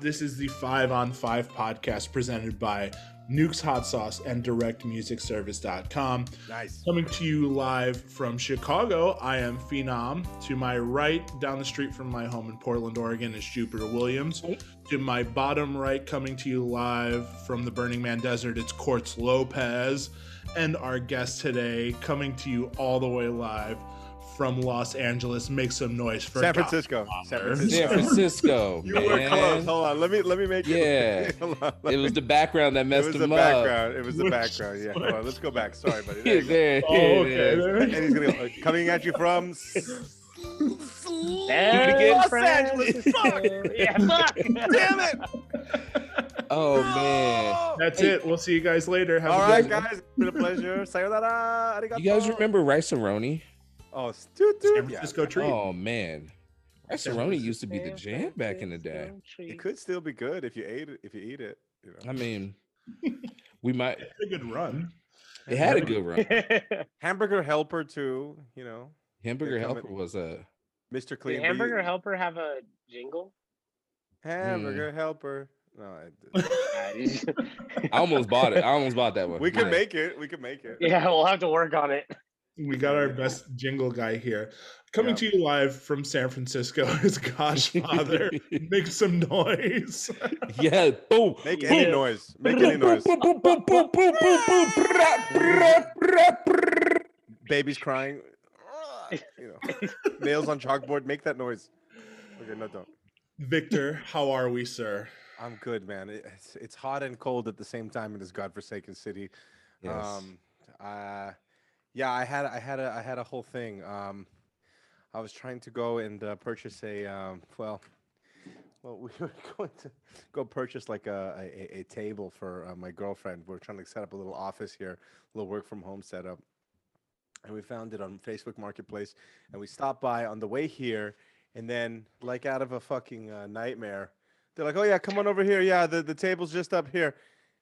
This is the Five on Five podcast presented by Nukes Hot Sauce and DirectMusicService.com. Nice. Coming to you live from Chicago, I am Phenom. To my right, down the street from my home in Portland, Oregon, is Jupiter Williams. To my bottom right, coming to you live from the Burning Man Desert, it's Quartz Lopez. And our guest today, coming to you all the way live from Los Angeles. Make some noise for San Francisco. San Francisco. San Francisco. You were close. Hold on. Let me let me make it. Yeah. Hold on, let It was the background that messed him up. it messed was the him up. background. It was the background. Yeah. Hold on. Let's go back. Sorry, buddy. There you there, Oh, okay. is. there- And he's gonna go, uh, coming at you from. There, Los friends. Angeles. Fuck. yeah, fuck. Damn it! Oh man. No! That's it. We'll see you guys later. Have All a right, good one. guys. It's been a pleasure. Sayonara. Arigato. You guys remember Rice-A-Roni? Oh, stu- San dude. Yeah. Treat. Oh man. Rice San Aroni used to be the jam back in the day. It could still be good if you ate it. If you eat it. You know. I mean, we might It's a good run. it had a good run. Hamburger helper too. You know, Hamburger Helper coming. was a Mr. Did Clean. but Hamburger you- Helper have a jingle? Hamburger mm. helper. No, I, he's- I almost bought it. I almost bought that one. we could make it. We could make it. yeah, we'll have to work on it. We got our best jingle guy here. Coming Yeah. to you live from San Francisco is Goshfather. Make some noise. Yeah, boom. Make Yeah. any noise. Make any noise. Boom, boom, boom, boom, boom, boom, boom. Baby's crying. You know, nails on chalkboard. Make that noise. Okay, no, don't. Victor, how are we, sir? I'm good, man. It's it's hot and cold at the same time in this godforsaken city. Yes. Um, uh, yeah, I had I had a I had a whole thing. Um, I was trying to go and uh, purchase a um, well, well, we were going to go purchase like a a, a table for uh, my girlfriend. We're trying to set up a little office here, a little work from home setup, and we found it on Facebook Marketplace. And we stopped by on the way here, and then like out of a fucking uh, nightmare, they're like, "Oh yeah, come on over here. Yeah, the the table's just up here."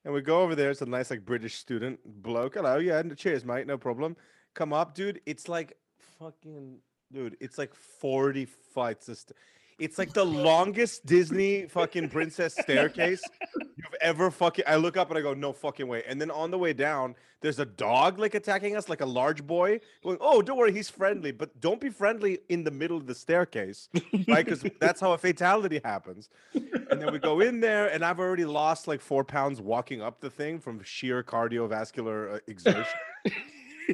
And we go over there. It's a nice, like British student bloke. Hello, yeah, cheers, mate. No problem. Come up, dude. It's like fucking, dude. It's like forty flights. of st- It's like the longest Disney fucking princess staircase you've ever fucking. I look up and I go, no fucking way. And then on the way down, there's a dog like attacking us, like a large boy, going, oh, don't worry, he's friendly, but don't be friendly in the middle of the staircase, right? Because that's how a fatality happens. And then we go in there, and I've already lost like four pounds walking up the thing from sheer cardiovascular uh, exertion.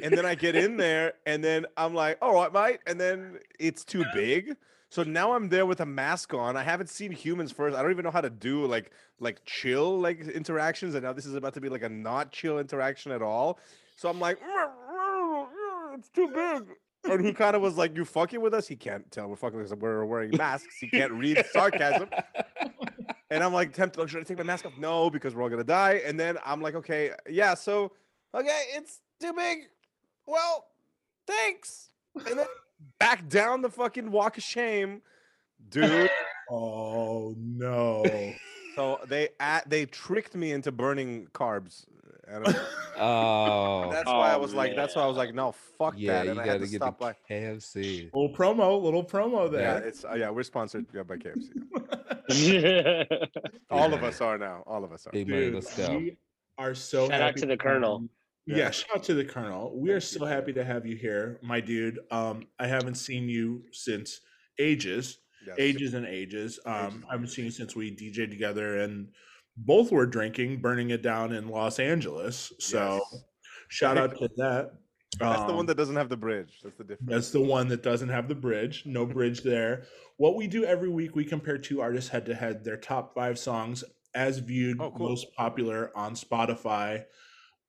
and then I get in there, and then I'm like, all right, mate. And then it's too big. So now I'm there with a mask on. I haven't seen humans first. I don't even know how to do like like chill like interactions. And now this is about to be like a not chill interaction at all. So I'm like, it's too big. And he kind of was like, "You fucking with us?" He can't tell we're fucking because we're wearing masks. He can't read sarcasm. And I'm like, tempted. Should I take my mask off? No, because we're all gonna die. And then I'm like, okay, yeah. So, okay, it's too big. Well, thanks. And then back down the fucking walk of shame, dude. Oh no. so they at, they tricked me into burning carbs. And Oh, that's why I Oh, was like, that's why I was like, no, fuck yeah, that. you And I had gotta get stop the by. KFC. little promo, little promo Yeah, there. it's uh, yeah, we're sponsored yeah, by KFC. Shout All of us are now. All of us are. Big Dude, let's go. we are so Shout out to the have Colonel. Yeah. Yeah, shout out to the Colonel. We are Thank you. so happy to have you here, my dude. Um, I haven't seen you since ages, Yes. ages and ages. Um. I haven't seen you since we DJed together and both were drinking, burning it down in Los Angeles. So Yes. shout out to that. That's the one Um, that doesn't have the bridge. That's the difference. That's the one that doesn't have the bridge. No bridge there. What we do every week, we compare two artists head to head, their top five songs as viewed, Oh, cool. most popular on Spotify.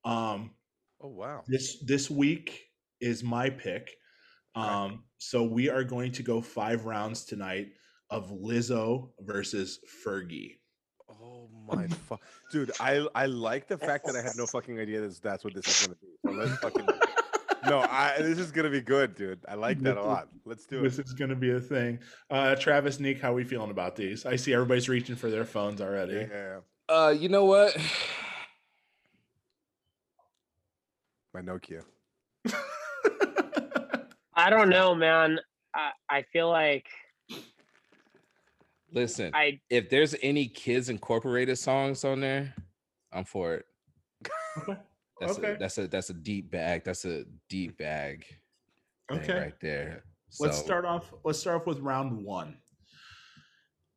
Um, Oh wow. this this week is my pick. Okay. Um, so we are going to go five rounds tonight of Lizzo versus Fergie. Oh my fuck, dude! I I like the fact that I had no fucking idea that that's what this is gonna be. So let's fucking no, I this is gonna be good, dude. I like that a lot. Let's do it. This is going to be a thing. Uh, Travis, Nick, how we feeling about these? I see everybody's reaching for their phones already. Yeah, Uh, you know what? My Nokia. I don't know, man. I, I feel like Listen, I if there's any kids incorporated songs on there, I'm for it. Okay. That's Okay. a that's a that's a deep bag. That's a deep bag. Okay. right there. Let's start off. Let's start off with round one.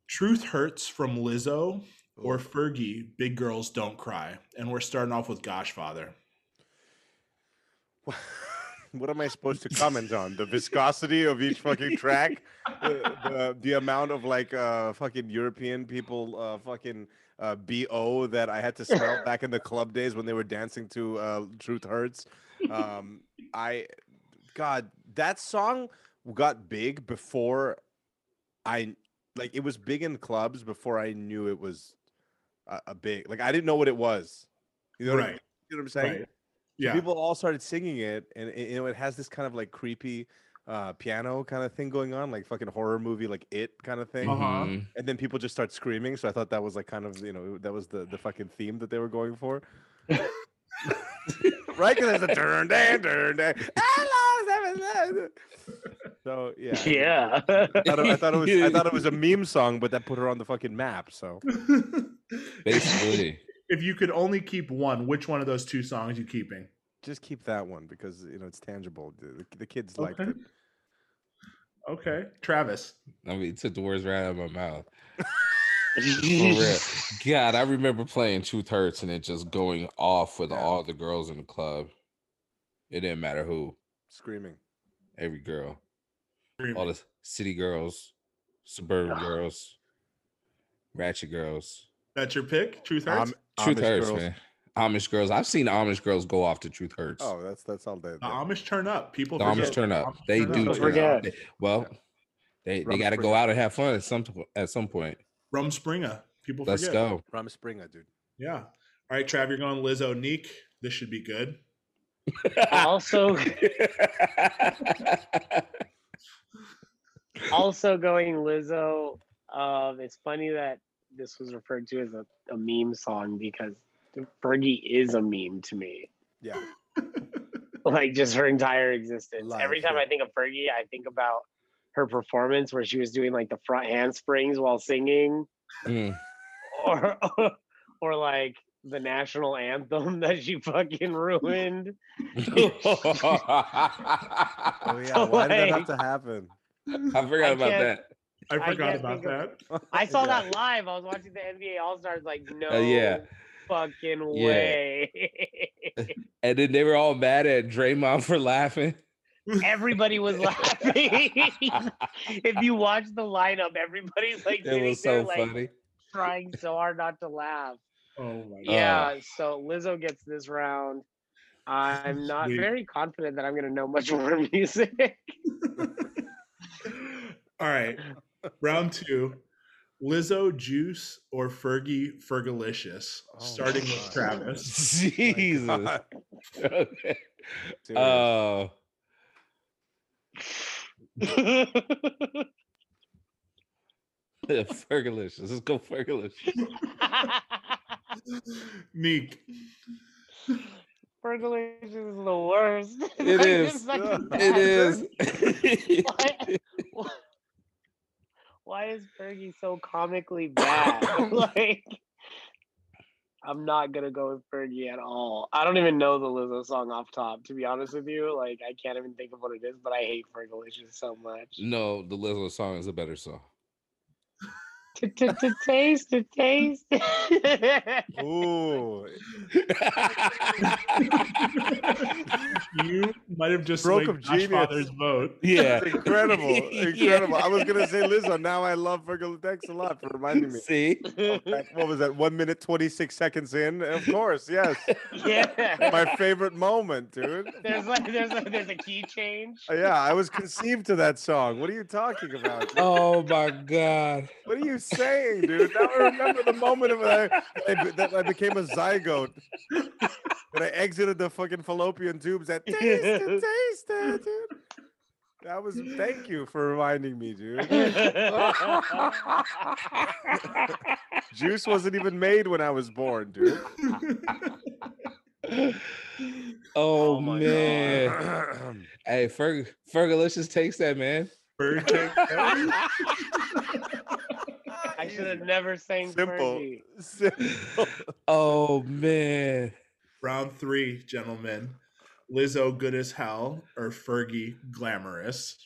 Truth hurts from Lizzo or Fergie. Big girls don't cry, and we're starting off with Goshfather. What am I supposed to comment on? The viscosity of each fucking track, the, the the amount of like uh fucking European people uh fucking uh bo that I had to smell back in the club days when they were dancing to uh Truth Hurts. Um, I, God, that song got big before I like it was big in clubs before I knew it was a, a big like I didn't know what it was. You know what I Right. mean? You know what I'm saying? Right. So Yeah. people all started singing it, and it, you know it has this kind of like creepy uh, piano kind of thing going on, like fucking horror movie, like it kind of thing. Uh-huh. mhm. And then people just start screaming. So I thought that was like kind of you know that was the the fucking theme that they were going for. right? Because there's a turn down, turn down. So yeah, yeah. I thought, it, I thought it was I thought it was a meme song, but that put her on the fucking map. So Basically. If you could only keep one, which one of those two songs you keeping? just keep that one because you know it's tangible. The, the- the kids liked Okay. it. Okay, Travis. I mean, you took the words right out of my mouth. God, I remember playing Truth Hurts and it just going off with Yeah. all the girls in the club. It didn't matter who, Screaming. every girl, all the city girls, suburban girls, ratchet girls. That's your pick. Truth hurts. Am- Truth Amish Hurts, girls. man. Amish girls. I've seen Amish girls go off to Truth Hurts. Oh, that's that's all day. the Amish turn up. People. the forget. Amish turn up. Amish They turn do up. Turn forget. up. They- well, they they Rum got to go out and have fun at some at some point. Rumspringa. People Let's forget. go. Rumspringa, dude. Yeah. All right, Trav, you're going Lizzo Neek. This should be good. also, also going Lizzo. Um, it's funny that this was referred to as a, a meme song because Fergie is a meme to me. Yeah. Like just her entire existence. Life, Every time yeah. I think of Fergie, I think about her performance where she was doing like the front handsprings while singing, Mm. or or like the national anthem that she fucking ruined. Oh yeah. Why did that have to happen? I forgot I about can't- that. I I forgot can't about that. I saw Yeah. that live. I was watching the NBA All Stars. Like, no, Uh, yeah. fucking Yeah. way. And then they were all mad at Draymond for laughing. Everybody was laughing. if you watch the lineup, everybody's like It was there, so like trying so hard not to laugh. Oh my god. Yeah. So Lizzo gets this round. I'm not Sweet. very confident that I'm gonna know much more music. All right. Round two. Lizzo Juice or Fergie Fergalicious. Oh starting with Travis. Jesus. God, Okay. serious. Oh, Fergalicious. Let's go Fergalicious. Neek. Fergalicious is the worst. It Like, is. it's fucking It bad. is. Why, why is Fergie so comically bad? like, I'm not gonna go with Fergie at all. I don't even know the Lizzo song off top, to be honest with you. Like, I can't even think of what it is, but I hate Fergalicious so much. no, the Lizzo song is a better song. To to- to taste, to taste. Ooh, you might have just Stroke swayed of Josh genius. Father's vote. yeah. It's incredible, Yeah. incredible. I was gonna say Lizzo. Now I love Virgil. Thanks a lot for reminding me. See? Back- What was that? One minute twenty six seconds in. Of course, yes. yeah. My favorite moment, dude. There's like there's a there's a key change. Yeah, I was conceived to that song. What are you talking about? dude? Oh my God. What are you saying, dude? Now I remember the moment of I, I- that I became a zygote. When I exited the fucking fallopian tubes. That taste it, taste it, dude. That was thank you for reminding me, dude. Juice wasn't even made when I was born, dude. Oh, oh my man. God. Hey, Ferg Fergalicious takes that, man. Ferg takes that. should have never sang Simple. Fergie. Simple. Oh man. Round three, gentlemen. Lizzo, good as hell, or Fergie, glamorous.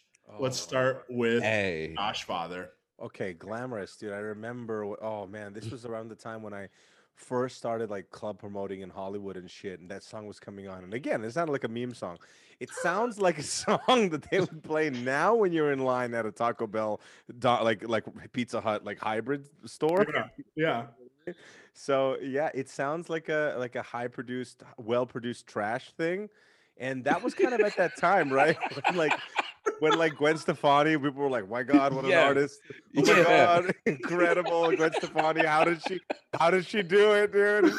Let's Oh, start with Hey. Goshfather. Okay, glamorous, dude. I remember. Oh man, this was around the time when I first started like club promoting in Hollywood and shit, and that song was coming on. And again, it sounded like a meme song. It sounds like a song that they would play now when you're in line at a Taco Bell, like like Pizza Hut, like hybrid store. Yeah, yeah. So yeah, it sounds like a like a high produced, well produced trash thing, and that was kind of at that time, right? When, like when like Gwen Stefani, people were like, "My God, what an Yeah. artist! Oh my Yeah. God, incredible, Gwen Stefani! How did she? How did she do it, dude?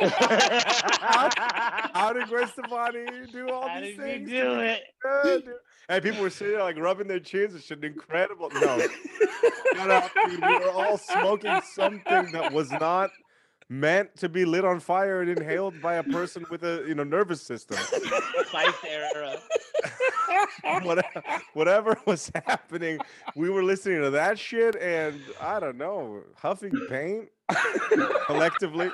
How did Gwen Stefani do all How these things? do it? good, dude?" And people were sitting there like rubbing their chins and shit. Incredible. No, shut up, dude. We were all smoking something that was not meant to be lit on fire and inhaled by a person with a you know nervous system. Spice era. whatever, whatever was happening, we were listening to that shit and I don't know, huffing paint collectively.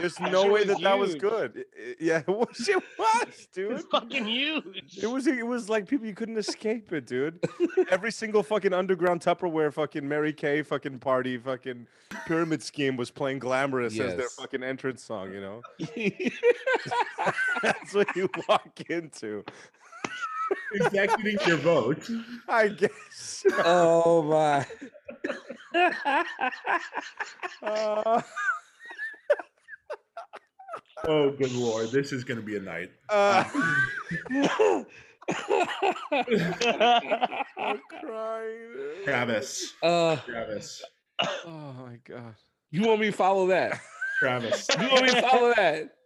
There's That no way was that that was good. I- I- yeah, it was. It was, dude. It's fucking huge. It was it was like people you couldn't escape it, dude. Every single fucking underground Tupperware fucking Mary Kay fucking party fucking pyramid scheme was playing glamorous as their fucking entrance song, you know? That's what you walk into. Executing your vote. I guess. oh my. Uh, Oh, good lord. This is going to be a night. uh, I'm crying. Travis. uh, Travis. Oh my god. you want me to follow that? Travis. You want me to follow that?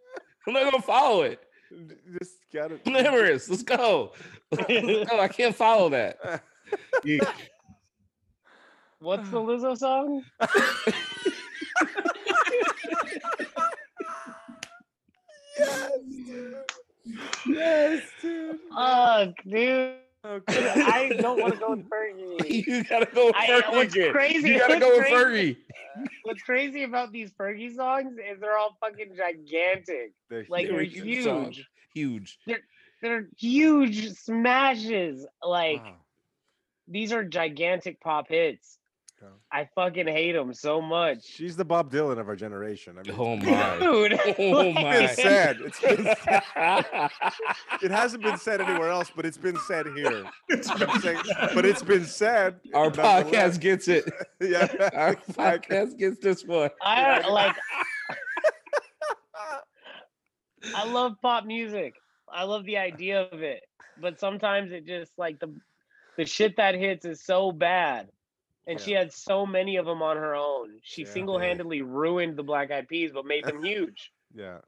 I'm not gonna follow it. D- Just got it. Glamorous. Let's go. Let's go. I can't follow that. Geek. What's the Lizzo song? Yes, dude. Yes, dude. Fuck, dude. Okay. I don't want to go with Fergie. You gotta go with I- Fergie. what's again. crazy- You gotta what's go with crazy- Fergie. What's crazy about these Fergie songs is they're all fucking gigantic. They're Like, They were they're huge songs. huge. Huge. They're huge smashes. Like Wow. these are gigantic pop hits. Yeah. I fucking hate him so much. She's the Bob Dylan of our generation. I mean, Oh my. Dude, Oh it's my. been said. Oh it's been said. It hasn't been said anywhere else, but it's been said here. I'm saying- but it's been said. Our podcast gets it. Yeah. Our podcast gets this one. I like. I love pop music. I love the idea of it, but sometimes it just like the the shit that hits is so bad. And she had so many of them on her own. She Yeah. single-handedly ruined the Black Eyed Peas, but made them huge. Yeah.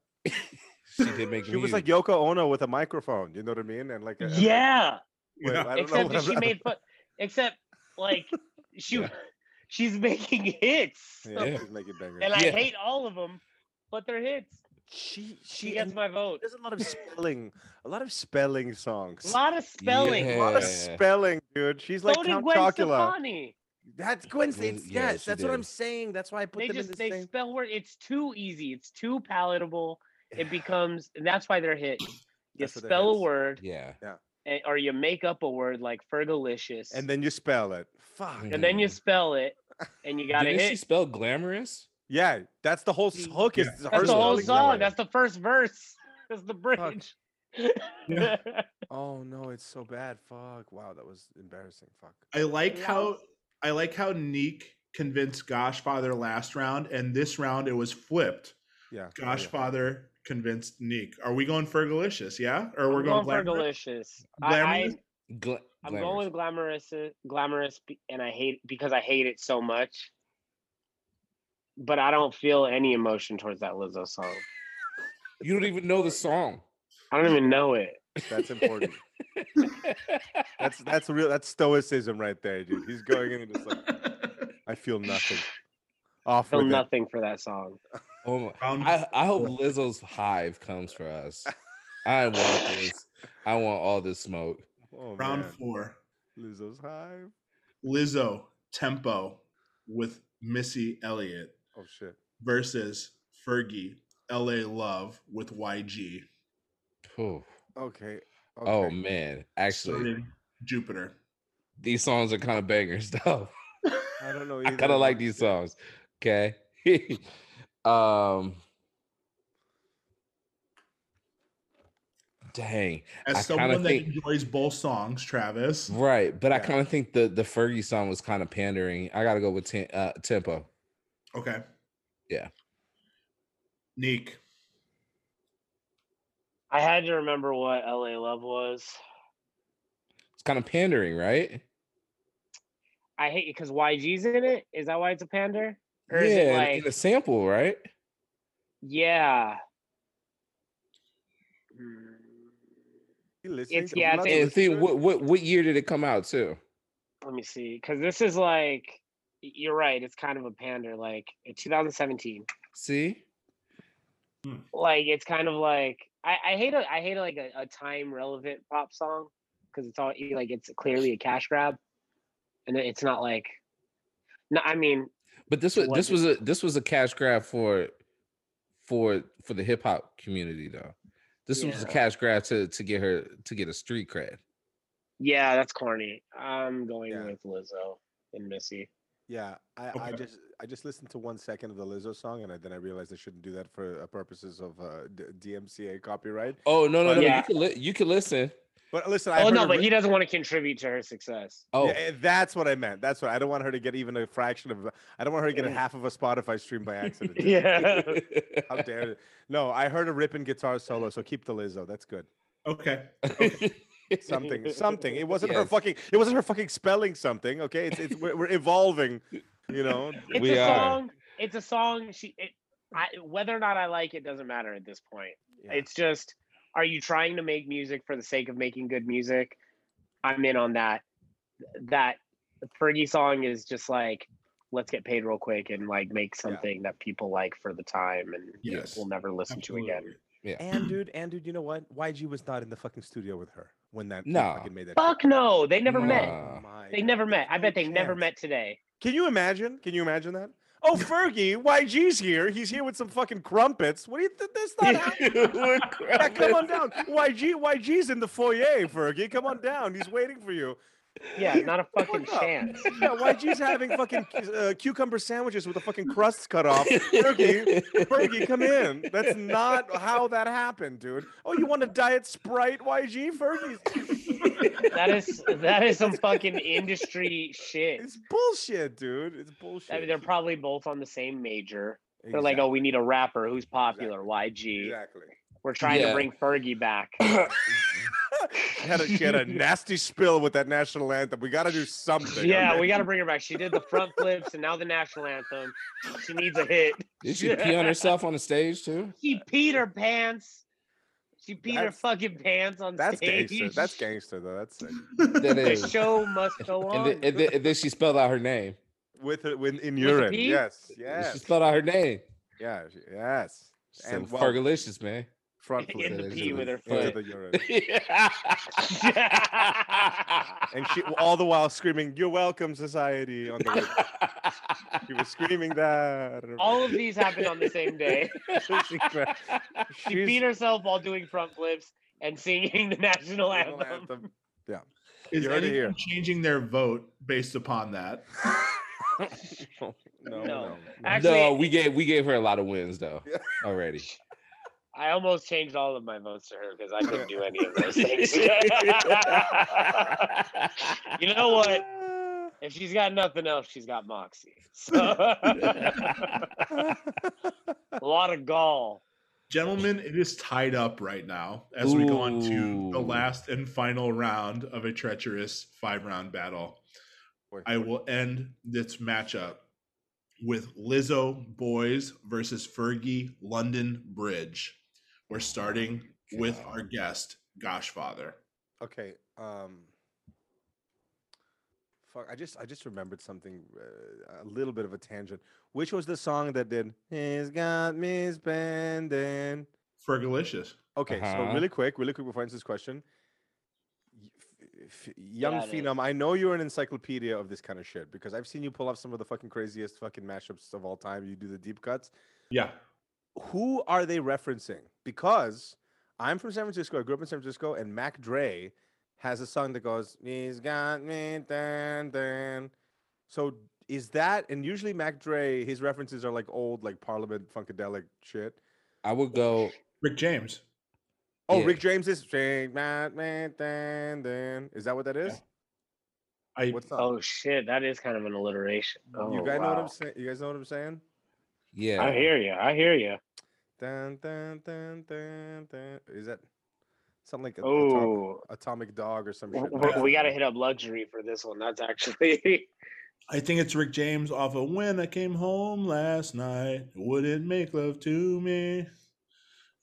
She did make She me was like Yoko Ono with a microphone. You know what I mean? And like, a, yeah, wait, Yeah. I don't except what she I'm- made fun. Except like she, Yeah. she's making hits, Yeah, Yeah. she's making bangers. and I Yeah. hate all of them, but they're hits. she She she gets my vote. there's a lot of spelling, a lot of spelling songs. A lot of spelling. A lot of spelling, dude. She's like so did Count Gwen Chocula. Stefani. That's Gwen. Gwen- It's, yeah, yes, she that's what I'm saying. That's why I put They them just in the they same. spell word. It's too easy. It's too palatable. It becomes, and that's why they're hit. You That's what they're spell a word, Yeah. and, or you make up a word like Fergalicious, And then you spell it. Fuck. Mm. and then you spell it, and you got to Didn't she hit. spell glamorous? Yeah, that's the whole hook. Is Yeah. her That's the whole song. grammar. That's the first verse. That's the bridge. Yeah. Oh no, it's so bad. Fuck. Wow, that was embarrassing. Fuck. I like how Loud. I like how Neek convinced Goshfather last round, and this round it was flipped. Yeah. oh, yeah. Goshfather convinced Neek. Are we going for Fergalicious? Yeah, or we're I'm going, for glamorous? delicious. I, I, Glamorous? Gla- I'm glamorous. going with glamorous, glamorous, and I hate because I hate it so much. But I don't feel any emotion towards that Lizzo song. You don't even know the song. I don't even know it. That's important. that's that's real. That's stoicism right there, dude. He's going in and just like, I feel nothing. Off feel with it. nothing for that song. Oh my. Round I, I hope. Lizzo's hive comes for us. I want this. I want all this smoke. Oh, Round man. four. Lizzo's hive. Lizzo tempo. with Missy Elliott Oh shit. versus Fergie LA Love with YG. Ooh. Okay. okay. Oh man, actually, Starting Jupiter. these songs are kind of bangers though. I don't know. I kind of of like these songs. Okay. um. Dang. As I kinda someone that think- enjoys both songs, Travis. Right, but I kind of think the the Fergie song was kind of pandering. I gotta go with tem- uh, tempo. Okay. Yeah. Neek. I had to remember what LA Love was. It's kind of pandering, right? I hate it because YG's in it. Is that why it's a pander? Or yeah, is it in- like in a sample, right? yeah? Hmm. You listening It's- yeah, I'm it's- a And think listener. what what what year did it come out too? Let me see, because this is like you're right. It's kind of a pander, like 2017. See, Like it's kind of like I, I hate a I hate a, like a, a time relevant pop song because it's all like it's clearly a cash grab, and it's not like. No, I mean but this was this was a this was a cash grab for for for the hip hop community though. This was a cash grab to to get her to get a street cred. Yeah, that's corny. I'm going Yeah. with Lizzo and Missy. Yeah, I, I just I just listened to one second of the Lizzo song and I, then I realized I shouldn't do that for uh, purposes of uh, D- DMCA copyright. Oh no no But- no! Yeah. You can li- you can listen. But listen, I Oh heard no, but ri- he doesn't want to contribute to her success. Oh Yeah, eh, that's what I meant. That's what I don't want her to get even a fraction of. I don't want her to get a half of a Spotify stream by accident. yeah. How dare it? No, I heard a ripping guitar solo, so keep the Lizzo. That's good. Okay. Something, something. It wasn't her fucking. It wasn't her fucking spelling something. Okay, it's it's we're, we're evolving. You know. It's We a are. song. It's a song. She, it, I, whether or not I like it doesn't matter at this point. Yeah. It's just, are you trying to make music for the sake of making good music? I'm in on that. That Fergie song is just like, let's get paid real quick and like make something that people like for the time and Yes. we'll never listen to again. Absolutely. And dude, and dude, you know what? YG was not in the fucking studio with her when that No. fucking made that. Fuck no, they never met. Nah. Oh my They God, never met. I no bet they never met today. Can you imagine? Can you imagine that? Oh, Fergie, YG's here. He's here with some fucking crumpets. What do you think? That's not happening. Yeah, come on down. YG, YG's in the foyer, Fergie. Come on down. He's waiting for you. Yeah, not a fucking chance. Yeah, YG's having fucking uh, cucumber sandwiches with the fucking crusts cut off. Fergie, Fergie, come in. That's not how that happened, dude. Oh, you want a diet Sprite, YG? Fergie's. That is that is some fucking industry shit. It's bullshit, dude. It's bullshit. I mean, they're probably both on the same major. They're like, oh, we need a rapper who's popular. YG. exactly. We're trying Yeah. to bring Fergie back. She had, a, she had a nasty spill with that national anthem. We got to do something. yeah, we got to bring her back. She did the front flips and now the national anthem. She needs a hit. Did she pee on herself on the stage too? She peed her pants. She peed her fucking pants on That's stage. gangster. That's gangster, though. That's sick. That The show must go And on. then, and, then, and then she spelled out her name. with uh, it when in With a urine. P? Yes, She spelled out her name. yeah, she- yes. She said, And well- Fergalicious, man. Front In flip the into pee with her into foot. the urine. and she all the while screaming, "You're welcome, society!" On the she was screaming that. All of these happened on the same day. She gra- She she's- beat herself while doing front flips and singing the national national anthem. yeah Is You heard it here. anyone changing their vote based upon that? no, no, No. no. Actually, no, we gave we gave her a lot of wins though already. I almost changed all of my votes to her because I couldn't do any of those things. you know what? If she's got nothing else, she's got moxie. So a lot of gall. Gentlemen, it is tied up right now as we go on to the last and final round of a treacherous five round battle. Boy, I will end this matchup with Lizzo Boys versus Fergie London Bridge. We're starting with our guest, Goshfather. Okay. Um. Fuck! I just I just remembered something. Uh, a little bit of a tangent. Which was the song that did? He's got me spending. Fergalicious. Okay, so Uh-huh. really quick, really quick before I answer this question. y- F- F- young Yeah, it is. phenom, I know you're an encyclopedia of this kind of shit because I've seen you pull off some of the fucking craziest fucking mashups of all time. You do the deep cuts. Yeah. Who are they referencing? Because I'm from San Francisco. I grew up in San Francisco, and Mac Dre has a song that goes, "He's got me dan dan." So is that? And usually Mac Dre, his references are like old, like Parliament funkadelic shit. I would go. Rick James. Oh, Yeah. Rick James is "Shake my man, dan, dan." Is that what that is? I What's up? Oh shit, that is kind of an alliteration. Oh, you guys know what. I'm saying? You guys know what I'm saying? Yeah. I hear you. I hear you. Dun, dun, dun, dun, dun. Is that something like a, Oh, Atomic Dog or some we, shit? we- we got to hit up luxury for this one. That's actually. I think it's Rick James off of When I Came Home Last Night. Wouldn't make love to me.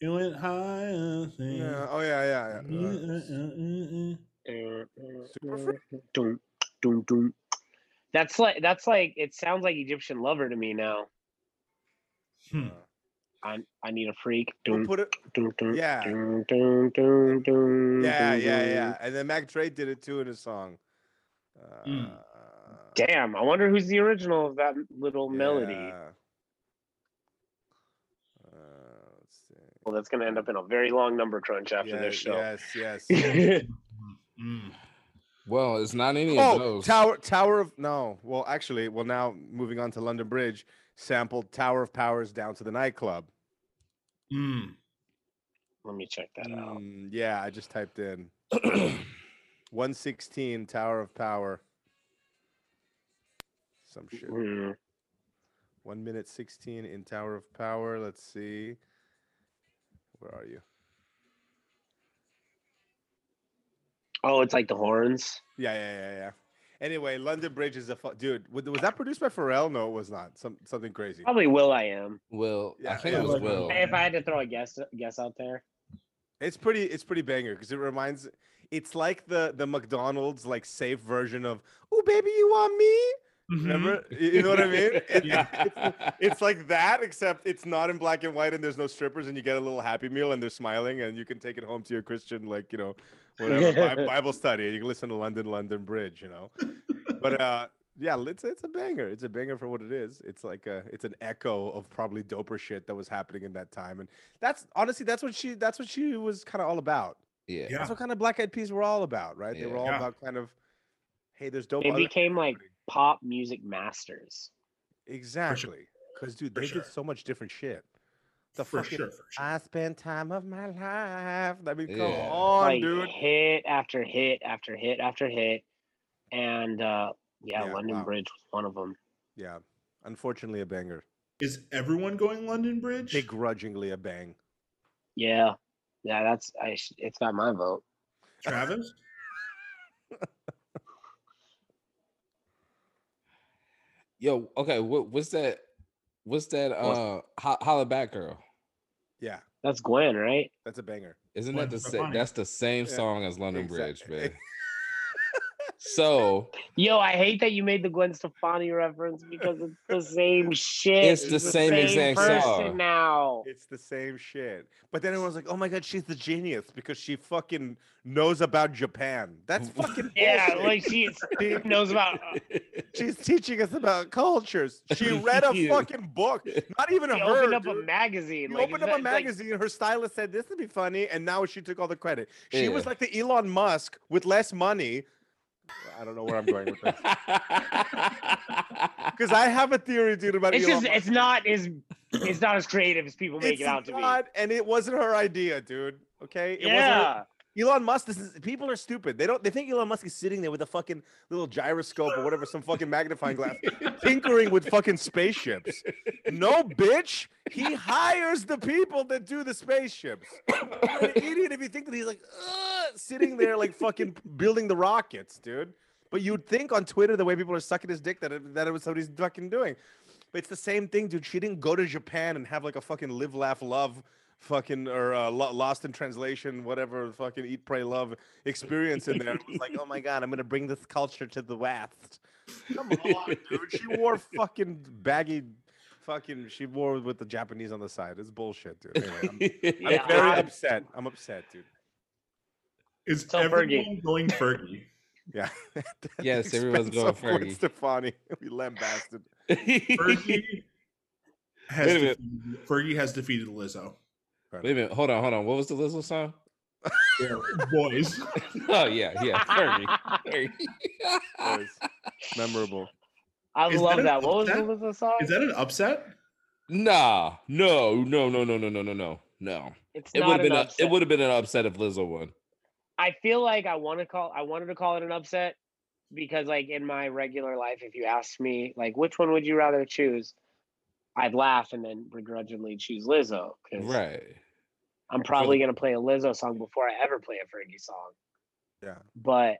It went high. and. Yeah. Oh yeah, yeah, yeah. Mm, mm, mm, uh. uh, uh that's like that's like it sounds like Egyptian lover to me now. Hmm. I I need a freak. We'll Dun, put it. dun, dun, Yeah. dun, dun, dun, dun, Yeah, yeah, yeah. And then Mac Dre did it too in his song. Uh, Mm. Damn, I wonder who's the original of that little melody. yeah. Uh, let's see. Well, that's gonna end up in a very long number crunch after yes, this show. yes, yes. Mm. Well, it's not any of oh, those. Tower Tower of no. Well, actually, well now moving on to London Bridge, sampled Tower of Powers down to the nightclub. Mm. Let me check that out. Mm, yeah, I just typed in 116 Tower of Power. Some shit. Hmm. One minute 16 in Tower of Power. Let's see. Where are you? Oh, it's like the horns. Yeah, yeah, yeah, yeah. Anyway, London Bridge is a fu- dude. Was, was that produced by Pharrell? No, it was not. Some something crazy. Probably will.i.am. Will, Yeah, I think yeah, it was Will. If I had to throw a guess guess out there. It's pretty. It's pretty banger because it reminds. It's like the the McDonald's like safe version of "Oh baby, you want me." Remember? Mm-hmm. You you know what I mean? It- Yeah. it's, it's like that, except it's not in black and white, and there's no strippers, and you get a little Happy Meal, and they're smiling, and you can take it home to your Christian, like you know, whatever Bible study, you can listen to London, London Bridge, you know. But uh, yeah, it's it's a banger. It's a banger for what it is. It's like a it's an echo of probably doper shit that was happening in that time, and that's honestly that's what she that's what she was kind of all about. Yeah. Yeah. That's what kind of Black Eyed Peas were all about, right? They were all Yeah. about kind of, hey, there's dope. They other- became like pop music masters. Exactly. Because dude, For they sure. did so much different shit. The For fucking sure, for sure. I spend time of my life. I mean, come on, like dude. hit after hit after hit after hit. And uh yeah, Yeah, London wow. Bridge was one of them. Yeah. Unfortunately, a banger. Is everyone going London Bridge? Begrudgingly a bang. Yeah. Yeah, that's I sh- it's got my vote. Travis? Yo, okay. What what's that? What's that? Uh, ho- holla back girl. Yeah, That's Gwen, right? that's a banger. Isn't Gwen that the same? That's the same Yeah, song as London exact- Bridge, man. So Yo, I hate that you made the Gwen Stefani reference because it's the same shit. It's the same exact person song. now. It's the same shit. But then everyone's like, oh my God, she's the genius because she fucking knows about Japan. That's fucking Yeah, bullshit. like she she knows about. Uh, she's teaching us about cultures. She read a fucking book. Not even She her. opened up a magazine. You like, opened it's up a not- like- magazine. her stylist said this would be funny, and now she took all the credit. She was like the Elon Musk with less money. I don't know where I'm going with this because I have a theory, dude, about it's Elon just Musk. it's not as it's not as creative as people make It's it out to be. not, and it wasn't her idea, dude. Okay, it wasn't Yeah, Elon Musk, this is people are stupid. They don't they think Elon Musk is sitting there with a fucking little gyroscope or whatever, some fucking magnifying glass, tinkering with fucking spaceships. No, bitch. He hires the people that do the spaceships. You're an idiot if you think that he's like uh, sitting there like fucking building the rockets, dude. But you'd think on Twitter the way people are sucking his dick that it, that it was what he's fucking doing. But it's the same thing, dude. She didn't go to Japan and have like a fucking live, laugh, love fucking or uh, lo- lost in translation, whatever fucking eat, pray, love experience in there. It was like, oh my god, I'm gonna bring this culture to the West. Come on, dude. She wore fucking baggy, fucking. She wore with the Japanese on the side. It's bullshit, dude. Anyway, I'm, I'm very I- upset. I'm upset, dude. Is So everyone Fergie. going Fergie? Yeah. Yes, everyone's going of Gwen Fergie. Stefani. We lambasted. Fergie has Wait a defeated, Fergie has defeated Lizzo. Wait a minute. Hold on. Hold on. What was the Lizzo song? Yeah, boys. Oh yeah, yeah. Fergie. Fergie. Boys. Memorable. I Is love an that. What was the? Lizzo song? Is that an upset? nah. No. No. No. No. No. No. No. No. No. it's It would have an been a. It would have been an upset if Lizzo won. I feel like I want to call. I wanted to call it an upset because, like, in my regular life, if you asked me, like, which one would you rather choose, I'd laugh and then begrudgingly choose Lizzo Right. I'm probably gonna play a Lizzo song before I ever play a Fergie song. Yeah. But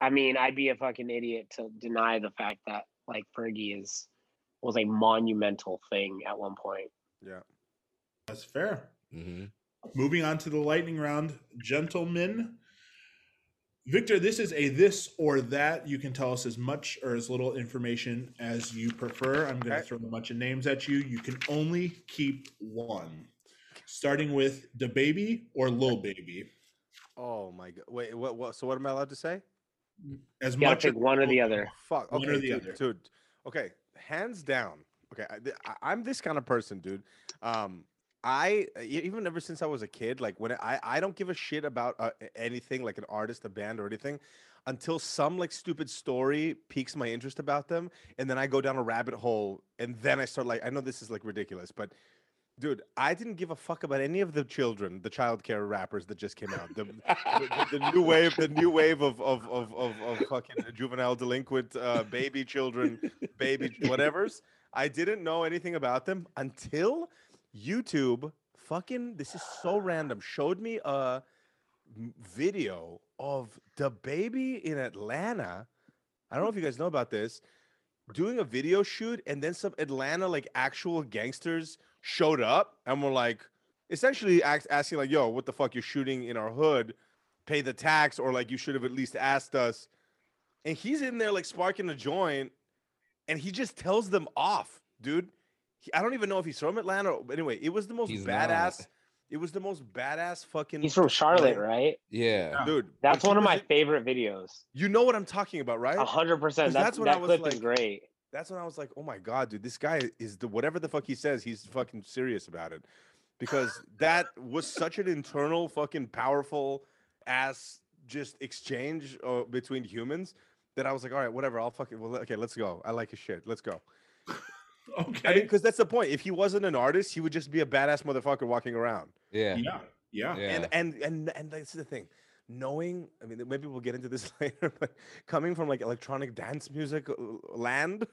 I mean, I'd be a fucking idiot to deny the fact that like Fergie is was a monumental thing at one point. Yeah. That's fair. hmm Moving on to the lightning round, gentlemen. Victor, this is a this or that. You can tell us as much or as little information as you prefer. I'm going to throw a bunch of names at you. You can only keep one. Starting with DaBaby or Lil Baby. Oh my god. Wait, what what so what am I allowed to say? As You gotta much pick one or the other. Fuck. One Okay, or the dude, other. dude. Okay, hands down. Okay, I- I'm this kind of person, dude. Um, I e- even ever since I was a kid, like when I I don't give a shit about uh, anything like an artist, a band, or anything, until some like stupid story piques my interest about them, and then I go down a rabbit hole, and then I start like I know this is like ridiculous, but. Dude, I didn't give a fuck about any of the children, the childcare rappers that just came out. The, the, the new wave, the new wave of of of of, of fucking juvenile delinquent uh, baby children, baby whatever's. I didn't know anything about them until YouTube. Fucking, this is so random. Showed me a video of DaBaby in Atlanta. I don't know if you guys know about this. Doing a video shoot, and then some Atlanta like actual gangsters showed up and were like, essentially ask, asking like, "Yo, what the fuck? You're shooting in our hood? Pay the tax, or like you should have at least asked us." And he's in there like sparking a joint, and he just tells them off, dude. He, I don't even know if he's from Atlanta. But anyway, it was the most He's badass. not. It was the most badass fucking. He's from Charlotte, display- right? Yeah. Dude, That's one of my in- favorite videos. You know what I'm talking about, right? A hundred percent. That's that's when I was clip is like- great. that's when I was like, oh my god, dude, this guy is the whatever the fuck he says, he's fucking serious about it, because that was such an internal fucking powerful ass just exchange uh, between humans that I was like, all right, whatever, I'll fucking well, okay, let's go. I like his shit. Let's go. Okay. I mean, because that's the point. If he wasn't an artist, he would just be a badass motherfucker walking around. Yeah. yeah. Yeah. Yeah. And and and and that's the thing. Knowing, I mean, maybe we'll get into this later, but coming from like electronic dance music uh, land,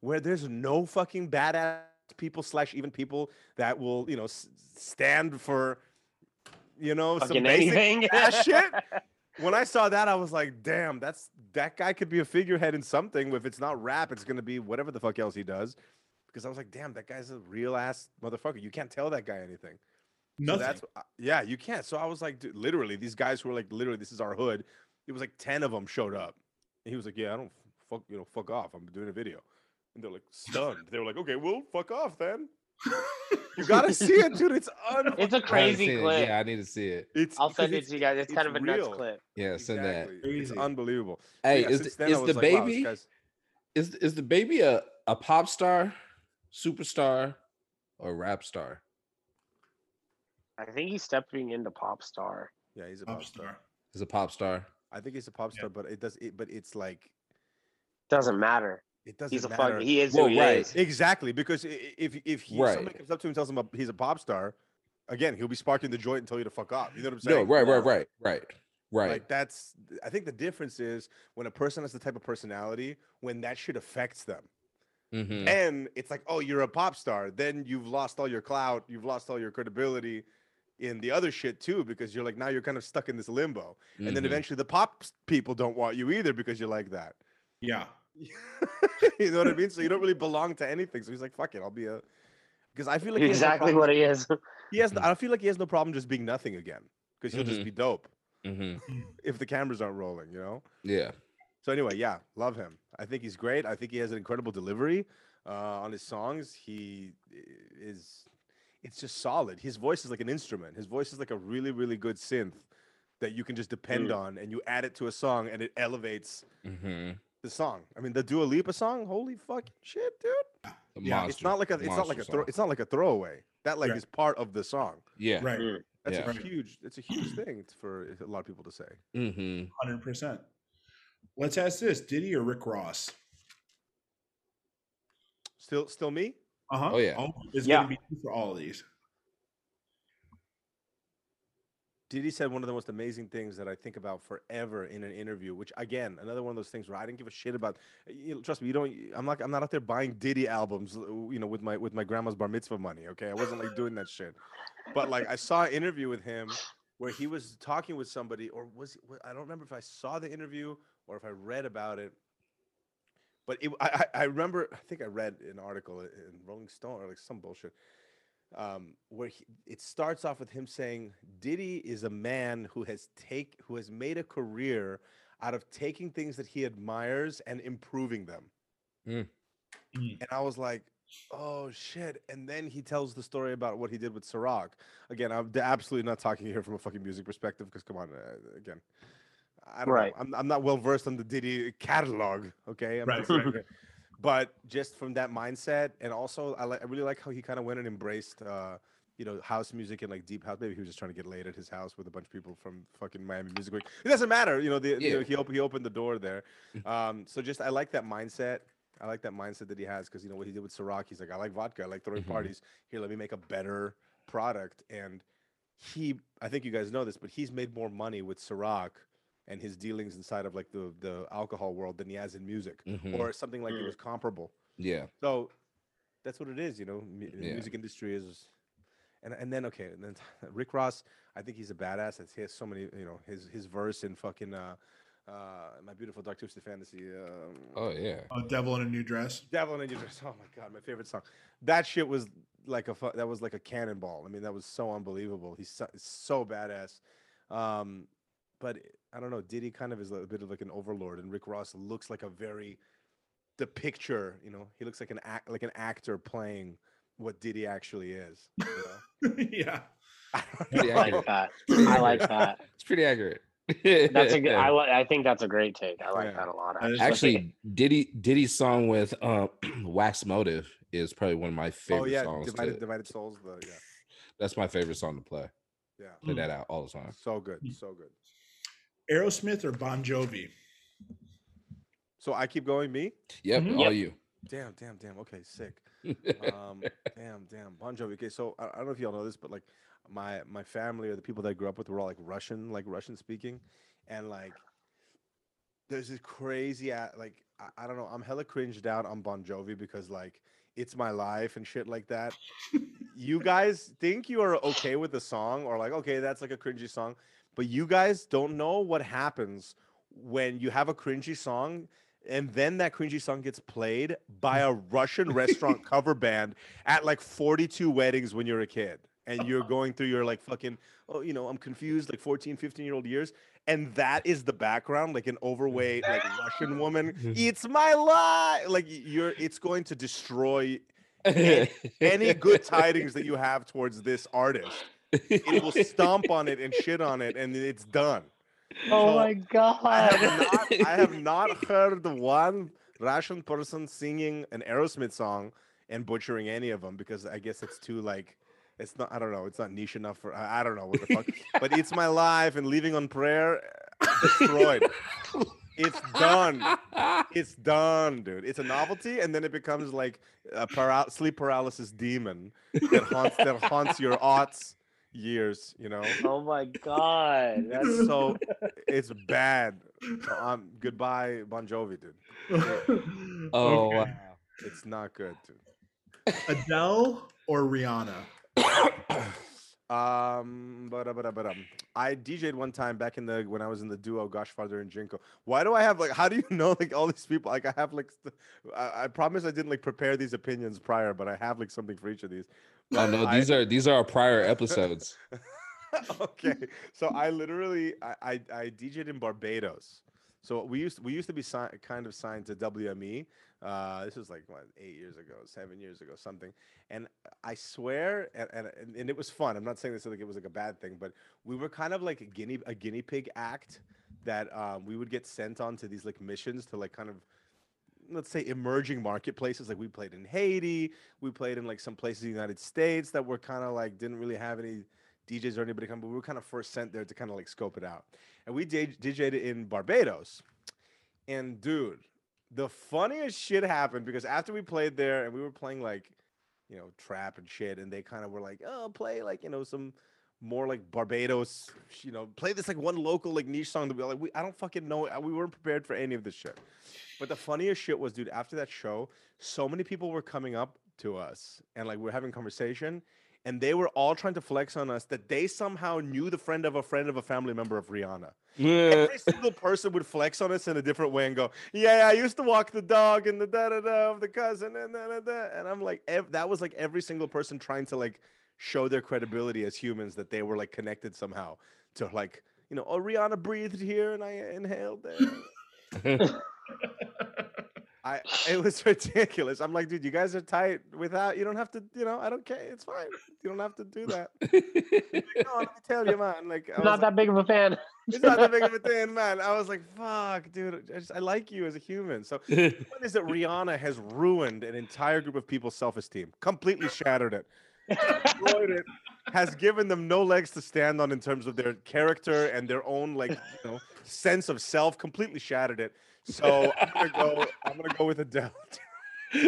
where there's no fucking badass people slash even people that will, you know, s- stand for, you know, some Fucking basic anything. ass shit. When I saw that, I was like, damn, that's that guy could be a figurehead in something. If it's not rap, it's gonna be whatever the fuck else he does. Because I was like, damn, that guy's a real ass motherfucker. You can't tell that guy anything. So Nothing. that's uh, yeah, you can't. So I was like, dude, literally, these guys who were like, literally, this is our hood. It was like ten of them showed up, and he was like, yeah, I don't fuck, you know, fuck off. I'm doing a video, and they're like stunned. they were like, okay, well, fuck off then. You gotta see it, dude. It's un. It's a I haven't crazy seen it. clip. Yeah, I need to see it. It's I'll send it to you guys. It's, kind of a nuts clip. Yeah, send that. Exactly. It's Crazy. unbelievable. So Hey, yeah, is the, is the like, baby guy's- is is DaBaby a, a pop star, superstar, or rap star? I think he's stepping into pop star. Yeah, he's a Pop pop star. star. Is a pop star? I think he's a pop Yeah. star, but it does. It, but it's like Doesn't matter. it doesn't He's a matter. fuck. He is Well, who he right. is. Exactly, because i- i- if if he, Right. somebody comes up to him and tells him a- he's a pop star, again he'll be sparking the joint and tell you to fuck off. You know what I'm saying? No, right, right, right, right, right. Like that's. I think the difference is when a person has the type of personality when that shit affects them, Mhm. and it's like, oh, you're a pop star, then you've lost all your clout, you've lost all your credibility in the other shit too, because you're like now you're kind of stuck in this limbo, and then Mhm. eventually the pop people don't want you either because you're like that. Yeah. you know what I mean? So you don't really belong to anything. So he's like, fuck it, I'll be a. Because I feel like he has no exactly what he is. he has. no- I feel like he has no problem just being nothing again because he'll Mhm. just be dope Mhm. if the cameras aren't rolling. You know. Yeah. So anyway, yeah, love him. I think he's great. I think he has an incredible delivery uh, on his songs. He is. It's just solid. His voice is like an instrument. His voice is like a really, really good synth that you can just depend Mm. on, and you add it to a song, and it elevates hmm the song. I mean, the Dua Lipa song, holy fucking shit, dude! Yeah, It's not like a, it's not like a, monster throw, it's not like a throwaway. That like Right. is part of the song. Yeah. Right. Mm. That's Yeah. a huge, it's a huge thing for a lot of people to say. hmm Hundred percent. Let's ask this: Diddy or Rick Ross? Still, still me. Uh huh. Oh, yeah. it's Yeah. gonna be two for all of these. Diddy said one of the most amazing things that I think about forever in an interview, which again, another one of those things where I didn't give a shit about. You know, trust me, you don't. I'm not. I'm not out there buying Diddy albums, you know, with my with my grandma's bar mitzvah money. Okay, I wasn't like doing that shit. But like, I saw an interview with him where he was talking with somebody, or was I don't remember if I saw the interview or if I read about it. But it, I, I I remember, I think I read an article in Rolling Stone or like some bullshit um, where he, it starts off with him saying Diddy is a man who has take who has made a career out of taking things that he admires and improving them. Mm. Mm. And I was like, oh shit! And then he tells the story about what he did with Ciroc. Again, I'm absolutely not talking here from a fucking music perspective because come on, uh, again. I don't Right. know. I'm, I'm not well versed on the Diddy catalog. Okay. I'm Right, just right, but just from that mindset and also I, like I really like how he kind of went and embraced uh you know house music and like deep house maybe he was just trying to get laid at his house with a bunch of people from fucking Miami Music Week it doesn't matter you know the you know, he, op- he opened the door there um so just I like that mindset I like that mindset that he has because you know what he did with Ciroc he's like I like vodka I like throwing Mhm. parties here let me make a better product and he I think you guys know this but he's made more money with Ciroc and his dealings inside of like the the alcohol world than he has in music Mhm. or something like it Mm. was comparable. Yeah. So that's what it is, you know. mu- The Yeah. music industry is, and and then okay, and then Rick Ross, I think he's a badass. It's- He has so many, you know, his his verse in fucking uh, uh, my beautiful dark twisted fantasy. Um, Oh yeah. Oh, Devil in a New Dress. Devil in Your Dress. Oh my god, my favorite song. That shit was like a fu- that was like a cannonball. I mean, that was so unbelievable. He's so, so badass. Um, but I don't know. Diddy kind of is a bit of like an overlord, and Rick Ross looks like a very the picture. You know, he looks like an act like an actor playing what Diddy actually is. You know? yeah. I don't Pretty know. I like that. I like that. It's pretty accurate. That's a good. I, I think that's a great take. I like Yeah. that a lot. That is Actually, Diddy Diddy's song with um, Wax Motif is probably one of my favorite songs. Oh yeah, songs. divided, to- divided souls. The yeah, that's my favorite song to play. yeah, Play Mm. that out all the time. so good, Mm. so good. Aerosmith or Bon Jovi? So I keep going. Me. Yep, Mhm. all Yep. you. Damn, damn, damn. Okay, sick. um, damn, damn, Bon Jovi. Okay, so I, I don't know if y'all know this, but like my my family or the people that I grew up with were all like Russian, like Russian speaking, and like there's this crazy a- like I, I don't know. I'm hella cringed out on Bon Jovi because like it's my life and shit like that. you guys think you are okay with the song or like okay, that's like a cringy song, but you guys don't know what happens when you have a cringy song and then that cringy song gets played by a Russian restaurant cover band at like 42 weddings when you're a kid and you're going through your like fucking oh you know I'm confused like 14 15 year old years and that is the background like an overweight like Russian woman. It's my life! Like you're it's going to destroy any- any good tidings that you have towards this artist it will stomp on it and shit on it and it's done. Oh So, my I god. have not, I have not heard one Russian person singing an Aerosmith song and butchering any of them because I guess it's too like it's not I don't know it's not niche enough for I, I don't know what the fuck but it's my life and living on prayer uh, destroyed. It's done. It's done dude. It's a novelty and then it becomes like a paral- sleep paralysis demon that haunts that haunts your aughts years you know oh my god. That's so it's bad. So, um, goodbye, Bon Jovi, dude. oh Okay. wow. It's not good, dude. Adele or Rihanna? Um, but but but um, I DJ'd one time back in the when I was in the duo Goshfather and Jinko. Why do I have like? How do you know like all these people? Like I have like, st- I, I promise I didn't like prepare these opinions prior, but I have like something for each of these. Oh no, I- these are these are our prior episodes. okay, so I literally I, I I DJ'd in Barbados. So we used we used to be si- kind of signed to WME. Uh, this was like what eight years ago, seven years ago, something. And I swear, and, and and it was fun. I'm not saying this like it was like a bad thing, but we were kind of like a guinea a guinea pig act that um, we would get sent on to these like missions to like kind of let's say emerging marketplaces like we played in haiti we played in like some places in the united states that were kind of like didn't really have any djs or anybody come but we were kind of first sent there to kind of like scope it out and we dj- dj'd in barbados and dude the funniest shit happened because after we played there and we were playing like you know trap and shit and they kind of were like oh play like you know some more like Barbados, you know, play this like one local like niche song that we like. We I don't fucking know. Uh, we weren't prepared for any of this shit. But the funniest shit was, dude, after that show, so many people were coming up to us and like we're having conversation, and they were all trying to flex on us that they somehow knew the friend of a friend of a family member of Rihanna. Every single person would flex on us in a different way and go, "Yeah, yeah I used to walk the dog and the da da da of the cousin and da da da." And I'm like, ev- that was like every single person trying to like show their credibility as humans that they were like connected somehow to like you know oh rihanna breathed here and i inhaled there i it was ridiculous i'm like dude you guys are tight without you don't have to you know i don't care it's fine you don't have to do that like, no, let me tell you man like I was Not like, that big of a fan. it's not that big of a thing man i was like fuck dude I, just, I like you as a human so the point is that rihanna has ruined an entire group of people's self-esteem completely shattered it destroyed it, has given them no legs to stand on in terms of their character and their own like you know sense of self. Completely shattered it. So I'm gonna go. I'm gonna go with Adele.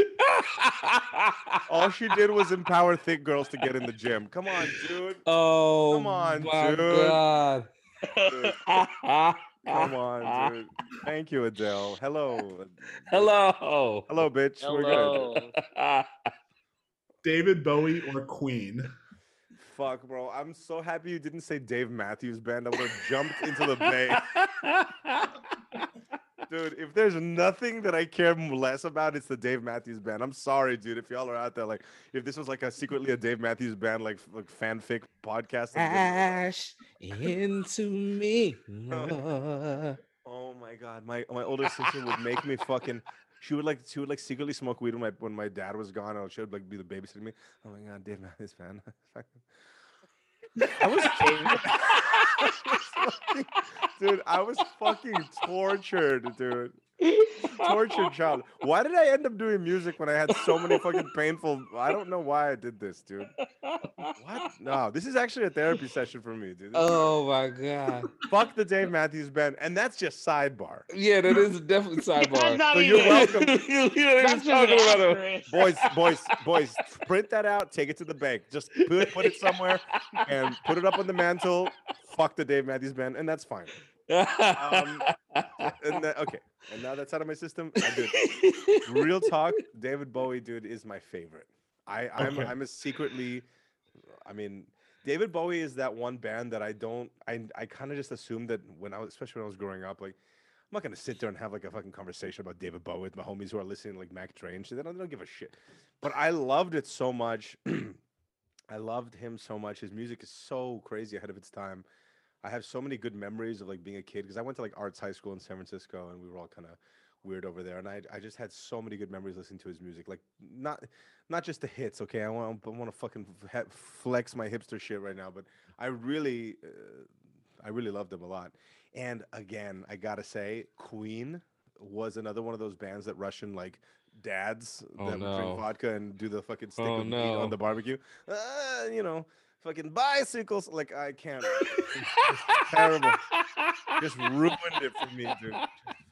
All she did was empower thick girls to get in the gym. Come on, dude. oh, Come on, my dude. God. Dude, Come on, dude. Thank you, Adele. Hello. Hello. Hello, bitch. We're good. Hello. David Bowie or Queen? Fuck, bro. I'm so happy you didn't say Dave Matthews Band. I would have jumped into the bay. Dude, if there's nothing that I care less about, it's the Dave Matthews Band. I'm sorry, dude. If y'all are out there, like, if this was like a secretly a Dave Matthews Band, like, like fanfic podcast. Ash into me. Oh my god, my my older sister would make me fucking. She would like she would like secretly smoke weed when my when my dad was gone. And she would like be the babysitting me. Oh my god, Dave Matthews Band. I was, I was fucking- dude. I was fucking tortured, dude. Tortured child. Why did I end up doing music when I had so many fucking painful? I don't know why I did this, dude. What? No, this is actually a therapy session for me, dude. This Oh my God. Fuck the Dave Matthews Band, and that's just sidebar. Yeah, that is definitely sidebar. That's So you're welcome. you, you That's even just talk an about it. boys, boys, boys, print that out, take it to the bank. Just put, put it somewhere and put it up on the mantle. Fuck the Dave Matthews Band, and that's fine. Um, And that, okay, and now that's out of my system. Real talk, David Bowie, dude, is my favorite. I, I'm, Okay. I'm a secretly, I mean, David Bowie is that one band that I don't, I, I kind of just assumed that when I was, especially when I was growing up, like, I'm not gonna sit there and have like a fucking conversation about David Bowie with my homies who are listening to, like Mac Train. shit. They don't, they don't give a shit. But I loved it so much. I loved him so much. His music is so crazy ahead of its time. I have so many good memories of like being a kid because I went to like arts high school in San Francisco and we were all kind of weird over there. And I, I just had so many good memories listening to his music. Like not not just the hits. Okay, I want I want to fucking flex my hipster shit right now, but I really uh, I really loved him a lot. And again, I gotta say, Queen was another one of those bands that Russian like dads Oh, that would no. drink vodka and do the fucking stick Oh, of meat no. on the barbecue. Uh, you know, fucking bicycles. Like I can't. terrible. Just ruined it for me, dude.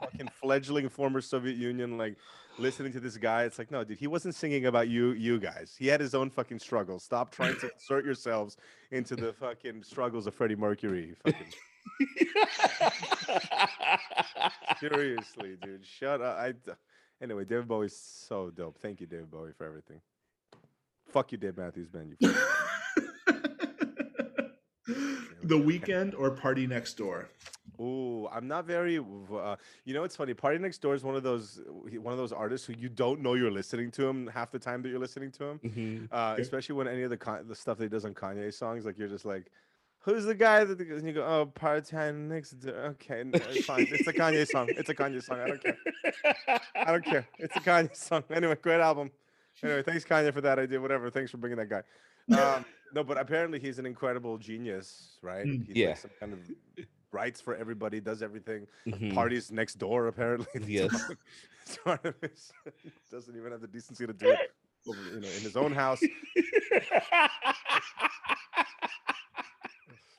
Fucking fledgling former Soviet Union, like listening to this guy. It's like, no, dude, he wasn't singing about you, you guys. He had his own fucking struggles. Stop trying to insert yourselves into the fucking struggles of Freddie Mercury. Fucking seriously, dude. Shut up. I. Anyway, David Bowie's so dope. Thank you, David Bowie, for everything. Fuck you, Dave Matthews Band. You. the Weeknd or party next door? Ooh, I'm not very. Uh, you know, it's funny. Party Next Door is one of those one of those artists who you don't know you're listening to him half the time that you're listening to him. Mhm. Uh, Yeah. especially when any of the con- the stuff that he does on Kanye songs, like you're just like, Who's the guy that and you go, oh, part-time next door. Okay, no, it's fine. It's a Kanye song. It's a Kanye song. I don't care. I don't care. It's a Kanye song. Anyway, great album. Anyway, thanks Kanye for that idea. Whatever. Thanks for bringing that guy. Um, no, but apparently he's an incredible genius, right? Mm. He's Yeah. Like some kind of writes for everybody, does everything. Mhm. Parties next door, apparently. Yes. part of- it's part of his- doesn't even have the decency to do it, over, you know, in his own house.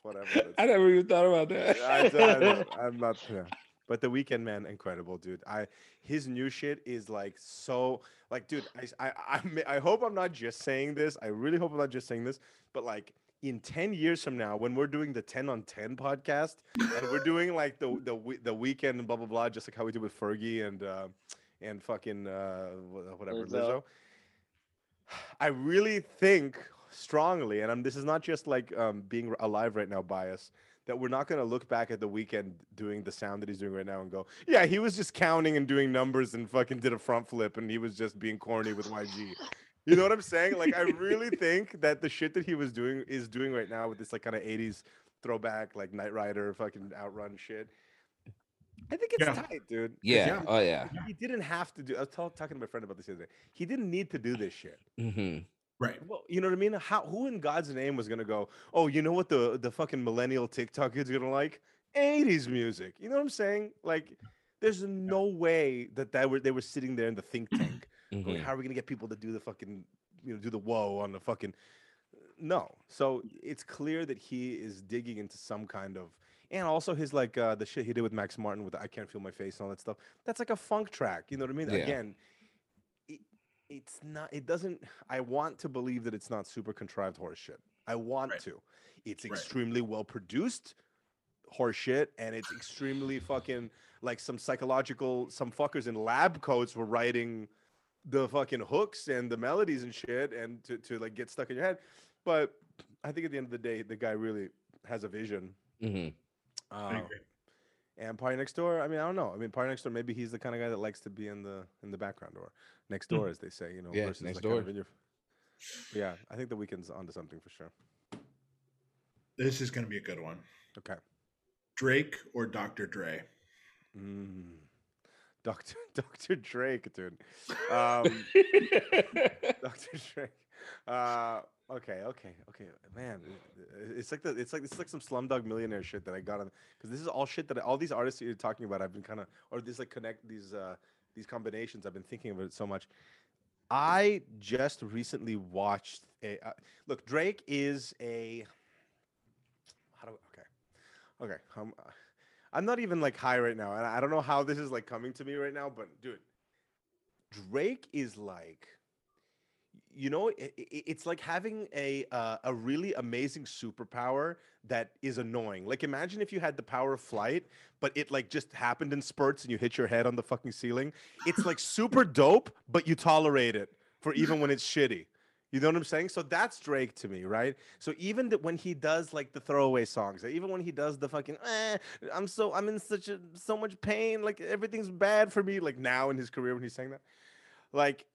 Whatever. I never even thought about that. I, I'm not. Yeah. But the Weeknd man, incredible, dude. I his new shit is like so like, dude. I I I I hope I'm not just saying this. I really hope I'm not just saying this. But like in ten years from now, when we're doing the ten on ten podcast, and we're doing like the the the Weeknd and blah blah blah, just like how we did with Fergie and uh, and fucking uh, whatever Lizzo. Lizzo. I really think strongly, and I'm, this is not just like um, being alive right now bias, that we're not going to look back at the Weeknd doing the sound that he's doing right now and go, yeah, he was just counting and doing numbers and fucking did a front flip and he was just being corny with YG. You know what I'm saying? Like, I really think that the shit that he was doing is doing right now with this like kind of 80s throwback, like Knight Rider, fucking outrun shit. I think it's Yeah. tight, dude. Yeah. Oh yeah. He, he didn't have to do. I was tell, talking to my friend about this the other day. He didn't need to do this shit. hmm Right. Well, you know what I mean? How who in God's name was gonna go? Oh, you know what the the fucking millennial TikTok kids are gonna like? 80s music. You know what I'm saying? Like, there's no way that that were they were sitting there in the think tank going, hmm how are we gonna get people to do the fucking you know do the whoa on the fucking no. So it's clear that he is digging into some kind of and also his like uh the shit he did with Max Martin with the I can't feel my face and all that stuff. That's like a funk track. You know what I mean? Yeah. Again, it's not. It doesn't. I want to believe that it's not super contrived horseshit. I want Right. to. It's Right. extremely well produced horseshit and it's extremely fucking like some psychological. Some fuckers in lab coats were writing the fucking hooks and the melodies and shit, and to to like get stuck in your head. But I think at the end of the day, the guy really has a vision. hmm Uh, agree. And Party Next Door, I mean, I don't know. I mean, Party Next Door, maybe he's the kind of guy that likes to be in the in the background or next Hmm. door, as they say, you know. Yeah, versus next like kind of door. your- yeah, I think the Weeknd's onto something for sure. This is going to be a good one. Okay. Drake or Dr. Dre? Mm. Doctor Doctor Drake, dude. Um, Doctor Drake. Uh, okay, okay, okay, man. It's like the it's like it's like some Slumdog Millionaire shit that I got on because this is all shit that I- all these artists you're talking about. I've been kind of or this like connect these uh these combinations. I've been thinking about it so much. I just recently watched a uh, look. Drake is a how do okay okay. Um, I'm not even like high right now, and I don't know how this is like coming to me right now. But dude, Drake is like, you know, i i- it's like having a uh, a really amazing superpower that is annoying. Like imagine if you had the power of flight, but it like just happened in spurts and you hit your head on the fucking ceiling. It's like super dope, but you tolerate it for even when it's shitty. You know what I'm saying? So that's Drake to me, right? So even that when he does like the throwaway songs, even when he does the fucking, eh, I'm so I'm in such a so much pain, like everything's bad for me. Like now in his career when he's saying that, like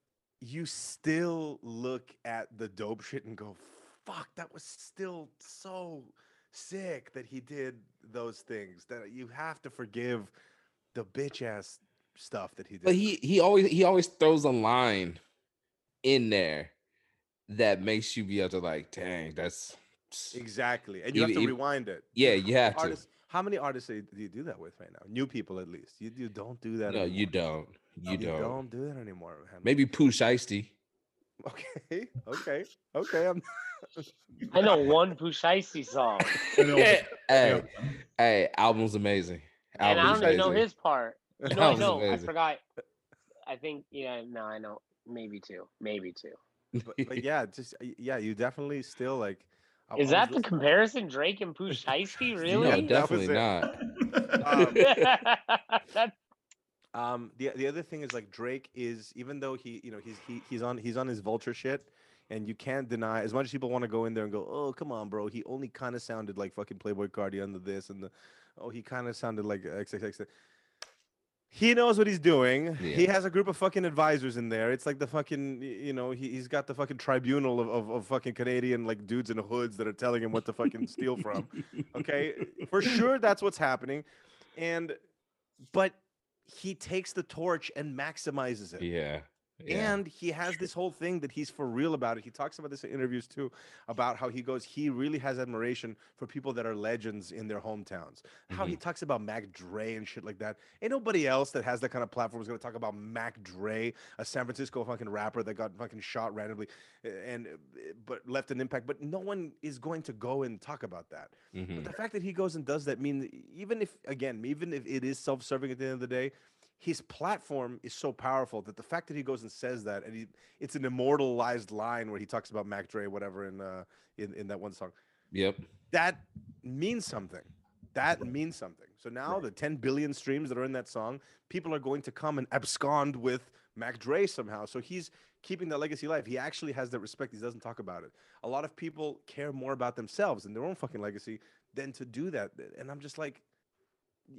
you still look at the dope shit and go, fuck, that was still so sick that he did those things. That you have to forgive the bitch ass stuff that he did. But he he always he always throws a line in there that makes you be able to like, dang, that's exactly, and you have to even- rewind it. yeah, you have to. Artists- How many artists do you- do that with right now? New people, at least. You, you don't do that. No, you don't. You, You don't. You don't do that anymore. man. Maybe Pooh Shiesty. Okay. Okay. Okay. I'm. I know one Pooh Shiesty song, hey, yeah. hey, album's amazing. and I don't even know his part. You know, I Album's know. I forgot. I think. Yeah. No, I know. Maybe two. Maybe two. But, but yeah, just yeah, you definitely still like. I- Is I that the listening- comparison? Drake and Pooh Shiesty? Really? that was definitely not. Um, Um, the the other thing is like Drake is even though he you know he's he, he's on he's on his vulture shit, and you can't deny as much as people want to go in there and go oh come on bro he only kind of sounded like fucking Playboi Carti under this and the oh he kind of sounded like XXX. He knows what he's doing. He has a group of fucking advisors in there. It's like the fucking, you know, he, he's got the fucking tribunal of, of, of fucking Canadian like dudes in hoods that are telling him what to fucking steal from. Okay, for sure that's what's happening, and but he takes the torch and maximizes it. Yeah. Yeah. And he has this whole thing that he's for real about it. He talks about this in interviews too, about how he goes, he really has admiration for people that are legends in their hometowns. How he talks about Mac Dre and shit like that. Ain't nobody else that has that kind of platform is gonna talk about Mac Dre, a San Francisco fucking rapper that got fucking shot randomly, and uh, but left an impact. But no one is going to go and talk about that. Mhm. But the fact that he goes and does that mean even if again, even if it is self-serving at the end of the day, his platform is so powerful that the fact that he goes and says that and he it's an immortalized line where he talks about Mac Dre, whatever, in uh in, in that one song. Yep. That means something. That means something. So now the 10 billion streams that are in that song, people are going to come and abscond with Mac Dre somehow. So he's keeping that legacy alive. He actually has that respect. He doesn't talk about it. A lot of people care more about themselves and their own fucking legacy than to do that. And I'm just like,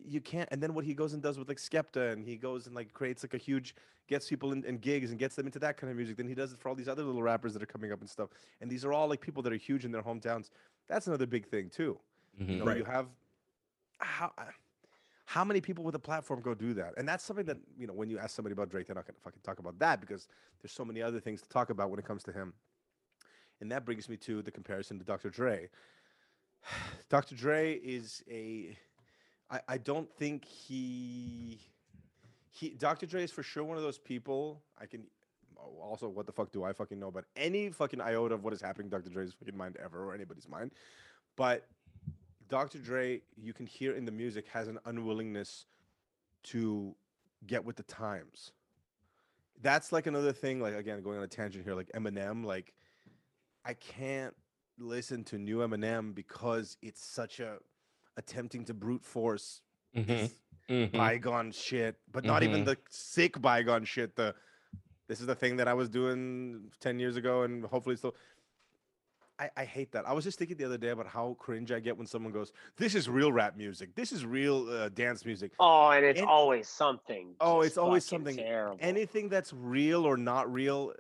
you can't. And then what he goes and does with like Skepta, and he goes and like creates like a huge, gets people in, in gigs and gets them into that kind of music. Then he does it for all these other little rappers that are coming up and stuff. And these are all like people that are huge in their hometowns. That's another big thing too. You Mhm. know, Right. you have how uh, how many people with a platform go do that? And that's something that you know when you ask somebody about Drake, they're not going to fucking talk about that because there's so many other things to talk about when it comes to him. And that brings me to the comparison to Dr. Dre. Dr. Dre is a I, I don't think he he Dr. Dre is for sure one of those people I can also what the fuck do I fucking know about any fucking iota of what is happening in Dr. Dre's fucking mind ever or anybody's mind. But Dr. Dre, you can hear in the music, has an unwillingness to get with the times. That's like another thing. Like again, going on a tangent here, like Eminem. Like I can't listen to new Eminem because it's such a attempting to brute force Mhm. this Mhm. bygone shit, but not even Mhm. the sick bygone shit. The this is the thing that I was doing ten years ago, and hopefully still. I, I hate that. I was just thinking the other day about how cringe I get when someone goes, "This is real rap music. This is real uh, dance music." Oh, and it's And- always something. Oh, it's always something- terrible. Anything that's real or not real,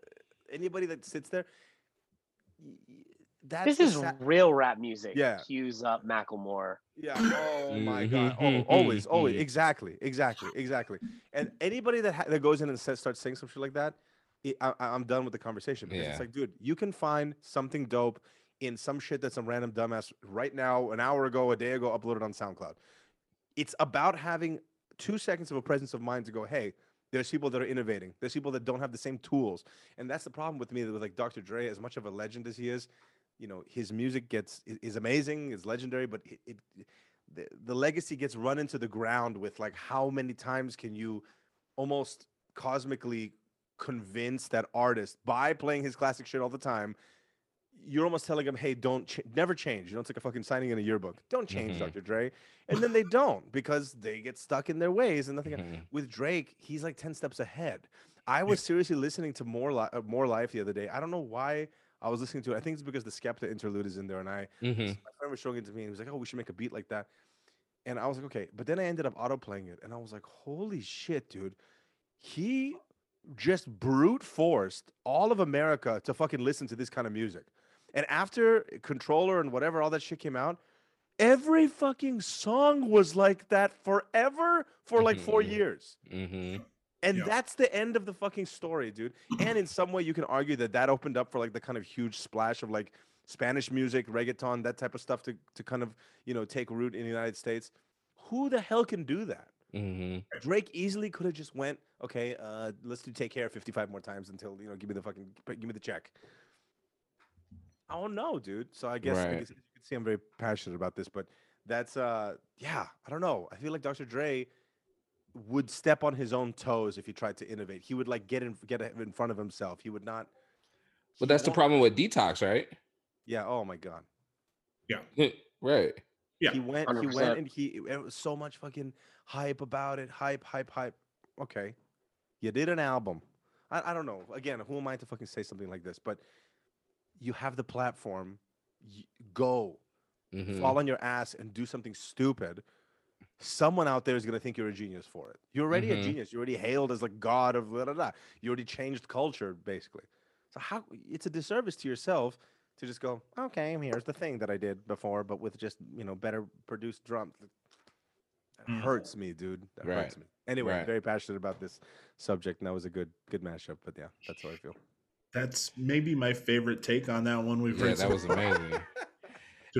anybody that sits there, y- y- that's this is sa- real rap music. Yeah. Cues up Macklemore. Yeah. Oh my god. Oh, always, always. Exactly. Exactly. Exactly. And anybody that ha- that goes in and says, starts saying some shit like that, it, I, I- I'm done with the conversation because Yeah. it's like, dude, you can find something dope in some shit that some random dumbass right now, an hour ago, a day ago, uploaded on SoundCloud. It's about having two seconds of a presence of mind to go, hey, there's people that are innovating. There's people that don't have the same tools, and that's the problem with me with like Dr. Dre. As much of a legend as he is, you know, his music gets is amazing, is legendary, but it, it the, the legacy gets run into the ground with like how many times can you almost cosmically convince that artist by playing his classic shit all the time you're almost telling him hey don't ch- never change. You know it's like a fucking signing in a yearbook. Don't change Mhm. dr dre. And then they don't because they get stuck in their ways and nothing Mhm. with drake he's like 10 steps ahead. I was seriously listening to more li- uh, more life the other day. I don't know why i was listening to it i think it's because the skepta interlude is in there and i Mhm. my friend was showing it to me and he was like, "Oh, we should make a beat like that." And I was like, "Okay," but then I ended up auto playing it, and I was like, "Holy shit, dude!" He just brute forced all of America to fucking listen to this kind of music. And after Controlla and whatever all that shit came out, every fucking song was like that forever for like four Mhm. years. Mhm. And Yeah. that's the end of the fucking story, dude. And in some way, you can argue that that opened up for like the kind of huge splash of like Spanish music, reggaeton, that type of stuff to to kind of you know take root in the United States. Who the hell can do that? Mhm. Drake easily could have just went, okay, uh, let's do take care 55 more times until you know, give me the fucking, give me the check. I don't know, dude. So I guess, I guess you can see I'm very passionate about this, but that's uh, yeah, I don't know. I feel like Dr. Dre would step on his own toes if he tried to innovate. He would like get in, get in front of himself. He would not. But that's the problem with detox, right? Yeah. Oh my god. Yeah. right. Yeah, he went he 100%. went and he it was so much fucking hype about it hype hype hype okay you did an album I, I don't know again who am i to fucking say something like this but you have the platform y- go Mhm. fall on your ass and do something stupid someone out there is going to think you're a genius for it. You're already Mhm. a genius. You're already hailed as like god of blah, blah, blah. You already changed culture basically. So how it's a disservice to yourself to just go, okay, here's the thing that I did before, but with just you know better produced drums. That Mm. hurts me, dude. That Right. hurts me. Anyway, Right. very passionate about this subject, and that was a good good mashup. But yeah, that's how I feel. That's maybe my favorite take on that one we've Yeah, heard. that was amazing.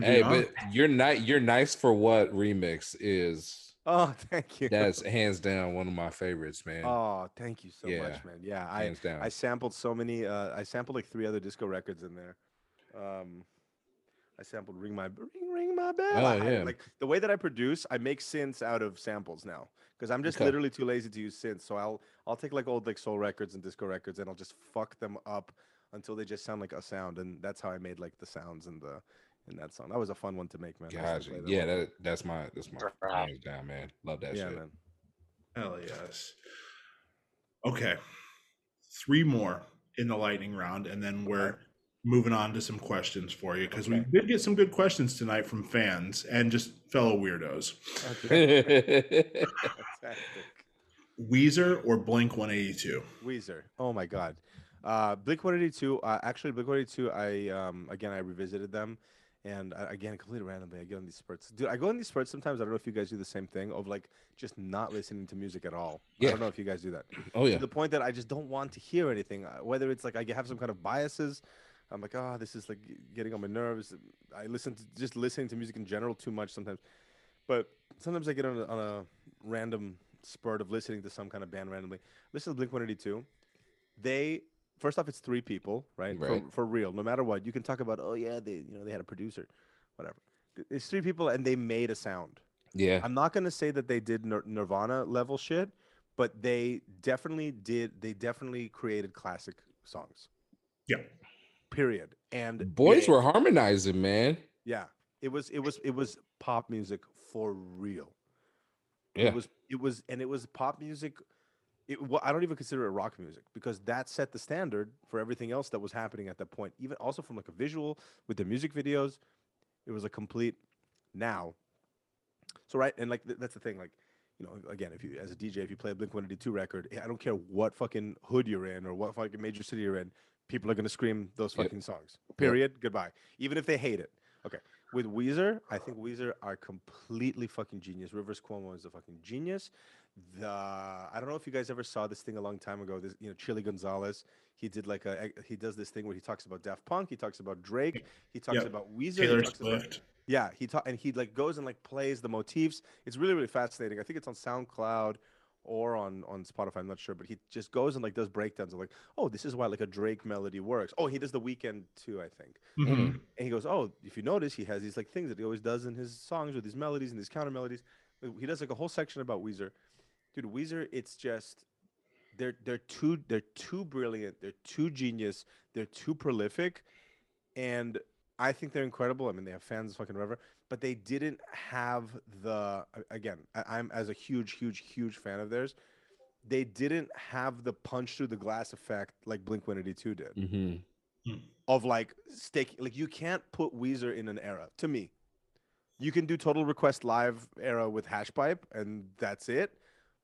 hey, honest. but you're not you're nice for what remix is. Oh, thank you. That's hands down one of my favorites, man. Oh, thank you so Yeah. much, man. Yeah, I hands down. I sampled so many. Uh, I sampled like three other disco records in there. Um, I sampled "Ring My Ring Ring My Bell." Oh, I had it. Like the way that I produce, I make synths out of samples now because I'm just Okay. literally too lazy to use synths. So I'll I'll take like old like soul records and disco records and I'll just fuck them up until they just sound like a sound, and that's how I made like the sounds and the in that song. That was a fun one to make, man. Gotcha. that Yeah, all the time. that that's my that's my hands down, man. Love that yeah, shit. man. Hell yes. Okay. Three more in the lightning round, and then we're moving on to some questions for you because we did get some good questions tonight from fans and just fellow weirdos. Okay. Weezer or Blink 182? Weezer. Oh my god. Uh, Blink 182. Uh, actually, Blink 182. I um again I revisited them, and I, again completely randomly I get on these spurts. Dude, I go on these spurts sometimes. I don't know if you guys do the same thing of like just not listening to music at all. I don't know if you guys do that. oh yeah. To the point that I just don't want to hear anything. uh, Whether it's like I have some kind of biases. I'm like, oh, this is like getting on my nerves. I listen to just listening to music in general too much sometimes. But sometimes I get on a, on a random spurt of listening to some kind of band randomly. Listen to Blink 182. They first off, it's three people, right? Right. For, for real. No matter what, you can talk about. Oh yeah, they you know they had a producer, whatever. It's three people and they made a sound. Yeah. I'm not gonna say that they did Nir- Nirvana level shit, but they definitely did. They definitely created classic songs. Yeah. Period. And Boys they- were harmonizing, man. yeah. It was it was it was pop music for real. Yeah. It was it was and it was pop music. It, well, I don't even consider it rock music because that set the standard for everything else that was happening at that point. Even also from like a visual with the music videos, it was a complete now. So right and like th- that's the thing like you know again if you as a DJ if you play a Blink 182 record I don't care what fucking hood you're in or what fucking major city you're in people are gonna scream those Yep. fucking songs period goodbye even if they hate it okay with Weezer I think Weezer are completely fucking genius Rivers Cuomo is a fucking genius the I don't know if you guys ever saw this thing a long time ago this you know Chilly Gonzales he did like a he does this thing where he talks about Daft Punk he talks about Drake he talks Yep. about Weezer he Taylor talks about- Swift. yeah, he ta- and he like goes and like plays the motifs. It's really really fascinating. I think it's on SoundCloud or on on Spotify. I'm not sure, but he just goes and like does breakdowns of like, oh, this is why like a Drake melody works. Oh, he does the Weeknd too, I think. Mhm. And he goes, oh, if you notice, he has these like things that he always does in his songs with these melodies and these counter melodies. He does like a whole section about Weezer. Dude, Weezer, it's just they're they're too they're too brilliant. They're too genius. They're too prolific, and I think they're incredible. I mean, they have fans fucking whatever, but they didn't have the again. I, I'm as a huge, huge, huge fan of theirs. They didn't have the punch through the glass effect like Blink 182 did Mm-hmm. of like stick like you can't put Weezer in an era to me. You can do Total Request Live era with Hashpipe and that's it.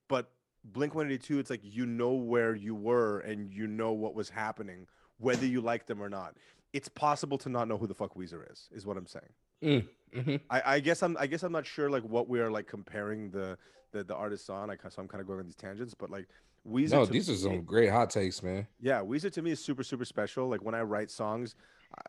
But Blink 182, it's like you know where you were and you know what was happening, whether you like them or not. It's possible to not know who the fuck Weezer is, is what I'm saying. Mm-hmm. I, I guess I'm I guess I'm not sure like what we are like comparing the the, the artists on. I so I'm kind of going on these tangents, but like Weezer. No, these are some great hot takes, man. yeah, Weezer to me is super super special. Like when I write songs,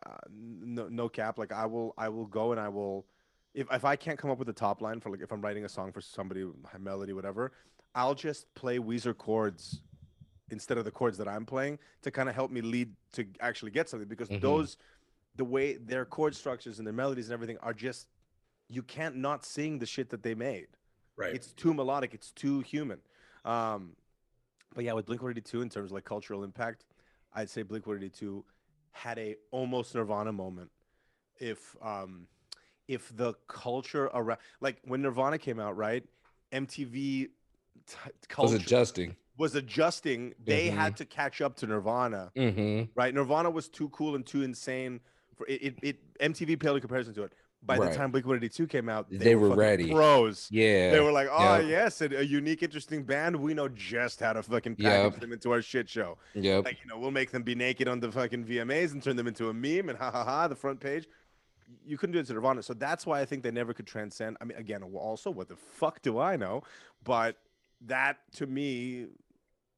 uh, no no cap. Like I will I will go and I will, if if I can't come up with a top line for like if I'm writing a song for somebody, a melody whatever, I'll just play Weezer chords instead of the chords that I'm playing to kind of help me lead to actually get something because Mhm. those the way their chord structures and their melodies and everything are just you can't not sing the shit that they made Right. it's too melodic it's too human um but yeah with blink 182 in terms of like cultural impact i'd say blink 182 had a almost nirvana moment if um if the culture around like when nirvana came out right mtv t- Was adjusting. was adjusting they had to catch up to nirvana Mm-hmm. right? Nirvana was too cool and too insane for it. It, it MTV paled in comparison to it. by the Right. time Blink 182 came out, they, They were fucking ready. Pros. Yeah. They were like, oh Yep. yes, a, a unique, interesting band. We know just how to fucking package Yep. them into our shit show. Yeah, Like, you know, we'll make them be naked on the fucking VMAs and turn them into a meme and ha ha ha, the front page. You couldn't do it to Nirvana. So that's why I think they never could transcend. I mean, again, also, what the fuck do I know? But that to me,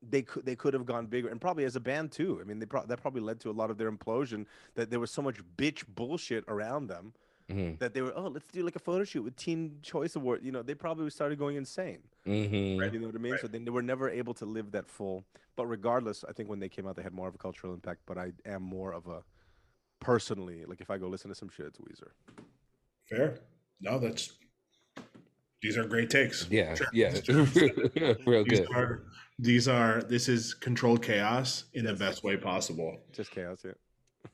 they could they could have gone bigger and probably as a band too. I mean, they pro- that probably led to a lot of their implosion that there was so much bitch bullshit around them Mhm. that they were, oh, let's do like a photo shoot with Teen Choice Award. You know, they probably started going insane. Mhm. You know what I mean? So then they were never able to live that full. But regardless, I think when they came out, they had more of a cultural impact. But I am more of a personally like if I go listen to some shit, it's Weezer. Fair. No, that's these are great takes. Yeah. Sure. Yeah. Real These good. are these are this is controlled chaos in the best way possible. Just chaos, yeah.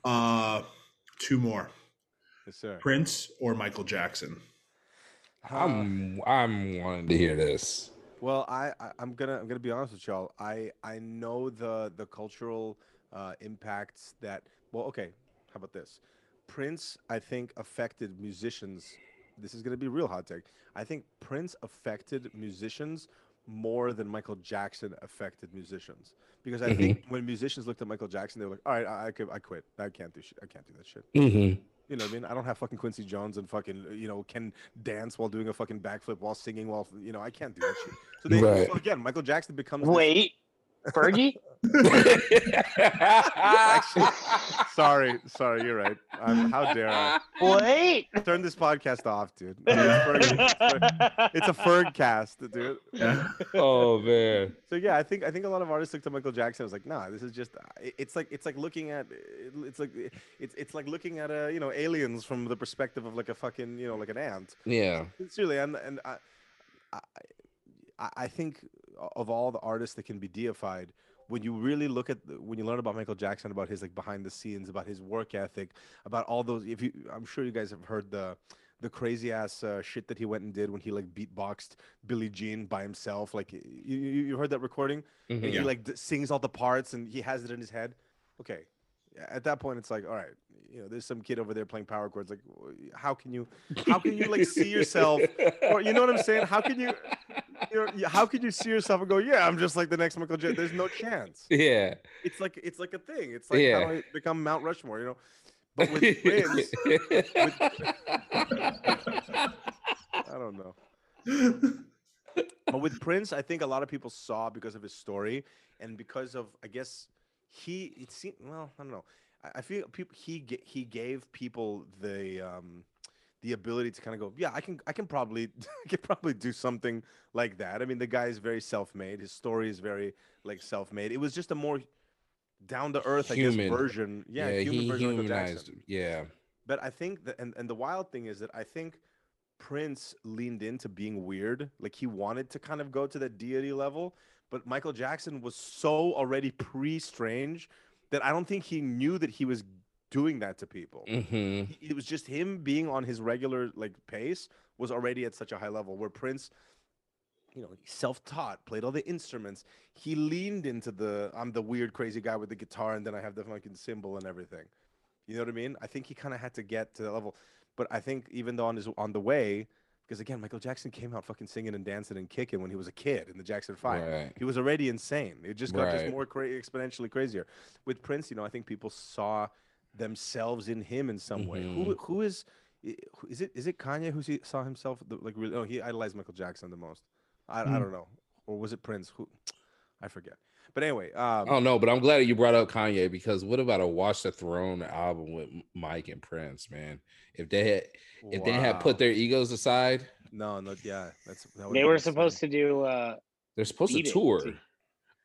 Uh two more. Yes, sir. Prince or Michael Jackson. I'm I'm wanting to hear this. Well, I, I I'm gonna I'm gonna be honest with y'all. I I know the the cultural uh, impacts that. Well, okay. How about this? Prince, I think, affected musicians. This is gonna be real hot take. I think Prince affected musicians more than Michael Jackson affected musicians. Because I think when musicians looked at Michael Jackson, they were like, "All right, I, I could, I quit. I can't do shit. I can't do that shit." Mm-hmm. You know what I mean? I don't have fucking Quincy Jones and fucking, you know, can dance while doing a fucking backflip while singing while, you know, I can't do that shit. So they, Right. so again, Michael Jackson becomes. this- Wait, Fergie? Actually, sorry, sorry, you're right. I'm, how dare I? Wait. Turn this podcast off, dude. I mean, it's, Ferg, it's, Ferg- it's a Ferg cast, dude. Yeah. oh man. So yeah, I think I think a lot of artists look to Michael Jackson. and was like, nah, this is just. It's like it's like looking at it's like it's it's like looking at a you know aliens from the perspective of like a fucking you know like an ant. Yeah. Sincerely, and and I, I, I- I think of all the artists that can be deified, when you really look at the, when you learn about Michael Jackson, about his like behind the scenes, about his work ethic, about all those. If you, I'm sure you guys have heard the the crazy ass uh, shit that he went and did when he like beatboxed Billie Jean by himself. Like you, you you heard that recording? And Mhm. he like d- sings all the parts and he has it in his head. Okay, at that point it's like, all right, you know, there's some kid over there playing power chords. Like, how can you, how can you like see yourself, or you know what I'm saying? How can you, you know, y- how could you see yourself and go, yeah, I'm just like the next Michael Jackson? There's no chance. Yeah. It's like it's like a thing. It's like Yeah. how I become Mount Rushmore, you know? But with Prince, I don't know. But with Prince, I think a lot of people saw because of his story and because of, I guess, he. It seemed well. I don't know. I, I feel people he he gave people the um the ability to kind of go, yeah, I can I can probably I can probably do something like that. I mean, the guy is very self-made. His story is very like self-made. It was just a more down to earth, I guess, version. Yeah, Yeah, human version of humanized. Jackson. Yeah. But I think that, and, and the wild thing is that I think Prince leaned into being weird. Like he wanted to kind of go to that deity level, but Michael Jackson was so already pre strange that I don't think he knew that he was doing that to people. hmm It was just him being on his regular like pace was already at such a high level where Prince you know, self-taught, played all the instruments. He leaned into the I'm the weird crazy guy with the guitar and then I have the fucking cymbal and everything. You know what I mean? I think he kind of had to get to that level. But I think even though on his on the way, because again, Michael Jackson came out fucking singing and dancing and kicking when he was a kid in the Jackson Five. Right. He was already insane. It just got just more cra- exponentially crazier. With Prince, you know, I think people saw themselves in him in some way. Who Mhm. who is i- who- is it? Is it Kanye who see, saw himself the, like? Really, oh, he idolized Michael Jackson the most. I, I Hmm. don't know, or was it Prince? Who I forget. But anyway, um, I don't know, but I'm glad that you brought up Kanye because what about a Watch the Throne album with Mike and Prince, man? If they had if they had put their egos aside, no, no, yeah, that's that would've They were supposed to do uh they're supposed to tour. too.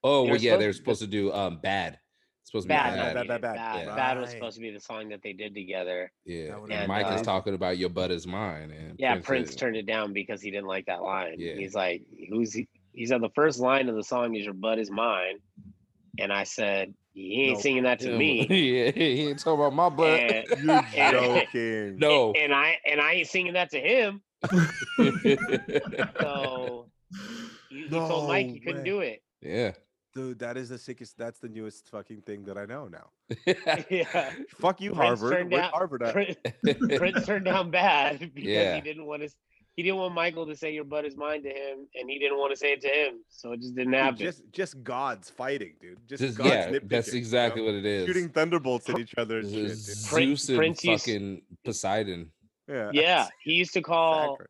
Oh well, were yeah, they're supposed supposed to do um bad. It's supposed to be bad, bad. Bad, bad, Bad, bad, Bad, bad, Bad. was supposed to be the song that they did together. Yeah, That and been Mike is uh, talking about your butt is mine, and Yeah, Prince is- turned it down because he didn't like that line. Yeah. He's like, "Who's he?" He said the first line of the song is "Your butt is mine," and I said, "He ain't No. singing that to me." yeah, he ain't talking about my butt. And, You're and- joking. no. and I and I ain't singing that to him. So he, he told Mike he No couldn't way. do it. yeah, Dude, that is the sickest. That's the newest fucking thing that I know now. yeah. Fuck you, Prince Harvard. turned down- Harvard at? Prince, Prince turned down bad because Yeah. he didn't want to. He didn't want Michael to say your butt is mine to him, and he didn't want to say it to him, so it just didn't Dude, happen. just just gods fighting, dude. Just, Just, gods yeah, nitpicking, that's you know? exactly what it is. Shooting thunderbolts at each other and shit, dude. Z- Prin- and Prince used- fucking Poseidon. Yeah. yeah, he used to call. exactly.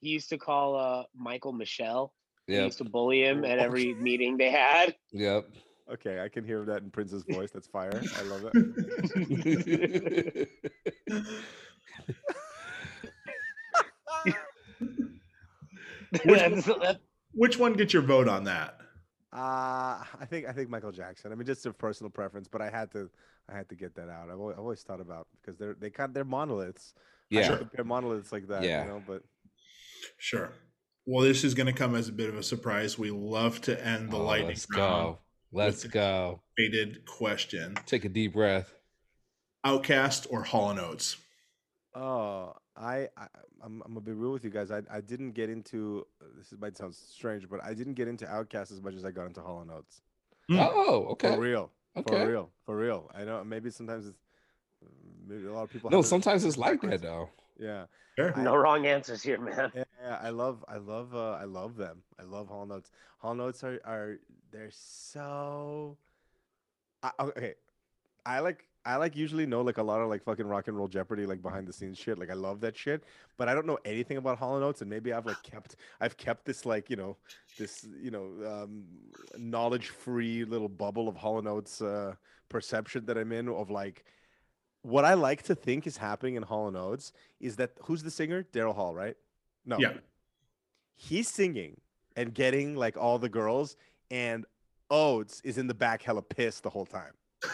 He used to call uh, Michael Michelle. He Yep. used to bully him at every meeting they had. Yep. Okay, I can hear that in Prince's voice. That's fire. I love it. That's- that- Which one gets your vote on that? Uh I think I think Michael Jackson. I mean, just a personal preference, but I had to I had to get that out. I've always, I've always thought about because they're they kind they're monoliths. Yeah. don't compare monoliths like that. Yeah. You know, but Sure. Well, this is going to come as a bit of a surprise. We love to end the Oh, lightning let's round. go. Let's go. Faded question: Take a deep breath. OutKast or Hall and Oates? Oh, I, I I'm, I'm gonna be real with you guys. I, I didn't get into this might sound strange, but I didn't get into OutKast as much as I got into Hall and Oates. Hmm. Oh, okay. For real, Okay. for real, for real. I know maybe sometimes it's maybe a lot of people. No, have sometimes it's like that though. Yeah, Sure. I- no wrong answers here, man. yeah, yeah, I love, I love, uh, I love them. I love Hall Notes. Hall Notes are are they're so. I, okay, I like I like usually know like a lot of like fucking rock and roll Jeopardy like behind the scenes shit. Like I love that shit, but I don't know anything about Hall Notes, and maybe I've like kept I've kept this like you know this you know um, knowledge free little bubble of Hall Notes uh, perception that I'm in of like. What I like to think is happening in Hall Notes is that who's the singer? Daryl Hall, right? No Yeah. he's singing and getting like all the girls, and Oates is in the back hella pissed the whole time.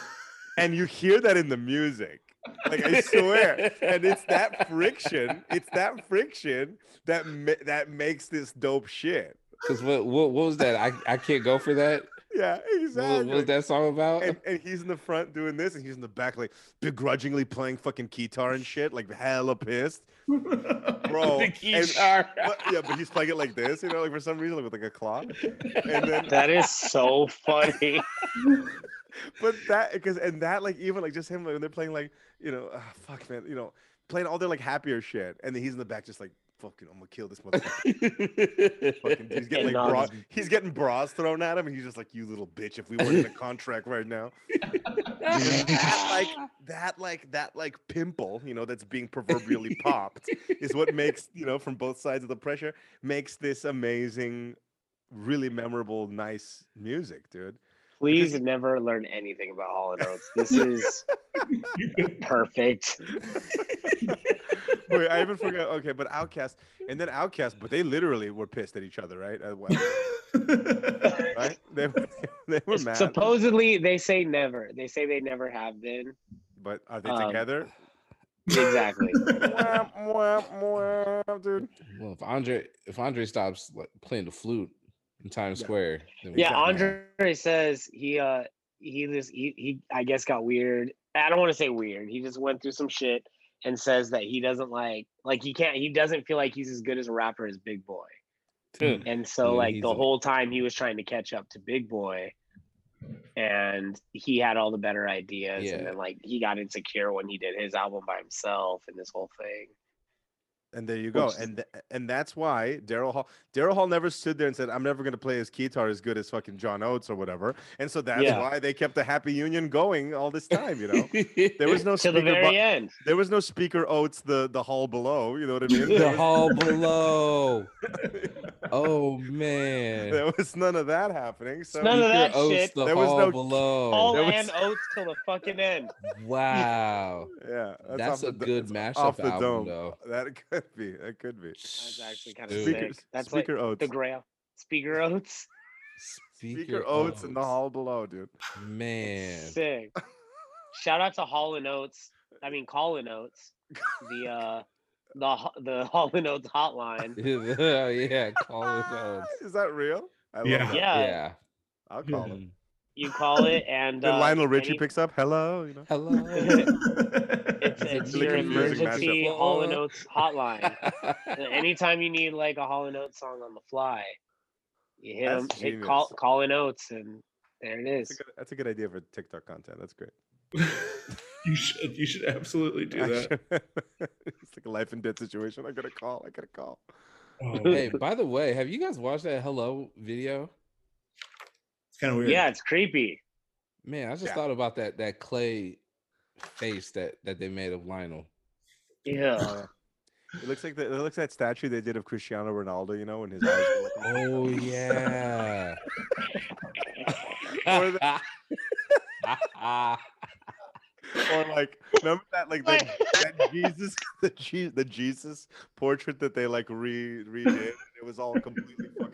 And you hear that in the music. Like I swear. and it's that friction, it's that friction that ma- that makes this dope shit. Because what, what what was that? I, I can't go for that. Yeah, What, exactly. what was that song about? and, and he's in the front doing this, and he's in the back like begrudgingly playing fucking guitar and shit, like hella pissed, bro. The and- guitar. but- yeah, but he's playing it like this, you know, like for some reason, like with like a claw. And then That is so funny. but that because and that like even like just him like, when they're playing like you know ah, fuck man you know playing all their like happier shit and then he's in the back just like fucking I'm gonna kill this motherfucker. fucking, he's getting Getting like bra, he's getting bras thrown at him and he's just like you little bitch if we weren't in a contract right now. That like that like that like pimple you know that's being proverbially popped is what makes you know from both sides of the pressure makes this amazing really memorable nice music dude Please never learn anything about Hall and Oates. This is perfect. Wait, I even forgot. Okay, but OutKast, and then OutKast, but they literally were pissed at each other, right? Right? They were, they were mad. Supposedly, they say never. They say they never have been. but are they um, together? Exactly. Well, if Andre if Andre stops like, playing the flute in Times Yeah. Square, then yeah, got- Andre says he uh he just he, he I guess got weird. I don't want to say weird. He just went through some shit and says that he doesn't like like he can't he doesn't feel like he's as good as a rapper as Big Boi. Hmm. And so Yeah, like the a- whole time he was trying to catch up to Big Boi and he had all the better ideas Yeah. and then like he got insecure when he did his album by himself and this whole thing. And there you go. Which And th- and that's why Daryl Hall Daryl Hall never stood there and said, "I'm never going to play his guitar as good as fucking John Oates or whatever." And so that's Yeah. why they kept the happy union going all this time. You know, there was no To the speaker. very bu- end. there was no speaker Oates the the hall below. You know what I mean? The was- hall below. Oh man. there was none of that happening. So None of that Oates, shit. The There was hall no- below. All there was- and Oates till the fucking end. Wow. yeah, That's, off a the good that's off mashup the album, dome. though. That could be. That could be. That's actually kind of Dude. Speaker, sick. That's like speaker Oates. the grail. Speaker Oates. Speaker Oates in the hall below, dude. Man. Sick. Shout out to Hall and Oates. I mean Colin Oates. The uh the the Hall and Oates hotline. yeah, call it Oates. Is that real? I love Yeah. that. Yeah. Yeah. I'll call it. You call it and Then uh, Lionel Richie any- picks up. Hello, you know. Hello. it's, It's really your emergency mashup. Hall and Oates hotline. Anytime you need like a Hall and Oates song on the fly, you hit That's them, hit call genius. Colin Oates, and There it is. That's a good, that's a good idea for TikTok content. That's great. you should you should absolutely do that. it's like a life and death situation. I gotta call. I gotta call. Oh, Hey, by the way, have you guys watched that hello video? It's kind of weird. Yeah, it's creepy. Man, I just Yeah. thought about that that clay face that that they made of Lionel. Yeah. It looks like the, it looks like that statue they did of Cristiano Ronaldo. You know, when his eyes. Oh yeah. Or or like remember that like the, that Jesus the Je- the Jesus portrait that they like re redid. It was all completely fucked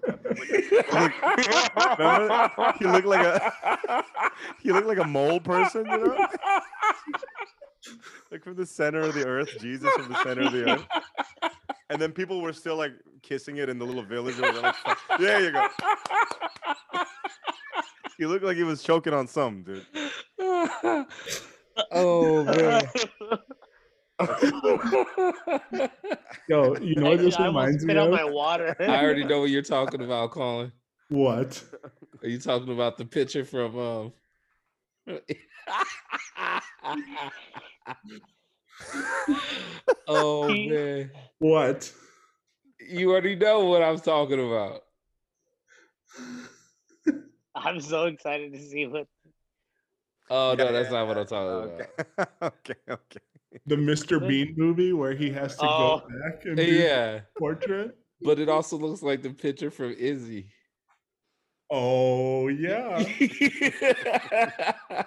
He looked like a he looked like a mole person, you know? like from the center of the earth, Jesus from the center of the earth. And then people were still like kissing it in the little village. Like, there you go. He looked like he was choking on some dude. oh man. Yo, you know what this I almost reminds me out of? my water. I already know what you're talking about, Colin. What? Are you talking about the picture from um Oh man. What? You already know what I'm talking about. I'm so excited to see what. Oh no, that's yeah, not what I'm yeah. talking Okay. about. okay, okay. The Mr. Bean movie where he has to Oh. go back and do Yeah, portrait? but it also looks like the picture from Izzy. Oh yeah.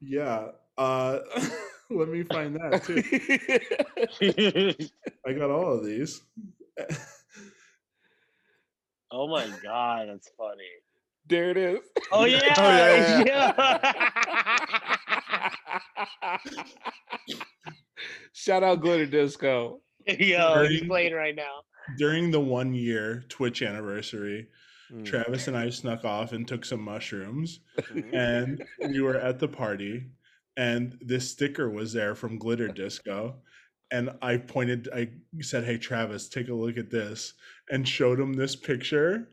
Yeah. Uh let me find that too. I got all of these. oh my god, that's funny. there it is. Oh yeah, yeah, yeah. Shout out Glitter Disco. Yo, he's playing right now. During the one year Twitch anniversary, Mm. Travis and I snuck off and took some mushrooms Mhm. and we were at the party and this sticker was there from Glitter Disco and I pointed I said hey Travis take a look at this and showed him this picture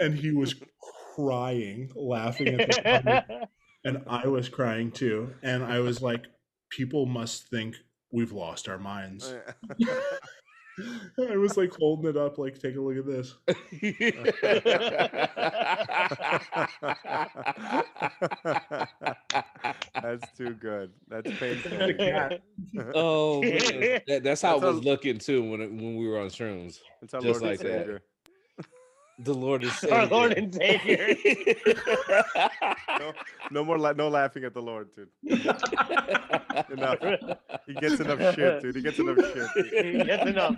and he was crying laughing at the comment, and I was crying too and I was like people must think we've lost our minds oh, I was like holding it up like take a look at this That's too good. That's painful. oh, man. That- that's how That's it was a- looking too when it, when we were on shrooms. That's our Just Lord like that. Savior. The Lord is Our Lord Savior. and Savior. No, no more, la- no laughing at the Lord, dude. Enough. He gets enough shit, dude. He gets enough shit. Dude. gets enough.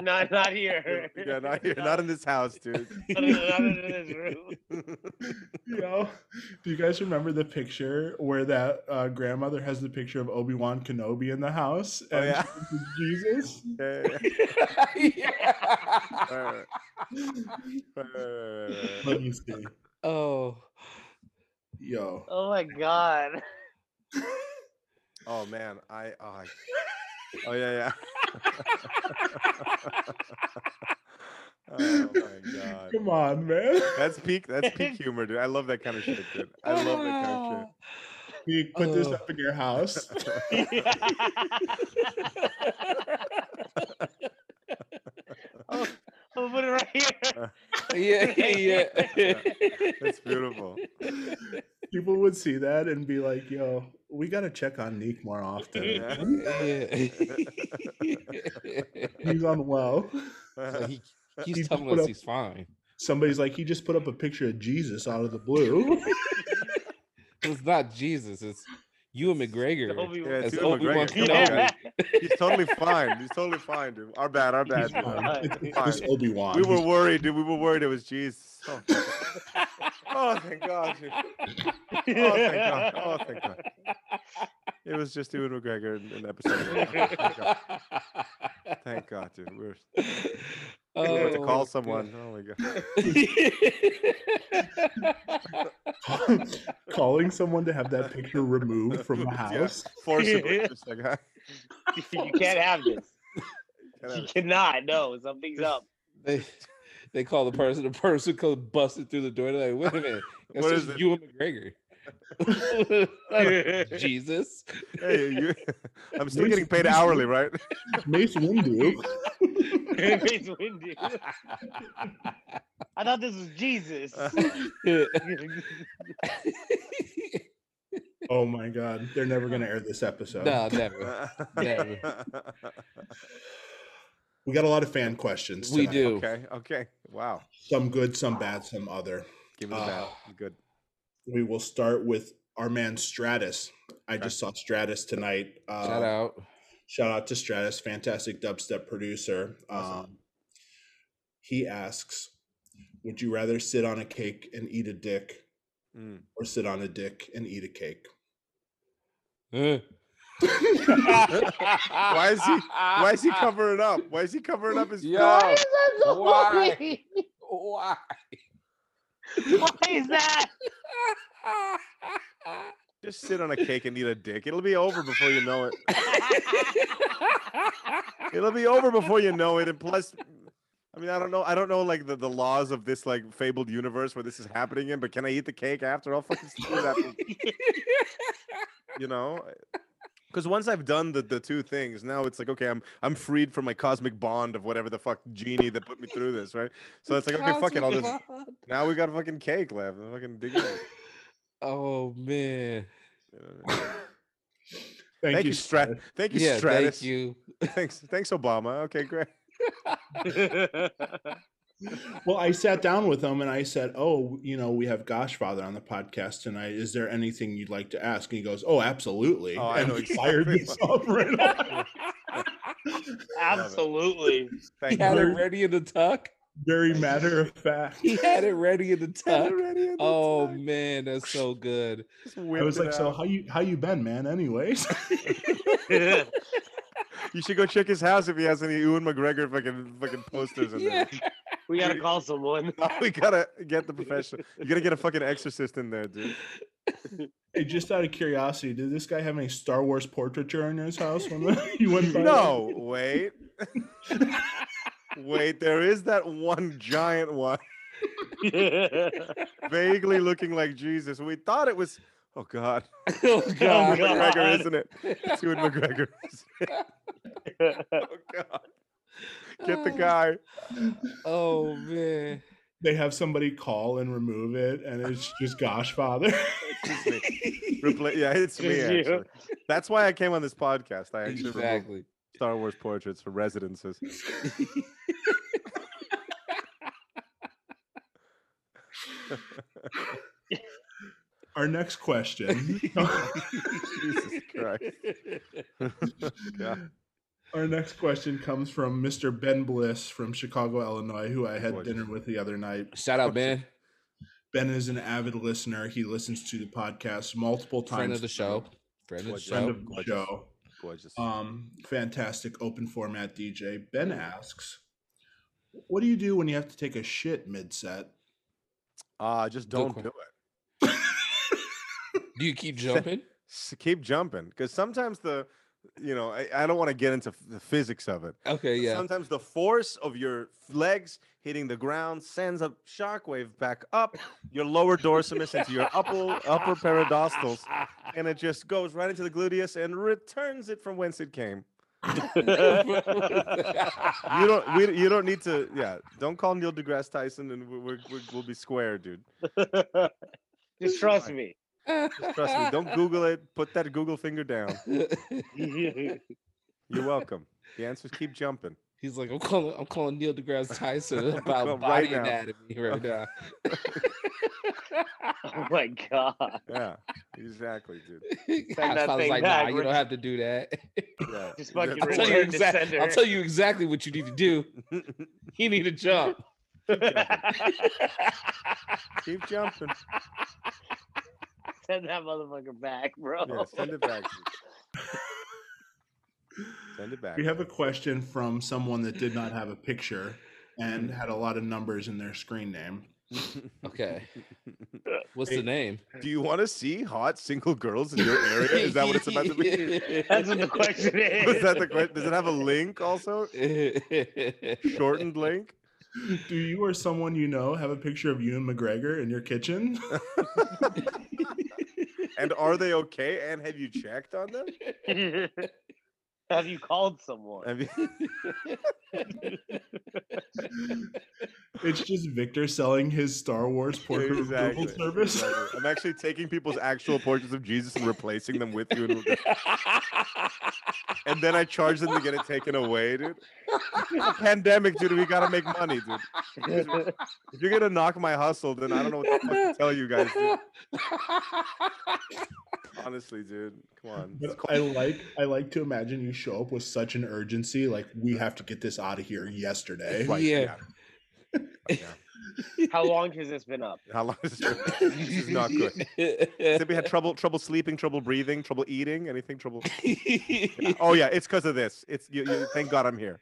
Not not here. Yeah, not here, not in this house, dude. Not in- not in this room. Yo, do you guys remember the picture where that uh, grandmother has the picture of Obi Wan Kenobi in the house? Oh, yeah. she thinks it's Jesus. Yeah, yeah, Yeah. yeah. Right, right. See. Oh, Yo, Oh my god. Oh man, I oh, I, oh yeah, yeah. oh my god. come on, man. That's peak that's peak humor, dude. I love that kind of shit, dude. I love that kind of shit. You put this Oh. up in your house. Shit. I'll put it right here. Uh, yeah, yeah. yeah. That's beautiful. People would see that and be like, "Yo, we gotta check on Neek more often. Yeah. Yeah. He's unwell." So he, He he's just telling us up- he's fine. Somebody's like, "He just put up a picture of Jesus out of the blue." It's not Jesus. It's Ewan McGregor. Obi-Wan. Yeah, As it's Obi-Wan McGregor. Come on, Kenobi. He's totally fine. He's totally fine, dude. Our bad, our bad. He's dude. fine. It's, it's Fine. Obi Wan. We were worried, dude. We were worried it was Jesus. Oh, oh thank God. dude. Oh, thank God. Oh, thank God. It was just Ewan McGregor in, in the episode. Oh, thank God. Thank God, dude. We're we had to Oh, call God. someone. Oh my God. calling someone to have that picture removed from the Yeah. house. Forcibly. Like, you can't have this. Can You cannot. No, something's up. they they call the person. The person comes busted through the door. They're like, wait a minute, that's What just is it? Ewan McGregor. Jesus. Hey, you, I'm still Mace- getting paid Mace- hourly, right? Mace Windu. It's windy. I thought this was Jesus. Oh my god, they're never gonna air this episode. no, never. Never. We got a lot of fan questions. We tonight. do. Okay. Okay. Wow. Some good, some bad, some other. Give me the bad. Ah. Good. We will start with our man Stratus. I just saw Stratus tonight. Uh, Shout out. Shout out to Stratus, fantastic dubstep producer. Awesome. Um, he asks, "Would you rather sit on a cake and eat a dick, Mm. or sit on a dick and eat a cake?" Uh. Why is he? Why is he covering up? Why is he covering up his? Yo, Why is that so Why? Why? Is that? Just sit on a cake and eat a dick. It'll be over before you know it. It'll be over before you know it. And plus, I mean, I don't know. I don't know like the, the laws of this like fabled universe where this is happening in. But can I eat the cake after? I'll fucking that. You know. Because once I've done the, the two things, now it's like okay, I'm I'm freed from my cosmic bond of whatever the fuck genie that put me through this, right? So it's like okay, fuck it, I'll just now we got a fucking cake left. I'm fucking dig it. Oh man. Thank, Thank you, Strat. Stratus. Thank you, Yeah, Stratus. thank you. Thanks, thanks, Obama. Okay, great. Well, I sat down with him and I said, "Oh, you know, we have Goshfather on the podcast tonight. Is there anything you'd like to ask?" And he goes, "Oh, absolutely." Oh, I and know he fired me this off right off. Absolutely. He Thank had you. it ready in the tuck. Very matter of fact. He had it ready in the tuck. In the Oh tuck. man, that's so good. Just I was it like, "So how you how you been, man? Anyways." you should go check his house if he has any Ewan McGregor fucking fucking posters in Yeah. there. We gotta call someone. we gotta get the professional. You gotta get a fucking exorcist in there, dude. Hey, just out of curiosity, did this guy have any Star Wars portraiture in his house when you went by? No, wait, wait. There is that one giant one, vaguely looking like Jesus. We thought it was. Oh God, Oh Ewan god. McGregor, isn't it? It's Ewan McGregor. Oh God, get the oh. guy. Oh man. They have somebody call and remove it, and it's just Goshfather. It's. Repla- yeah, it's me. Just you. Actually, that's why I came on this podcast. I actually removed Exactly. Star Wars portraits for residences. Our next question. Jesus Christ. God. Our next question comes from Mr. Ben Bliss from Chicago, Illinois, who I had dinner with the other night. Shout out, Ben. Ben is an avid listener. He listens to the podcast multiple times. Friend of the show. Friend of the Gorgeous. Friend show. of the show. Gorgeous. Um, fantastic open format DJ. Ben asks, "What do you do when you have to take a shit mid set?" Ah, just don't do it. Do you keep jumping? Keep jumping because sometimes the, you know, I, I don't want to get into f- the physics of it. Okay, yeah. Sometimes the force of your legs hitting the ground sends a shockwave back up your lower dorsimus into your upper upper peridorsals, and it just goes right into the gluteus and returns it from whence it came. You don't. We, you don't need to. Yeah. Don't call Neil deGrasse Tyson, and we, we're, we're, we'll be square, dude. Just trust me. Just trust me. Don't Google it. Put that Google finger down. You're welcome. The answer is keep jumping. He's like, I'm calling, I'm calling Neil deGrasse Tyson about Calling body right now. anatomy right now. oh my god. Yeah. Exactly, dude. Send that Godfather's thing like, back, nah, you don't have to do that. Yeah. Just fucking I'll tell, you Return to exact, I'll tell you exactly what you need to do. You need to jump. keep jumping. Send that motherfucker back, bro. Yeah. Send it back. Send it back. We have a question from someone that did not have a picture and had a lot of numbers in their screen name. Okay. What's the name? Do you want to see hot single girls in your area? Is that what it's about to be? That's what the question is. Was that the question? Does it have a link also? Shortened link? Do you or someone you know have a picture of Ewan McGregor in your kitchen? And are they okay? And have you checked on them? Have you called someone? Have you- it's just Victor selling his Star Wars portrait exactly, approval service. exactly. I'm actually taking people's actual portraits of Jesus and replacing them with you, and, we're gonna- and then I charge them to get it taken away, dude. It's a pandemic, dude. We gotta make money, dude. If you're gonna knock my hustle, then I don't know what the fuck to tell you guys, dude. Honestly, dude. Come on. But I like I like to imagine you show up with such an urgency, like we have to get this out of here yesterday. Right, Yeah. How long has this been up? How long is this? this is not good. Said we had trouble, trouble sleeping, trouble breathing, trouble eating, anything, trouble. Yeah. Oh yeah, it's because of this. It's you, you. Thank God I'm here.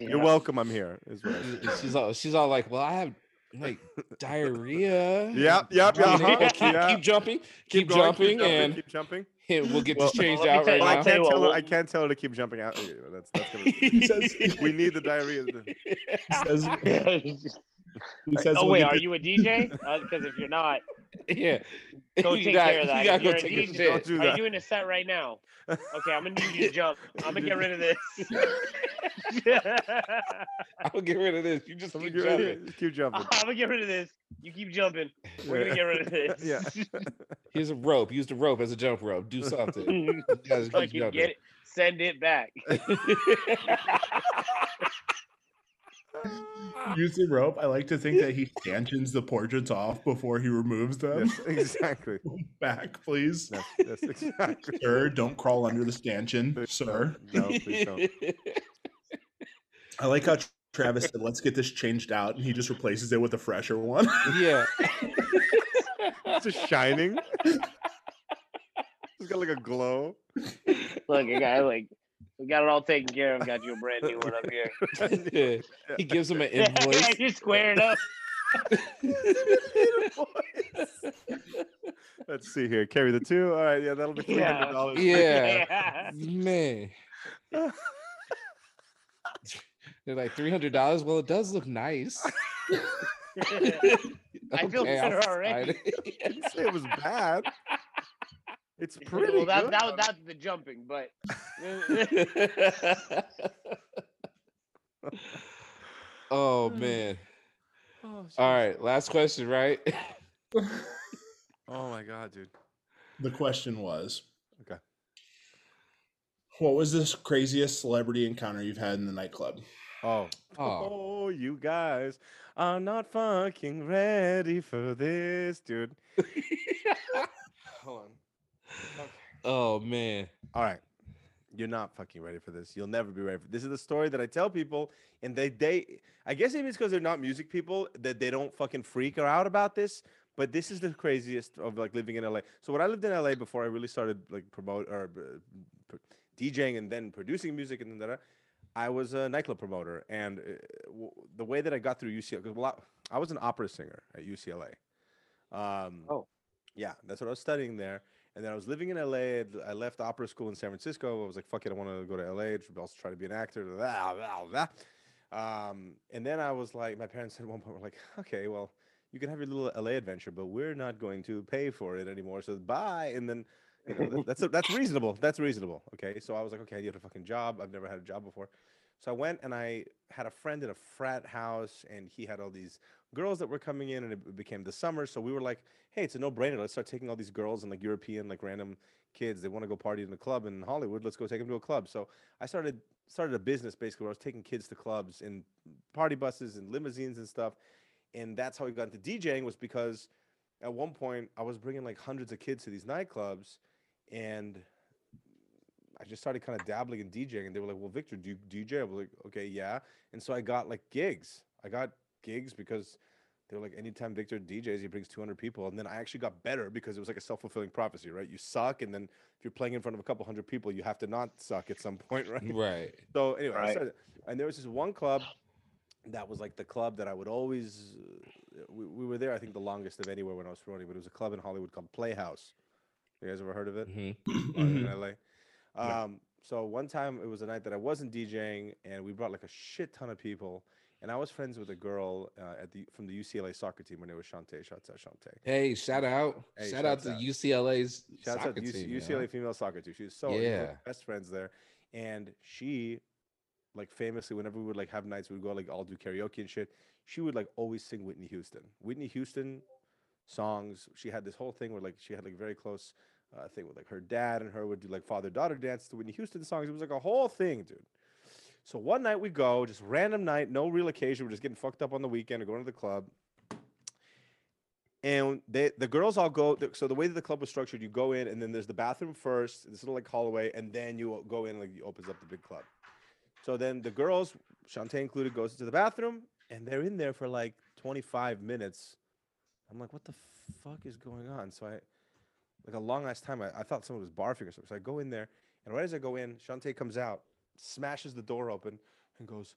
You're welcome. I'm here. Is what she's all she's all like, well, I have like diarrhea. Yep, yep, uh-huh, keep, keep, yeah. keep jumping, keep, going, jumping, and keep jumping. we'll get Well- this changed Well, out right you- Well, I I'll now. tell can't you tell her. I can't tell her to keep jumping out. That's that's gonna. He says we need the diarrhea. says, he says oh wait, are you a DJ? Because uh, if you're not, yeah, go You take got- care of you that. gotta If go you're a DJ. Don't Are you doing a set right now? Okay, I'm gonna need you to jump. I'm gonna get rid of this. I'm gonna get rid of this. You just Keep keep jumping. jumping. Keep jumping. I'm gonna get rid of this. You keep jumping. We're gonna get rid of this. Yeah. Here's a rope. Use the rope as a jump rope. Do something. You guys keep Fucking jumping. get it. Send it back. using rope. I like to think that he stanchions the portraits off before he removes them. Yes, exactly. Back, please. That's, that's exactly. Sir, don't crawl under the stanchion, sir. No, please don't. I like how Travis said, let's get this changed out, and he just replaces it with a fresher one. yeah. It's just shining. It's got like a glow. Look, I got like we got it all taken care of. Got you a brand new one up here. he gives him an invoice. You're squaring up. Let's see here. Carry the two. All right. Yeah, that'll be three Yeah. hundred dollars. Yeah. Man. They're like three hundred dollars. Well, it does look nice. I feel Okay, I'll better already. it. I didn't say it was bad. It's pretty well, that, good. that, that's the jumping, but oh man. Oh, All right, last question, right? Oh my god, dude. the question was Okay. What was this craziest celebrity encounter you've had in the nightclub? Oh. Oh. Oh, you guys are not fucking ready for this, dude. Hold on. Oh man. All right. You're not fucking ready for this. You'll never be ready for this. is the story that I tell people, and they they I guess maybe it's because they're not music people that they don't fucking freak out about this. But this is the craziest of like living in LA. So when I lived in LA before I really started like promote or uh, DJing and then producing music and then that, I was a nightclub promoter. And uh, w- the way that I got through UCLA, because well, I I was an opera singer at UCLA. Um, Oh. yeah, that's what I was studying there. And then I was living in LA. I'd- left opera school in San Francisco. I was like, fuck it, I want to go to LA. to Also try to be an actor. Blah, blah, blah. Um, and then I was like, my parents at one point were like, okay, well, you can have your little LA adventure, but we're not going to pay for it anymore. So bye. And then, you know, that- that's that's reasonable. That's reasonable. Okay. So I was like, okay, you have a fucking job. I've never had a job before. So I went and I had a friend in a frat house, and he had all these girls that were coming in, and it became the summer. So we were like, hey, it's a no-brainer. Let's start taking all these girls and like European, like random kids. They want to go party in a club in Hollywood. Let's go take them to a club. So I started started a business basically where I was taking kids to clubs and party buses and limousines and stuff. And that's how we got into DJing was because at one point I was bringing like hundreds of kids to these nightclubs, and I just started kind of dabbling in DJing. And they were like, "Well, Victor, do you DJ?" I was like, "Okay, yeah." And so I got like gigs. I got gigs because they were like, anytime Victor DJs, he brings 200 people. And then I actually got better because it was like a self fulfilling prophecy, right? You suck, and then if you're playing in front of a couple hundred people, you have to not suck at some point, right? Right. So anyway, I started, and there was this one club that was like the club that I would always. Uh, we, we were there, I think, the longest of anywhere when I was promoting, but it was a club in Hollywood called Playhouse. You guys ever heard of it? hmm uh, in Mhm. LA. Yeah. Um, so one time it was a night that I wasn't DJing, and we brought like a shit ton of people, And I was friends with a girl uh, at the from the UCLA soccer team. Her name was Shantae. Shouts out Shantae. Hey, shout out. Hey, shout out shouts to out. UCLA's Shouts soccer out UC, team, UCLA know? female soccer team. She was so Yeah. best friends there, and she, like famously, whenever we would like have nights, we would go like all do karaoke and shit. She would like always sing Whitney Houston. Whitney Houston songs. She had this whole thing where like she had like very close uh, thing with like her dad and her would do like father daughter dance to Whitney Houston songs. It was like a whole thing, dude. So one night we go, just random night, no real occasion. We're just getting fucked up on the weekend or going to the club. And they, the girls all go. So the way that the club was structured, you go in, and then there's the bathroom first, this little like hallway, and then you go in, like, it opens up the big club. So then the girls, Shantae included, goes into the bathroom, and they're in there for like 25 minutes. I'm like, what the fuck is going on? So I, like a long ass time, I, I thought someone was barfing or something. So I go in there, and right as I go in, Shantae comes out, smashes the door open, and goes,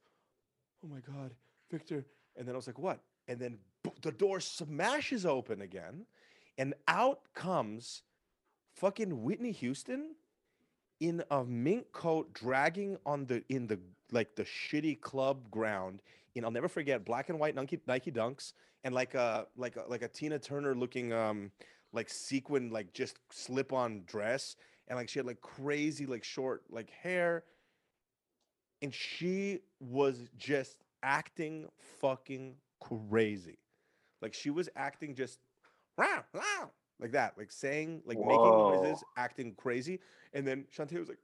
"Oh my god, Victor!" And then I was like, "What?" And then the door smashes open again, and out comes fucking Whitney Houston in a mink coat, dragging on the in the like the shitty club ground. And I'll never forget black and white Nike Nike Dunks and like a like a like a Tina Turner looking um like sequin like just slip on dress and like she had like crazy like short like hair and she was just acting fucking crazy. Like she was acting just "Rah, rah," like that like saying like making noises acting crazy. And then Shantae was like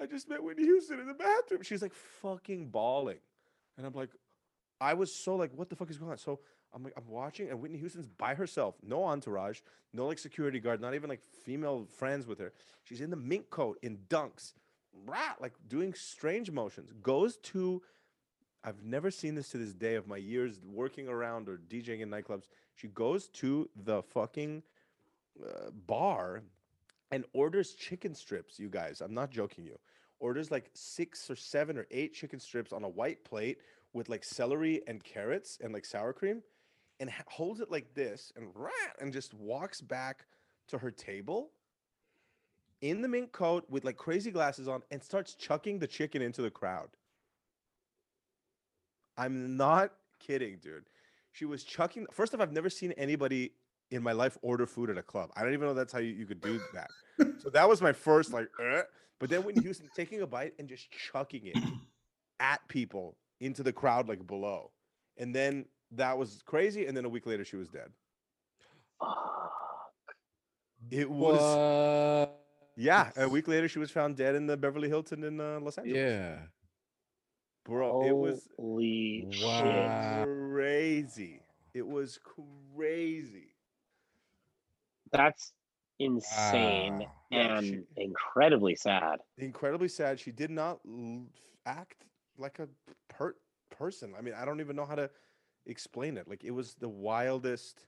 I just met Whitney Houston in the bathroom. She's like fucking bawling. And I'm like I was so like what the fuck is going on? So I'm like I'm watching and Whitney Houston's by herself no entourage no like security guard not even like female friends with her. She's in the mink coat in dunks rah, like doing strange motions goes to I've never seen this to this day of my years working around or DJing in nightclubs. She goes to the fucking uh, bar and orders chicken strips, you guys. I'm not joking you. Orders like six or seven or eight chicken strips on a white plate with like celery and carrots and like sour cream and holds it like this and rah, and just walks back to her table in the mink coat with like crazy glasses on and starts chucking the chicken into the crowd. I'm not kidding, dude. She was chucking. First off, I've never seen anybody in my life order food at a club. I don't even know that's how you, you could do that. so that was my first like. "Uh," But then when Houston taking a bite and just chucking it at people into the crowd like below, and then that was crazy. And then a week later, she was dead. It was What? Yeah. A week later, she was found dead in the Beverly Hilton in uh, Los Angeles. Yeah. bro, it was Holy. Wow. crazy. It was crazy. That's insane Wow. Yeah, and she- incredibly sad. Incredibly sad. She did not act like a per- person. I mean, I don't even know how to explain it. Like it was the wildest.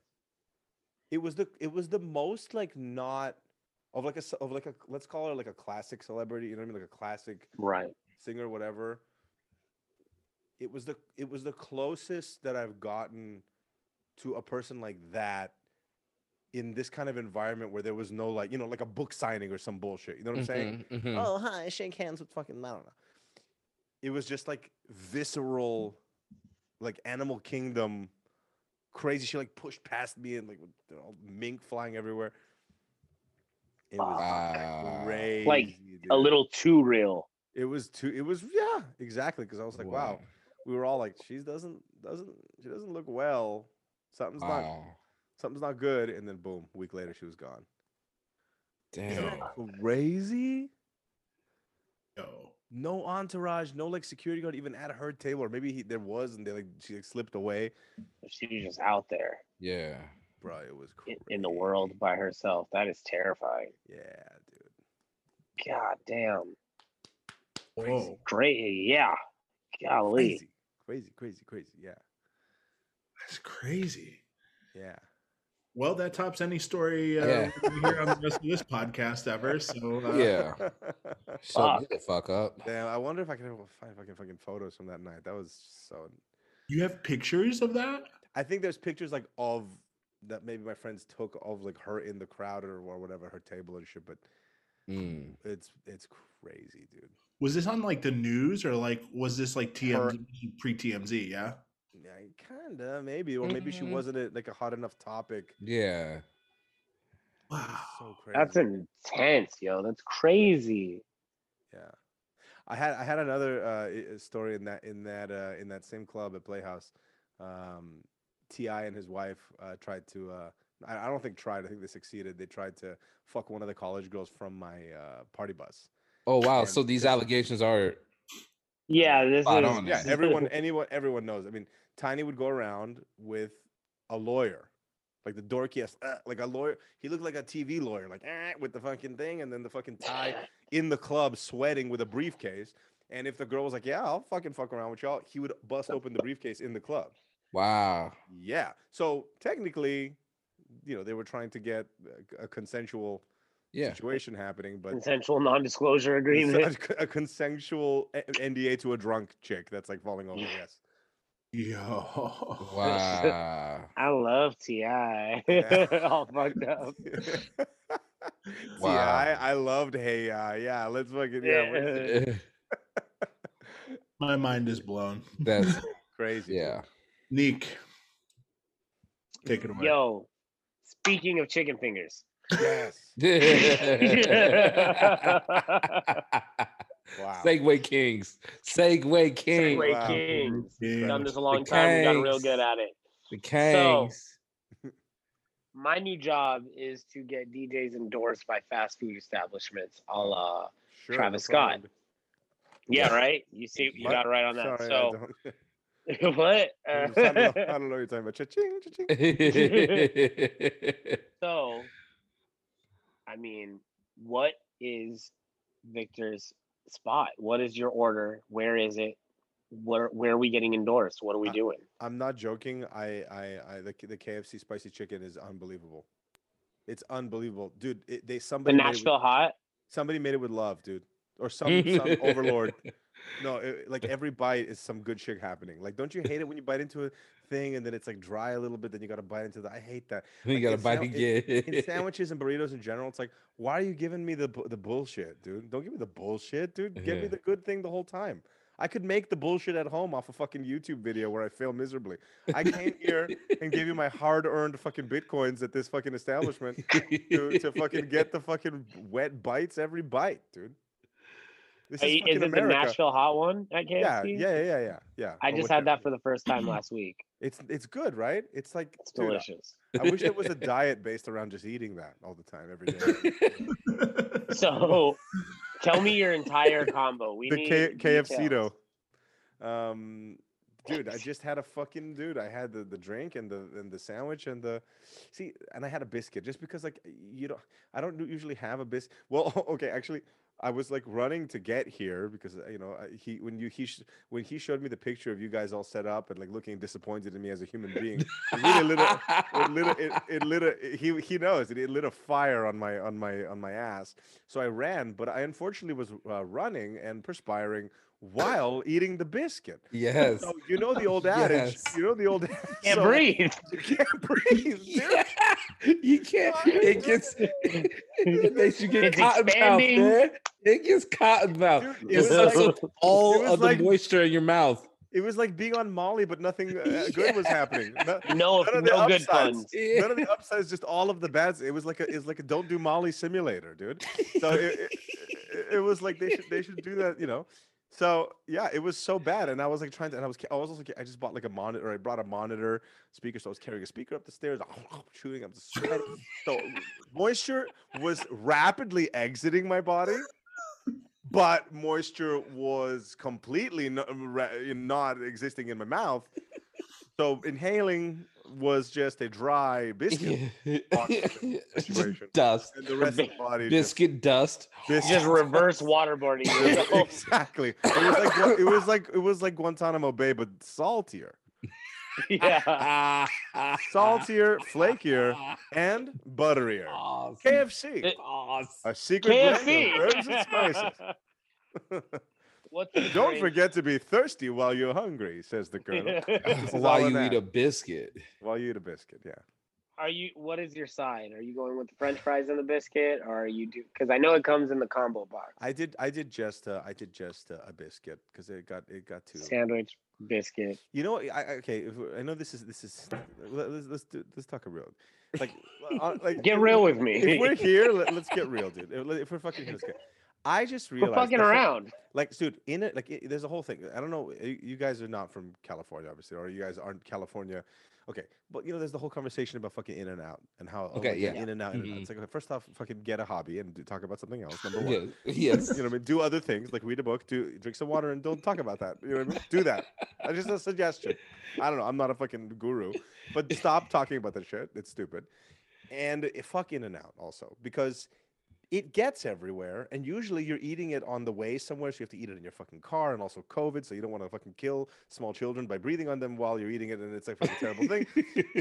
It was the it was the most like not of like a of like a let's call her like a classic celebrity. You know what I mean? Like a classic Right. singer, whatever. It was the it was the closest that I've gotten to a person like that in this kind of environment where there was no like you know like a book signing or some bullshit. You know what I'm saying? Mhm, mhm. Oh hi, shake hands with fucking I don't know. It was just like visceral, like Animal Kingdom, crazy. She like pushed past me and like with you mink flying everywhere. It was Wow. crazy. Like, A little too real. It was too. It was yeah, exactly. Because I was like, wow. We were all like, she doesn't doesn't she doesn't look well. Something's not something's not good. And then boom, a week later she was gone. Damn. crazy? Yo. No entourage, no like security guard even at her table, or maybe he, there was and they like she like slipped away. She was just out there Yeah. Bro, it was in, crazy. in the world by herself. That is terrifying. Yeah, dude. God damn. Whoa. Great. Yeah. Golly. Crazy, crazy, crazy, crazy. Yeah, That's crazy. yeah. Well, that tops any story uh, Yeah. we hear on the rest of this podcast ever. So uh, Yeah. so Fuck. the fuck up. Damn, I wonder if I can ever find fucking fucking photos from that night. That was so. you have pictures of that? I think there's pictures like of that maybe my friends took of like her in the crowd or, or whatever her table and shit. But Mm. it's it's crazy, dude. Was this on like the news or like was this like Her- TMZ pre TMZ? Yeah. Yeah, kinda, maybe, or maybe she Mhm. wasn't a, like a hot enough topic. Yeah. Wow. So crazy. That's intense, yo. That's crazy. Yeah, I had I had another uh, story in that in that uh, in that same club at Playhouse. Um, T.I. and his wife uh, tried to. Uh, I, I don't think tried. I think they succeeded. They tried to fuck one of the college girls from my uh, party bus. Oh wow. And So these allegations are Yeah, this is on. Yeah, everyone, anyone, everyone knows. I mean, Tiny would go around with a lawyer, like the dorkiest, uh, like a lawyer. He looked like a TV lawyer, like eh, with the fucking thing, and then the fucking tie in the club, sweating with a briefcase. And if the girl was like, "Yeah, I'll fucking fuck around with y'all," he would bust open the briefcase in the club. Wow. Yeah. So technically, you know, they were trying to get a, a consensual Yeah. situation happening, but consensual non-disclosure agreement. a consensual NDA to a drunk chick that's like falling over. Yes. Yo. Wow. I love Ti. Yeah. All fucked up. wow. Wow. I, I loved Hey uh, yeah, let's fucking yeah, we're- My mind is blown. That's crazy. yeah. Neek. Take it away. Yo, speaking of chicken fingers. Yes. Wow. Segue Kings. Segue King. Segue Wow. Kings. Kings. Done this a long time. We got real good at it. The Kings. So, My new job is to get DJs endorsed by fast food establishments, a la Sure, Travis Scott. yeah, right. You see, you got right on that. Sorry, so what? I don't know- I don't know what you're talking about. Cha-ching, cha-ching. So, I mean, what is Victor's spot? What is your order? Where is it? Where where are we getting endorsed? What are we Uh, doing? I'm not joking. I, I, I the, the KFC spicy chicken is unbelievable. It's unbelievable, dude. It, they somebody made it with- Nashville hot. somebody made it with love, dude, or some some overlord. No, it, like every bite is some good shit happening. Like, don't you hate it when you bite into a thing and then it's like dry a little bit, then you got to bite into the. I hate that. You Like, gotta bite sam- again. in sandwiches and burritos in general, it's like, why are you giving me the the bullshit, dude? Don't give me the bullshit, dude. Give me the good thing the whole time. I could make the bullshit at home off a fucking YouTube video where I fail miserably. I came here and gave you my hard-earned fucking bitcoins at this fucking establishment to, to fucking get the fucking wet bites every bite, dude. This is Is fucking it the Nashville hot one at KFC? Yeah, yeah, yeah, yeah, yeah, yeah. I just had that for the first time last week. It's it's good, right? It's like It's dude, delicious. I wish there was a diet based around just eating that all the time, every day. So, tell me your entire combo. We the need K- KFC details. though. Um, dude, I just had a fucking dude. I had the, the drink and the and the sandwich and the see, and I had a biscuit just because like you don't. I don't usually have a biscuit. Well, okay, actually. I was like running to get here because uh, you know he when you he sh- when he showed me the picture of you guys all set up and like looking disappointed in me as a human being, it really lit a, it lit a, it, it lit a, he he knows it, it lit a fire on my on my on my ass so i ran but i unfortunately was uh, running and perspiring while eating the biscuit yes. so you know the old adage Yes. you know the old Can't so breathe. you can't breathe dude. Yeah. You can't. It gets. It makes you get It's cotton mouth, man. It gets cotton mouth. Dude, it It was sucks like- all it was of the moisture in your mouth. it was like being on molly but nothing uh, good was happening No- No, None of the no good upsides. puns. none of the upsides, just all of the bads. It was like a, it's like a don't do Molly simulator, dude. So it, it, it- it was like they should they should do that, you know. So yeah, it was so bad, and I was like trying to, and I was I was also I just bought like a monitor. I brought a monitor speaker, so I was carrying a speaker up the stairs, shooting up the sweat. So moisture was rapidly exiting my body. But moisture was completely no, ra- not existing in my mouth. So inhaling was just a dry biscuit, situation. dust. and the rest of the body Biscuit dust. just, Just reverse waterboarding yourself. exactly. It was like it was like it was like Guantanamo Bay, but saltier, yeah. saltier, flakier, and butterier. Awesome. KFC, Awesome. a secret blend of KFC. herbs and spices. What's Don't drink? forget to be thirsty while you're hungry, says the colonel. This is While you eat that. a biscuit. while you eat a biscuit, yeah. Are you? What is your side? Are you going with the French fries and the biscuit, or are you do? Because I know it comes in the combo box. I did. I did just. Uh, I did just uh, a biscuit because it got it got too. Sandwich, biscuit. You know, what, I, I okay. If, I know this is this is. let- Let's let's do, let's talk a real. Like, uh, like Get if- real with me. If we're here, let, us get real, dude. If, if we're fucking here, let's get. I just realized. We're realized. fucking the fu- around. Like, dude, in it, like, it, there's a whole thing. I don't know. You you guys are not from California, obviously, or you guys aren't California. Okay, but you know, there's the whole conversation about fucking In and Out and how oh, Okay, like, yeah. In and Out. Mhm. It's like okay, first off, fucking get a hobby and do, talk about something else. Number one. Yeah. Yes. You know what I mean? Do other things like read a book, do drink some water, and don't talk about that. You know what I mean? Do that. That's just a suggestion. I don't know. I'm not a fucking guru, but stop talking about that shit. It's stupid. And eh, fuck In and Out also because it gets everywhere, and usually you're eating it on the way somewhere, so you have to eat it in your fucking car, and also COVID, so you don't want to fucking kill small children by breathing on them while you're eating it, and it's like a terrible thing.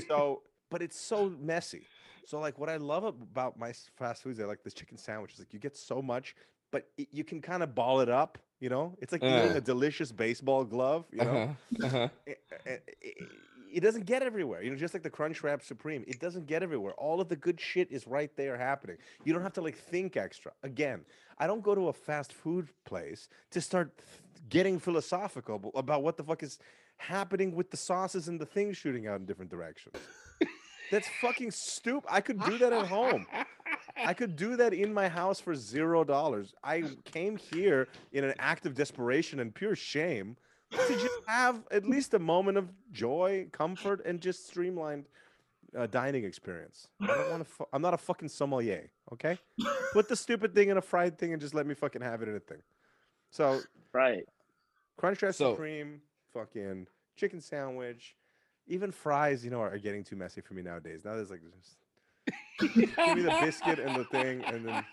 So, but it's so messy. So, like, what I love about my fast foods, I like this chicken sandwich. Is like you get so much, but it, you can kind of ball it up. You know, it's like eating Uh. a delicious baseball glove. You know, Uh-huh. Uh-huh. it, it- it- doesn't get everywhere. You know, just like the Crunch Wrap Supreme, it doesn't get everywhere. All of the good shit is right there happening. You don't have to like think extra. Again, I don't go to a fast food place to start getting philosophical about what the fuck is happening with the sauces and the things shooting out in different directions. That's fucking stupid. I could do that at home. I could do that in my house for zero dollars. I came here in an act of desperation and pure shame to just have at least a moment of joy, comfort, and just streamlined uh, dining experience. I don't want to. Fu- I'm not a fucking sommelier. Okay, put the stupid thing in a fried thing and just let me fucking have it in a thing. So Right. Crunchwrap So- Supreme, fucking chicken sandwich, even fries. You know, are getting too messy for me nowadays. Now there's like just give me the biscuit and the thing, and then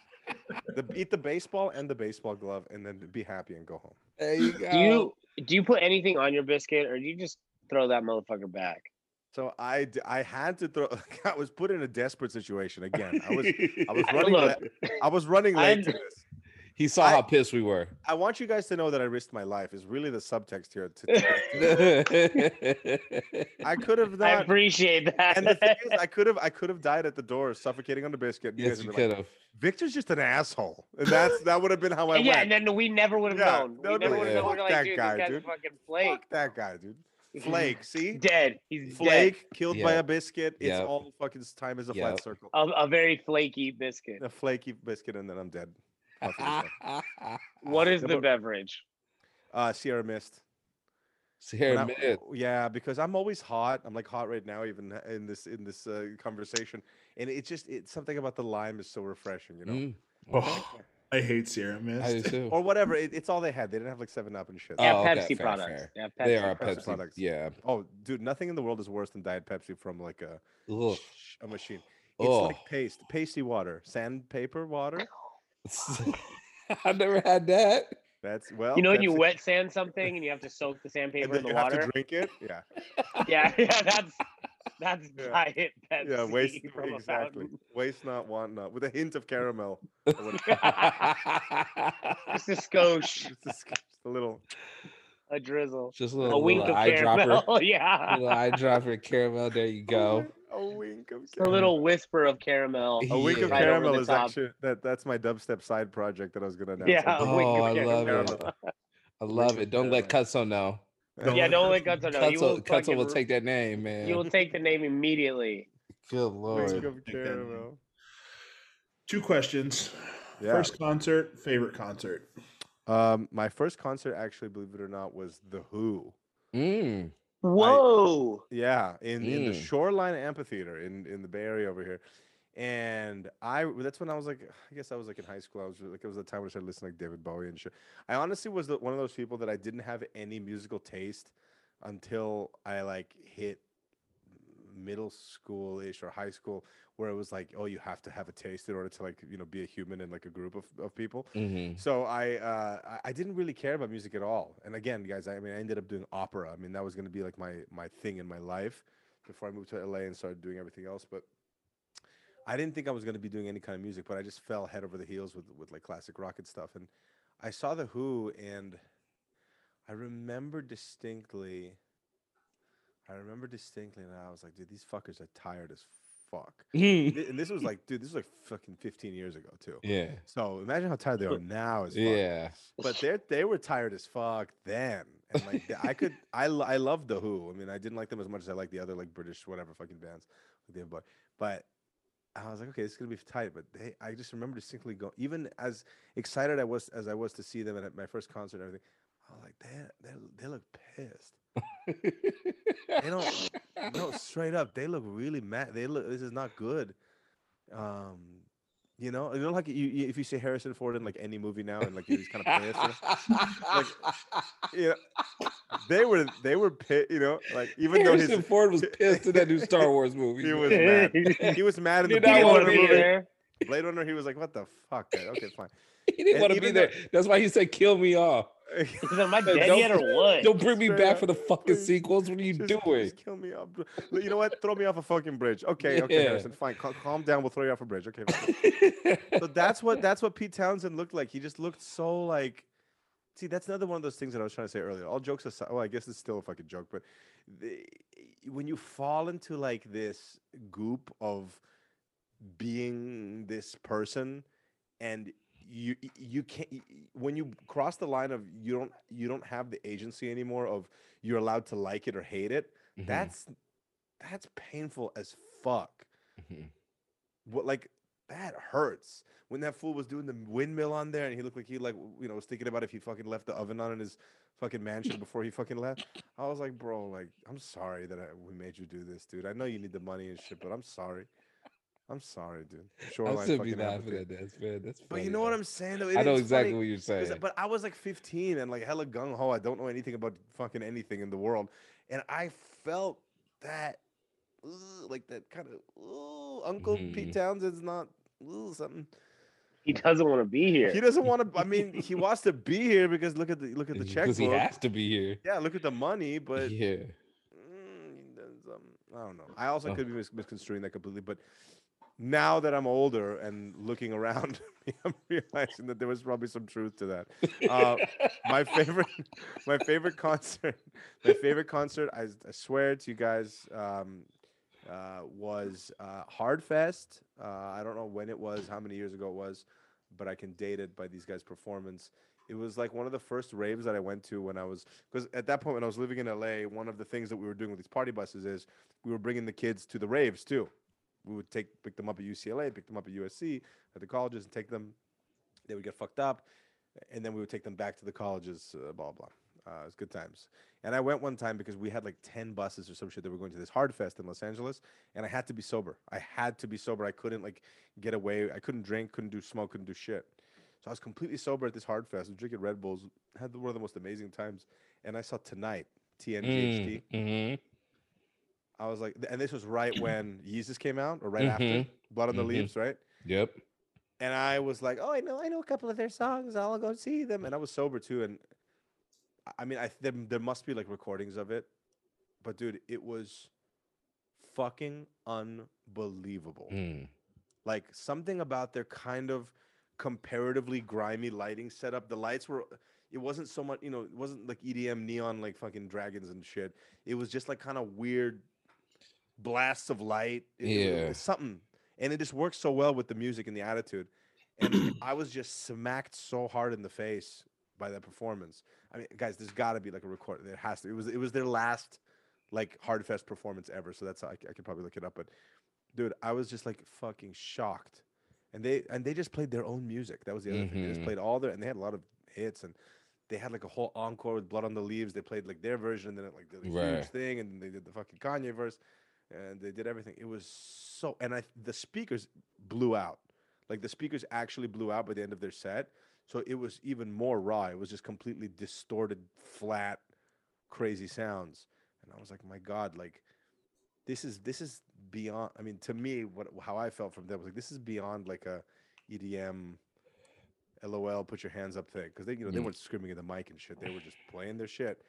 the, eat the baseball and the baseball glove, and then be happy and go home. There you go. Do you do you put anything on your biscuit, or do you just throw that motherfucker back? So I I had to throw. I was put in a desperate situation again. I was I was running look, la- I was running I late to this. He saw I- how pissed we were. I want you guys to know that I risked my life. Is really the subtext here. To, to- I could have I appreciate that. And the thing is, I could have I could have died at the door, suffocating on the biscuit. and yes, guys you would be like, could have. Victor's just an asshole, and that's that would have been how I And yeah, went. and then we never would have Yeah, known. that We would've never been would have known. "Fuck like, that dude, guy, dude. fucking Flake. Fuck that guy, dude. Flake, see, Dead. He's dead. Flake killed by a biscuit. It's Yep. all fucking time is a Yep. flat circle. A, a very flaky biscuit. A flaky biscuit, and then I'm dead. Puffy as hell. What is Yeah, the beverage? Uh, Sierra Mist. Sierra When I- Mid. yeah, because I'm always hot. I'm like hot right now, even in this in this uh, conversation, and it's just it's something about the lime is so refreshing, you know, Mm, Oh, I hate Sierra I do Mist. too. or whatever. It, it's all they had. They didn't have like Seven Up and shit. Yeah, have Oh, okay, Pepsi fair, products. fair. They, have They are products. Pepsi. products. Yeah. Oh, dude, nothing in the world is worse than Diet Pepsi from like a Ugh. a machine. It's Oh. like paste, pasty water, sandpaper water. I've never had that. That's well. You know when you Pepsi- wet sand something and you have to soak the and sandpaper then in the you have water? to drink it. Yeah, Yeah, yeah, that's that's Yeah. diet Pepsi yeah. Waste from exactly. a. Waste not, want not, with a hint of caramel. or. Just a skosh, Just a, just a little. a drizzle, Just a little, a little, wink little of eyedropper. caramel. yeah, A little eyedropper caramel. There you oh go. A wink of a little whisper of caramel. A wink of Yeah. Right caramel the is top. actually that. That's my dubstep side project that I was gonna announce. Yeah, I'm a Oh, wink of I love caramel. it. I love it. Don't let Cutso know. doing- Yeah, don't let Cutso know. You will Cutso, Cutso will take that name, man. You will take the name immediately. Good Wink lord. of caramel. Two questions. Yeah. First concert, favorite concert. Um, my first concert, actually, believe it or not, was The Who. Mm. Whoa! Yeah, in, in the. Shoreline Amphitheater in, in the Bay Area over here. And I that's when I was like, I guess I was like in high school. I was like, it was the time when I started listening to like David Bowie and shit. I honestly was the, one of those people that I didn't have any musical taste until I like hit middle school ish or high school, where it was like, oh, you have to have a taste in order to like you know be a human in like a group of, of people. hmm So I, uh, I I didn't really care about music at all. And again, guys, I mean, I ended up doing opera. I mean, that was going to be like my my thing in my life before I moved to LA and started doing everything else. But I didn't think I was going to be doing any kind of music. But I just fell head over the heels with with like classic rock and stuff. And I saw the Who, and I remember distinctly. I remember distinctly, and I was like, dude, these fuckers are tired as fuck. and this was like, dude, this was like fucking 15 years ago too. Yeah. So imagine how tired they are now as fuck. Yeah. But they they were tired as fuck then. And like I could I I love the Who. I mean, I didn't like them as much as I like the other like British whatever fucking bands like Bowie. But I was like, okay, this is gonna be tight. But they I just remember distinctly going even as excited I was as I was to see them at my first concert and everything. I was like, they they they look pissed. They don't no straight up. They look really mad. They look this is not good. Um you know, you know, like you, you, if you say Harrison Ford in like any movie now, and like he's kind of pissed, you know, you know, they were they were pissed, you know, like even though Harrison his Ford was pissed in that new Star Wars movie. he was mad. He was mad in the Blade Runner movie. there. Blade Runner, he was like, "What the fuck?" man? Okay, fine. He didn't And want to be even though- there. That's why he said, "Kill me off." He's like, am I Don't- dead yet or what? Don't bring me Straight back up, for the fucking please. sequels. What are you Just, doing? just kill me up. bro. Look, You know what? Throw me off a fucking bridge. Okay, okay, Yeah. Harrison, fine. Cal- calm down. We'll throw you off a bridge. Okay. fine. so that's what that's what Pete Townshend looked like. He just looked so like. See, that's another one of those things that I was trying to say earlier. All jokes aside, well, I guess it's still a fucking joke, but the, when you fall into like this goop of being this person, and you you can't when you cross the line of you don't you don't have the agency anymore of you're allowed to like it or hate it. Mhm, That's that's painful as fuck mhm. what like that hurts when that fool was doing the windmill on there and he looked like he like you know was thinking about if he fucking left the oven on in his fucking mansion before he fucking left i was like bro like i'm sorry that I, we made you do this dude i know you need the money and shit but i'm sorry i'm sorry dude I shoreline should be laughing at that, man. That's funny, but you funny, know what i'm saying though I know exactly funny what you're saying. but i was like 15 and like hella gung-ho i don't know anything about fucking anything in the world and i felt that ugh, like that kind of uncle pete Mhm. townshend's not ugh, something He doesn't want to be here. he doesn't want to. I mean, he wants to be here because look at the look at the because he has to be here. Yeah, look at the money, but yeah. mm, he does, um, I don't know. I also Oh. could be mis- misconstruing that completely, but now that I'm older and looking around, I'm realizing that there was probably some truth to that. Uh, my favorite, my favorite concert, my favorite concert. I, I swear to you guys, um, uh, was uh, Hardfest. Uh, I don't know when it was, how many years ago it was, but I can date it by these guys' performance. It was like one of the first raves that I went to when I was, because at that point when I was living in LA, one of the things that we were doing with these party buses is we were bringing the kids to the raves too. We would take pick them up at UCLA, pick them up at USC, at the colleges, and take them. They would get fucked up, and then we would take them back to the colleges. Uh, blah blah. Uh, it was good times. And I went one time because we had like ten buses or some shit that were going to this hard fest in Los Angeles, and I had to be sober. I had to be sober. I couldn't like get away. I couldn't drink, couldn't do smoke, couldn't do shit. So I was completely sober at this hard fest. I was drinking Red Bulls. Had one of the most amazing times. And I saw tonight TNGHT. Mm, I was like, and this was right when Yeezus came out, or right after Mhm. Blood on the Mhm. Leaves, right? Yep. And I was like, oh, I know, I know a couple of their songs. I'll go see them. And I was sober too. And I- I mean, I there, there must be like recordings of it, but dude, it was fucking unbelievable. Mm. Like something about their kind of comparatively grimy lighting setup. The lights were. It wasn't so much, you know, it wasn't like EDM neon like fucking dragons and shit. It was just like kind of weird blasts of light. It- it Yeah. it's something, and it just works so well with the music and the attitude. And I was just smacked so hard in the face by that performance. I mean, guys, there's got to be like a record. There has to. It was. It was their last like hardfest performance ever. So that's I could probably look it up. But dude, I was just like fucking shocked. And they and they just played their own music. That was the other thing. They just Mhm. played all their and they had a lot of hits and they had like a whole encore with Blood on the Leaves. They played like their version and then it like did a huge thing and then they did the fucking Kanye verse and they did everything. It was so and I the speakers blew out. Like the speakers actually blew out by the end of their set. So it was even more raw. It was just completely distorted, flat, crazy sounds. And I was like, my God, like this is this is beyond I mean, to me, what how I felt from them was like this is beyond like a EDM LOL put your hands up thing. Because they you know, they Mm. weren't screaming at the mic and shit. They were just playing their shit.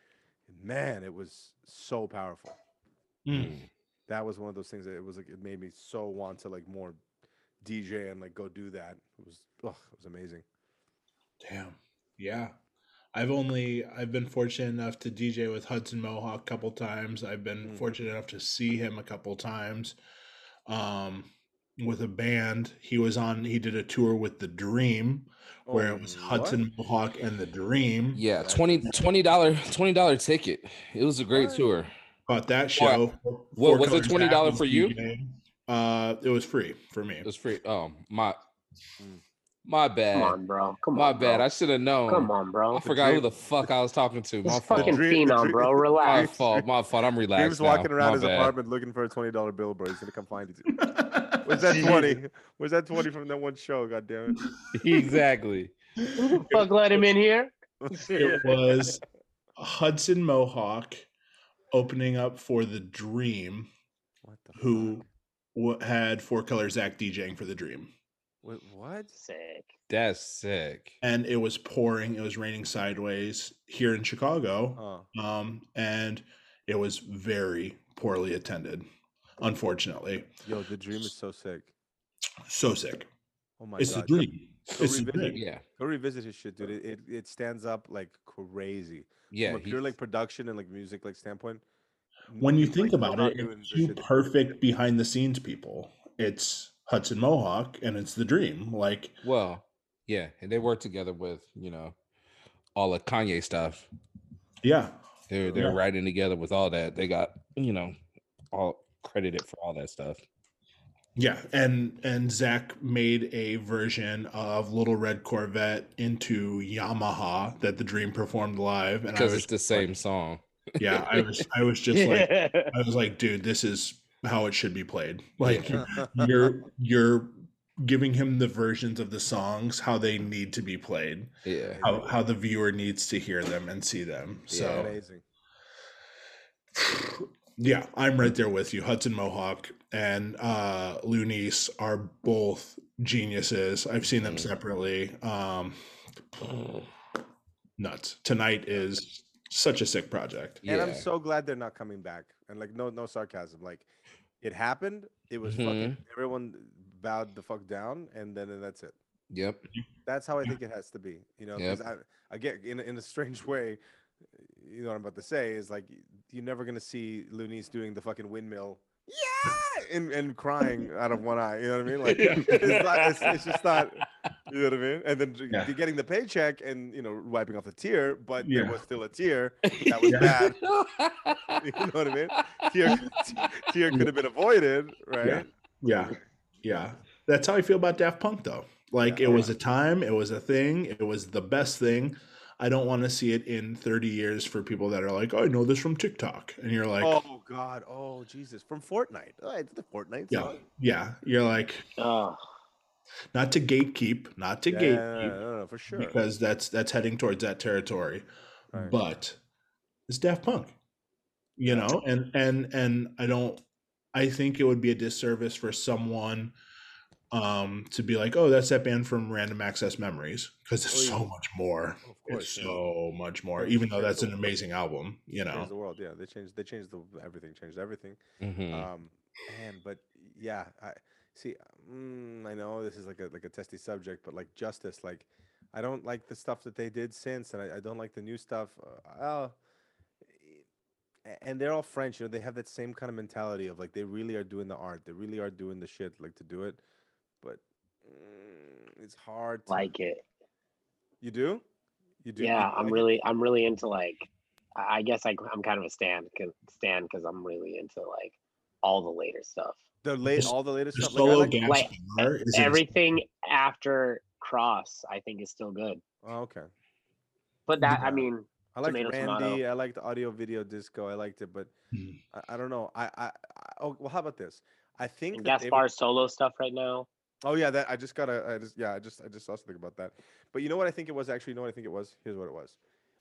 And man, it was so powerful. Mm. That was one of those things that it was like it made me so want to like more DJ and like go do that. It was ugh, it was amazing. Damn. Yeah. I've only I've been fortunate enough to DJ with Hudson Mohawke a couple times. I've been Mhm. fortunate enough to see him a couple times. um, with a band. He was on. He did a tour with the Dream, where Oh, it was what? Hudson Mohawke and the Dream. Yeah, That's 20 dollar twenty dollar ticket. It was a great What? tour. Bought that show. What, Four was it $20 for you? DJing. Uh, it was free for me. It was free. Oh my, my Come bad. on, bro. Come My on. bad. Bro. I should have known. Come on, bro. I forgot who the fuck I was talking to. My This fault. fucking dream- phenom, dream- bro. My Relax. fault. My fault. I'm relaxed. James walking now. around My his bad. apartment looking for a twenty dollar bill, bro. He's gonna come find you. Where's that twenty? Where's that twenty from that one show? God damn it. exactly. Who the fuck let him in here? it! it was Hudson Mohawke opening up for the Dream, what the who fuck? w- had Four Colors Zach DJing for the Dream. Wait, what? Sick. That's sick. And it was pouring, it was raining sideways here in Chicago. Oh, Um, and it was very poorly attended, unfortunately. yo, the dream is so sick. So sick. Oh my it's god. the dream. Go It's revisit dream. Yeah. Go revisit his shit, dude. It, it it stands up like crazy. Yeah. From a pure like production and like music like standpoint. When you think they're about it, doing it's this two shit- perfect behind the scenes people. It's Hudson Mohawke and it's the dream. Like, well, yeah, and they work together with you know all the Kanye stuff. yeah, They're they're Yeah. writing together with all that. They got you know all credited for all that stuff. Yeah, and and Zach made a version of Little Red Corvette into Yamaha that the Dream performed live, and because it's the just like- same song. yeah, I was I was just like I was like, dude, this is how it should be played. Like you're you're giving him the versions of the songs how they need to be played, Yeah. how how the viewer needs to hear them and see them. Yeah, So amazing. yeah, I'm right there with you. Hudson Mohawke and uh Lunice are both geniuses. I've seen them Mhm. separately. Um nuts. Tonight is such a sick project. Yeah. And I'm so glad they're not coming back. And like no no sarcasm. Like it happened. It was fucking Mm-hmm. everyone bowed the fuck down and then and that's it. Yep. That's how I think it has to be. You know, Yep. because I again in a- in a strange way, you know what I'm about to say is like you're never gonna see Lunice doing the fucking windmill, yeah, and, and crying out of one eye. You know what I mean? Like it's, not, it's, it's just not. You know what I mean? And then Yeah. you're getting the paycheck and you know wiping off the tear, but Yeah. there was still a tear that was Yeah. bad. You know what I mean? Tear, tear could have been avoided, right? Yeah. Yeah. That's how I feel about Daft Punk though. Like Yeah. it was a time, it was a thing, it was the best thing. I don't want to see it in 30 years for people that are like, oh, I know this from TikTok. And you're like, oh God! Oh Jesus! From Fortnite. Oh, it's the Fortnite. yeah, song. yeah. You're like, oh, not to gatekeep, not to Yeah, gatekeep, no, no, for sure. because that's that's heading towards that territory. Right. But it's Daft Punk, you know, and and and I don't. I think it would be a disservice for someone um to be like, oh, that's that band from Random Access Memories, because it's Oh, so much more. Of It's course, yeah. so much more, They even though that's an amazing album, you know. changed the world. Yeah, they changed. They changed the everything. Changed everything. Mhm. Um, and but yeah, I see. Mm, I know this is like a like a testy subject, but like justice, like I don't like the stuff that they did since, and I, I don't like the new stuff. Uh, oh, a- and they're all French. You know, they have that same kind of mentality of like they really are doing the art. They really are doing the shit like to do it, but mm, it's hard. To, like it. you do. You do. Yeah, do I'm like it? really, I'm really into like. I I guess I, I'm kind of a stand, stand because I'm really into like all the later stuff. the late all the latest The stuff. Solo like, gas like, is ins- Everything after Cross, I think, is still good. oh, okay. But that, Yeah. I mean, I like Tomato, Randy. tomato. I liked audio video disco. I liked it, but Mhm. I, I don't know. I, I, I oh well, how about this? I think and that they- Gaspard's solo stuff right now. Oh yeah, that I just got to I just yeah, I just I just saw something about that. But you know what I think it was actually. You know what I think it was. Here's what it was.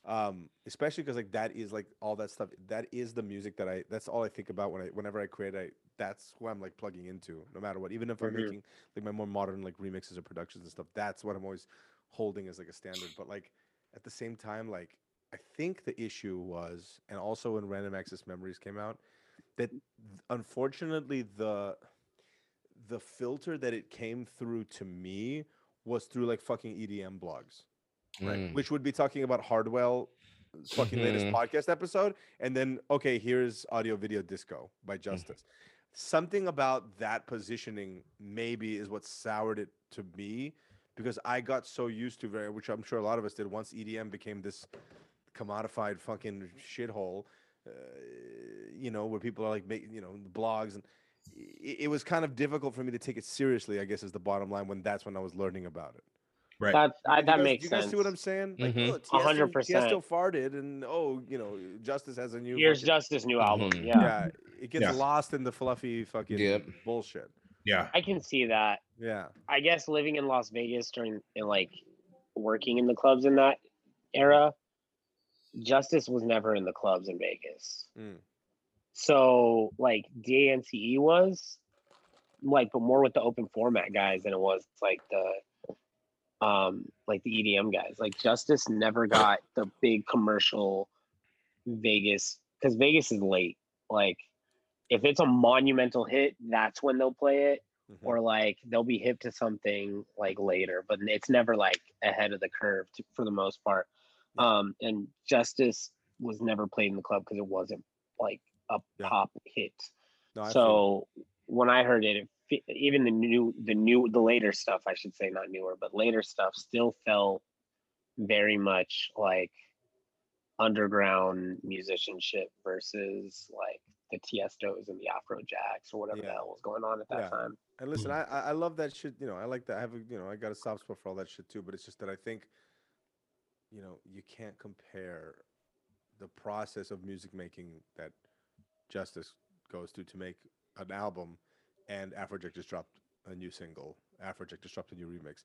Um, especially because like that is like all that stuff. That is the music that I. That's all I think about when I whenever I create. I that's who I'm like plugging into, no matter what. Even if I'm Mhm. making like my more modern like remixes or productions and stuff. That's what I'm always holding as like a standard. But like at the same time, like I think the issue was, and also when Random Access Memories came out, that th- unfortunately the the filter that it came through to me was through like fucking EDM blogs, right? Mm. Which would be talking about Hardwell fucking latest Mhm. podcast episode, and then okay, here's audio video disco by Justice. something about that positioning maybe is what soured it to me because I got so used to very, which I'm sure a lot of us did. Once EDM became this commodified fucking shithole, uh, you know, where people are like, you know, blogs and it, it was kind of difficult for me to take it seriously. I guess is the bottom line when that's when I was learning about it. Right. That's I, that guys- makes you guys sense. see what I'm saying? Like, Mhm. oh, A Tiesto, hundred Tiesto percent. farted, and oh, you know, Justice has a new. Here's fucking- Justice new album. Mhm. Yeah. yeah, it gets Yeah. lost in the fluffy fucking Yep. bullshit. yeah. I can see that. Yeah, I guess living in Las Vegas during and like working in the clubs in that era, Justice was never in the clubs in Vegas. Mm. So like DANCE was like, but more with the open format guys than it was like the um like the EDM guys. Like Justice never got the big commercial Vegas because Vegas is late. Like if it's a monumental hit, that's when they'll play it Mhm. or like they'll be hip to something like later, but it's never like ahead of the curve to, for the most part. Um, and Justice was never played in the club because it wasn't like a Yeah. pop hit. No, so when I heard it, it, even the new, the new, the later stuff, I should say, not newer, but later stuff still felt very much like underground musicianship versus like the Tiestos and the Afro Jacks or whatever Yeah. the hell was going on at that Yeah. time. And listen, I I I love that shit. You know, I like that. I have a you know, I got a soft spot for all that shit too. But it's just that I think, you know, you can't compare the process of music making that Justice goes through to make an album, and Afrojack just dropped a new single. Afrojack just dropped a new remix.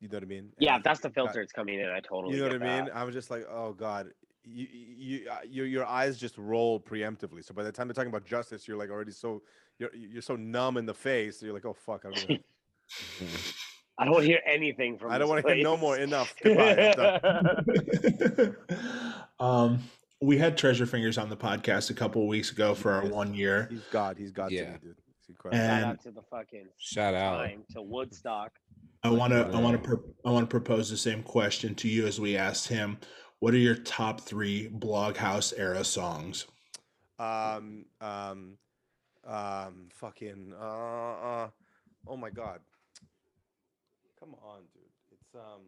You know what I mean? And Yeah, I that's the think that- filter it's coming in. I totally. You know what I mean? that. I was just like, oh god, you, you, uh, your your eyes just roll preemptively. So by the time they're talking about justice, you're like already so you're you're so numb in the face. You're like, oh fuck, I don't, wanna- I don't want to hear anything from. I don't want want to hear no more. Enough. Goodbye. I'm done. um, we had Treasure Fingers on the podcast a couple of weeks ago for our Yes. one year. He's God. He's God to Yeah. me, dude. He's incredible. Shout out to the fucking Shout out. to Woodstock. I want to I want to I want to propose the same question to you as we asked him. What are your top three Bloghouse era songs? um, um, um, fucking, uh, uh, oh my god, come on, dude. It's um,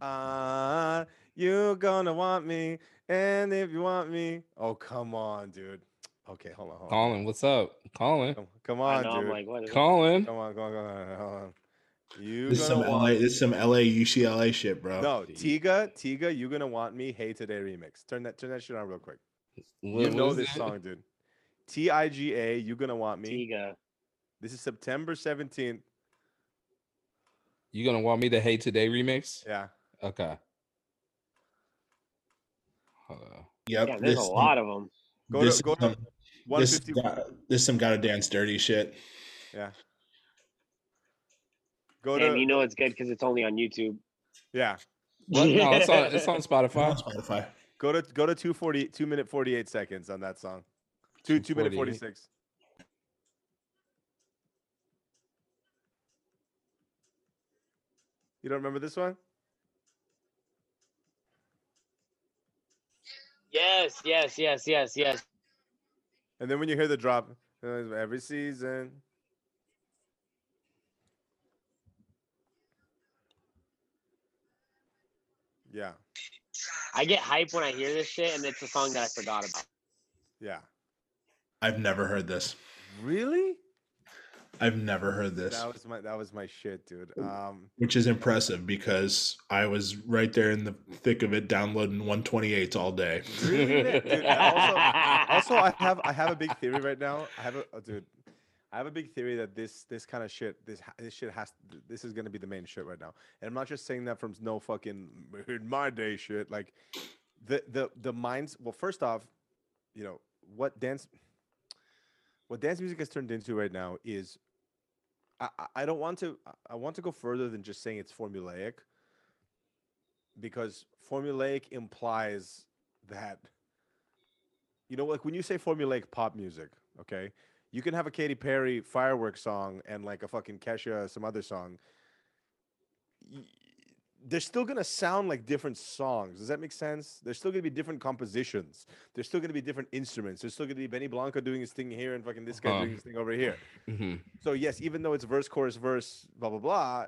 uh, you gonna want me, and if you want me, oh come on, dude. Okay, hold on, hold on. Colin, what's up? Colin. Come, come I on, know. I'm dude. like, what is it? Colin. Come on, come on, come on, hold on. You This is some want LA this is some LA UCLA shit, bro. no Tiga, Tiga, you gonna want me? Hey today remix. Turn that, turn that shit on real quick. What you know this it? song, dude. T I G A, you gonna want me? Tiga. This is September 17th. You gonna want me to hate today remix? Yeah. Okay. Hold. Yep. Yeah, there's a this- lot of them. Go this to go is to some- this, 150. got- this is some gotta dance dirty shit. Yeah. Go And to you know it's good because it's only on YouTube. yeah. What? No, it's on it's on On Spotify. Spotify. Go to go to 240 2 minute 48 seconds on that song. 2 2 minute 46. You don't remember this one? Yes, yes, yes, yes, yes. And then when you hear the drop, every season. Yeah. I get hype when I hear this shit, and it's a song that I forgot about. Yeah. I've never heard this. Really? I've never heard this, That was my that was my shit, dude. Um which is impressive because I was right there in the thick of it, downloading 128s all day. Really? dude, also, also I have I have a big theory right now. I have a oh, dude. I have a big theory that this this kind of shit this this shit has this is gonna be the main shit right now. And I'm not just saying that from no fucking in my day shit. Like the the the minds. Well, first off, you know what dance what dance music has turned into right now is I, I- don't want to I- want to go further than just saying it's formulaic because formulaic implies that you know like when you say formulaic pop music okay you can have a Katy Perry fireworks song and like a fucking Kesha some other song they're still gonna sound like different songs. Does that make sense? There's still gonna be different compositions. There's still gonna be different instruments. There's still gonna be Benny Blanco doing his thing here and fucking this guy Uh-huh. doing his thing over here. Mhm. So yes, even though it's verse, chorus, verse, blah blah blah,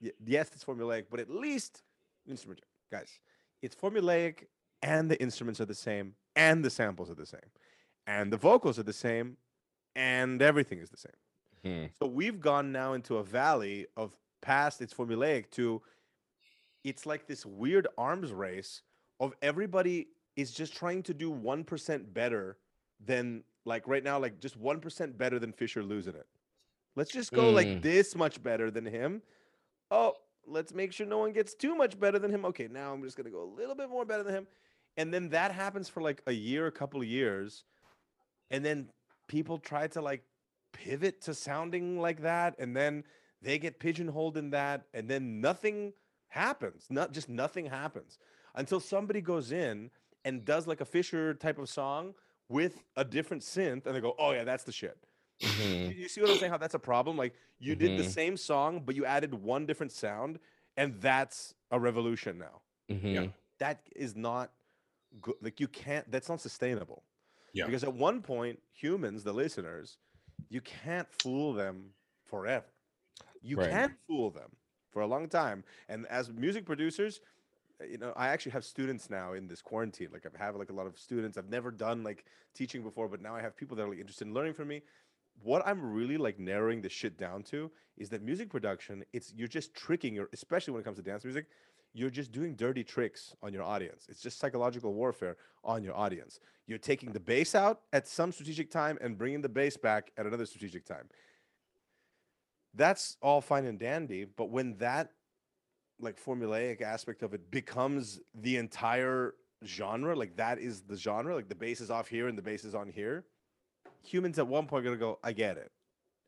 y- yes, it's formulaic, but at least instrument guys, it's formulaic and the instruments are the same and the samples are the same and the vocals are the same and everything is the same. Mhm. So we've gone now into a valley of past its formulaic to it's like this weird arms race of everybody is just trying to do 1% better than like right now like just 1% better than Fisher losing it. Let's just go like Mm. this much better than him. Oh, let's make sure no one gets too much better than him. Okay, now I'm just going to go a little bit more better than him. And then that happens for like a year, a couple of years. And then people try to like pivot to sounding like that and then they get pigeonholed in that and then nothing happens not just nothing happens until somebody goes in and does like a fisher type of song with a different synth and they go oh yeah that's the shit you, Mhm. you see what i'm saying how that's a problem like you did the Mhm. same song but you added one different sound and that's a revolution now Mhm. that is not good like you can't that's not sustainable Yeah. because at one point humans the listeners you can't fool them forever you Right. can't fool them for a long time. And as music producers uh, you know i actually have students now in this quarantine. Like i have like a lot of students. I've never done like teaching before but now i have people that are like interested in learning from me. What i'm really like narrowing the shit down to is that music production it's you're just tricking your especially when it comes to dance music you're just doing dirty tricks on your audience. It's just psychological warfare on your audience. You're taking the bass out at some strategic time and bringing the bass back at another strategic time that's all fine and dandy but when that like formulaic aspect of it becomes the entire genre like that is the genre like the bass is off here and the bass is on here humans at one point are gonna go i get it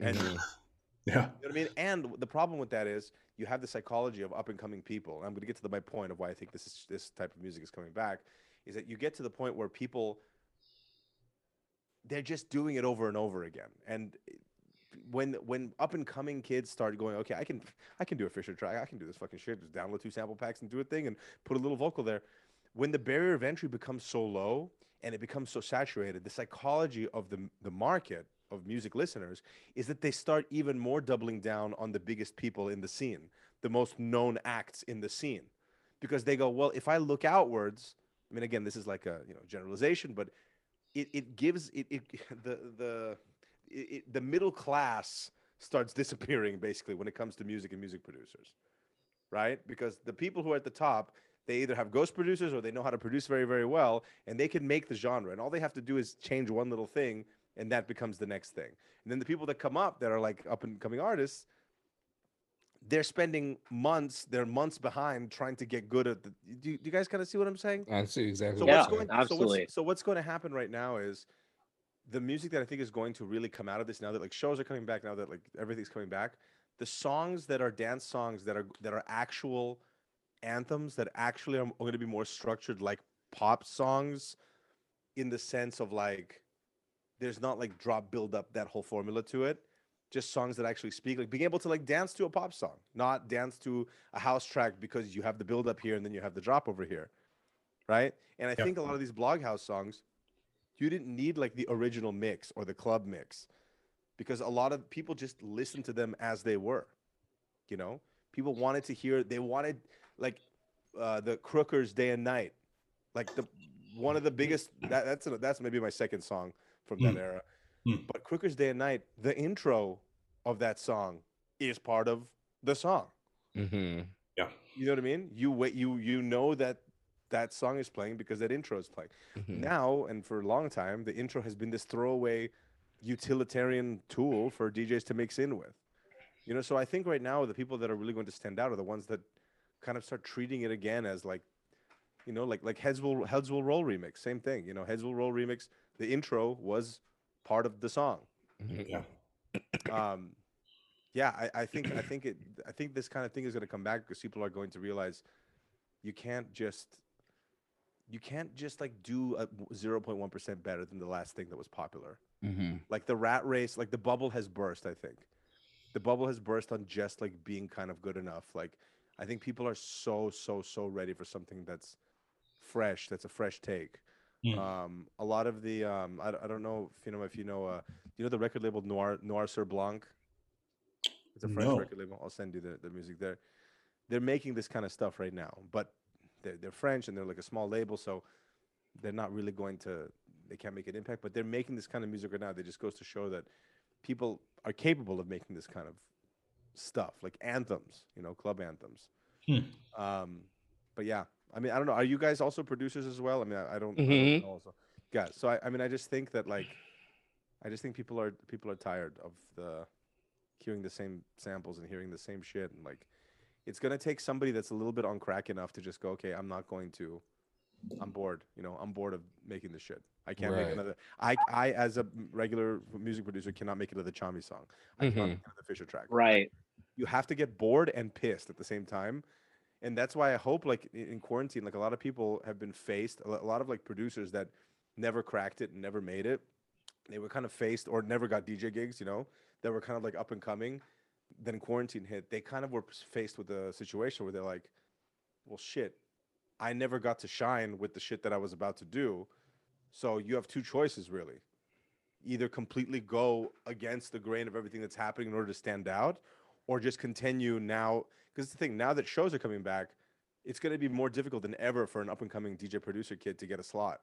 and. Yeah. you know what I mean? And the problem with that is you have the psychology of up and coming people. And I'm to get to the, my point of why I think this is this type of music is coming back. Is that you get to the point where people they're just doing it over and over again. And when when up and coming kids start going, okay, I can I can do a Fisher track, I can do this fucking shit, just download two sample packs and do a thing and put a little vocal there. When the barrier of entry becomes so low and it becomes so saturated, the psychology of the the market of music listeners is that they start even more doubling down on the biggest people in the scene, the most known acts in the scene. Because they go, well, if I look outwards, I mean again, this is like a you know generalization, but it, it gives it, it the the it, it, the middle class starts disappearing basically when it comes to music and music producers. Right? Because the people who are at the top, they either have ghost producers or they know how to produce very, very well, and they can make the genre. And all they have to do is change one little thing and that becomes the next thing. And then the people that come up that are like up and coming artists, they're spending months, they're months behind trying to get good at the. Do you, do you guys kind of see what I'm saying? I see exactly. So Yeah, what's going? absolutely. So what's, so what's going to happen right now is the music that I think is going to really come out of this now that like shows are coming back now that like everything's coming back. The songs that are dance songs that are that are actual anthems that actually are, going to be more structured like pop songs, in the sense of like there's not like drop build up that whole formula to it just songs that actually speak like being able to like dance to a pop song not dance to a house track because you have the build up here and then you have the drop over here right and i Yep. think a lot of these blog house songs you didn't need like the original mix or the club mix because a lot of people just listened to them as they were you know people wanted to hear they wanted like uh the crookers day and night like the one of the biggest that, that's a, that's maybe my second song from that Mm. era Mm. but crookers day and night the intro of that song is part of the song Mhm. Yeah, you know what i mean you wait you you know that that song is playing because that intro is playing Mhm. now and for a long time the intro has been this throwaway utilitarian tool for djs to mix in with you know so i think right now the people that are really going to stand out are the ones that kind of start treating it again as like you know like like heads will heads will roll remix same thing you know heads will roll remix the intro was part of the song Mhm. Yeah. um yeah I, I think i think it i think this kind of thing is going to come back because people are going to realize you can't just you can't just like do a 0.1% better than the last thing that was popular Mhm. like the rat race like the bubble has burst i think the bubble has burst on just like being kind of good enough like I think people are so so so ready for something that's fresh. That's a fresh take. Mm. Um, a lot of the um, I, I don't know if you know if you know uh, you know the record label Noir Noir Sur Blanc. It's a French No. record label. I'll send you the, the music there. They're making this kind of stuff right now, but they're, they're French and they're like a small label, so they're not really going to. They can't make an impact, but they're making this kind of music right now. That just goes to show that people are capable of making this kind of stuff, like anthems, you know, club anthems. Hmm. Um, but yeah, I mean, I don't know. Are you guys also producers as well? I mean, I, I don't. I Mhm. don't know also. Yeah. So I, I mean, I just think that like, I just think people are people are tired of the hearing the same samples and hearing the same shit, and like, it's gonna take somebody that's a little bit on crack enough to just go, okay, I'm not going to. I'm bored. You know, I'm bored of making this shit. I can't make another. I, I, as a regular music producer, cannot make another Chami song. I cannot Mhm. make another Fisher track Right. you have to get bored and pissed at the same time and that's why i hope like in quarantine like a lot of people have been faced a lot of like producers that never cracked it and never made it they were kind of faced or never got dj gigs you know that were kind of like up and coming then quarantine hit they kind of were faced with a situation where they're like well shit i never got to shine with the shit that i was about to do. So you have two choices really. Either completely go against the grain of everything that's happening in order to stand out or just continue now. Because the thing now that shows are coming back it's going to be more difficult than ever for an up and coming dj producer kid to get a slot.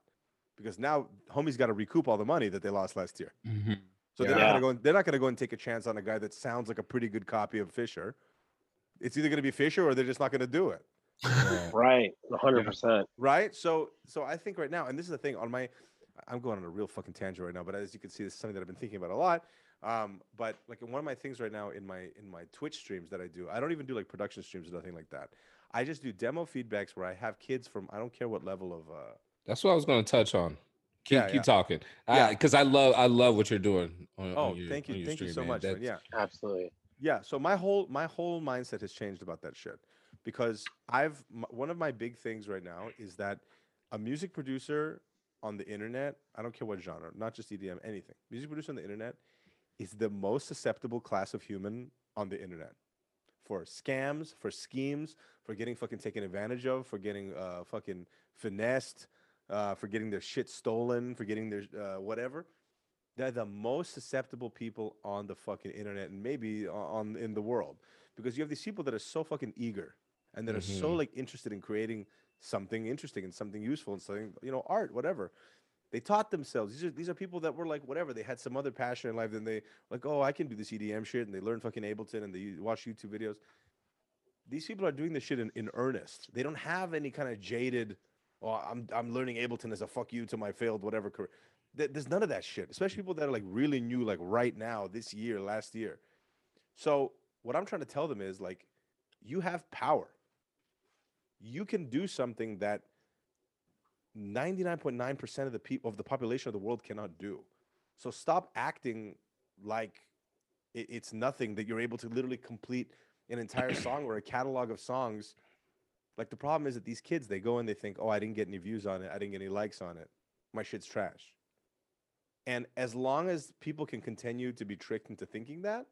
Because now homie's got to recoup all the money that they lost last year. Mhm. So they're not going to go and, they're not going to go and take a chance on a guy that sounds like a pretty good copy of fisher it's either going to be fisher or they're just not going to do it Right. Right. Hundred percent. right so so i think right now and this is the thing on my i'm going on a real fucking tangent right now but as you can see this is something that i've been thinking about a lot um but like one of my things right now in my in my twitch streams that i do i don't even do like production streams or nothing like that i just do demo feedbacks where i have kids from i don't care what level of uh That's what I was going to touch on. Keep, Yeah, keep yeah. talking. Yeah. because I love I love what you're doing. On, oh on your, thank on you your thank you so man. much man. That's- yeah Absolutely. yeah so my whole my whole mindset has changed about that shit because i've m- one of my big things right now is that a music producer on the internet i don't care what genre not just edm anything music producer on the internet is the most susceptible class of human on the internet for scams for schemes for getting fucking taken advantage of for getting uh fucking finessed uh for getting their shit stolen for getting their uh, whatever they're the most susceptible people on the fucking internet and maybe on in the world. Because you have these people that are so fucking eager and that are so Mhm. like interested in creating something interesting and something useful and something you know art whatever. They taught themselves. These are these are people that were like whatever. They had some other passion in life then they like oh i can do this edm shit and they learn fucking ableton and they watch youtube videos. These people are doing this shit in, in earnest. They don't have any kind of jaded oh i'm i'm learning ableton as a fuck you to my failed whatever career. There's none of that shit especially people that are like really new like right now this year last year. So what i'm trying to tell them is like you have power. You can do something that 99.9% of the people of the population of the world cannot do. So stop acting like it's nothing that you're able to literally complete an entire song or a catalog of songs like the problem is that these kids they go and they think oh i didn't get any views on it. I didn't get any likes on it. My shit's trash. And as long as people can continue to be tricked into thinking that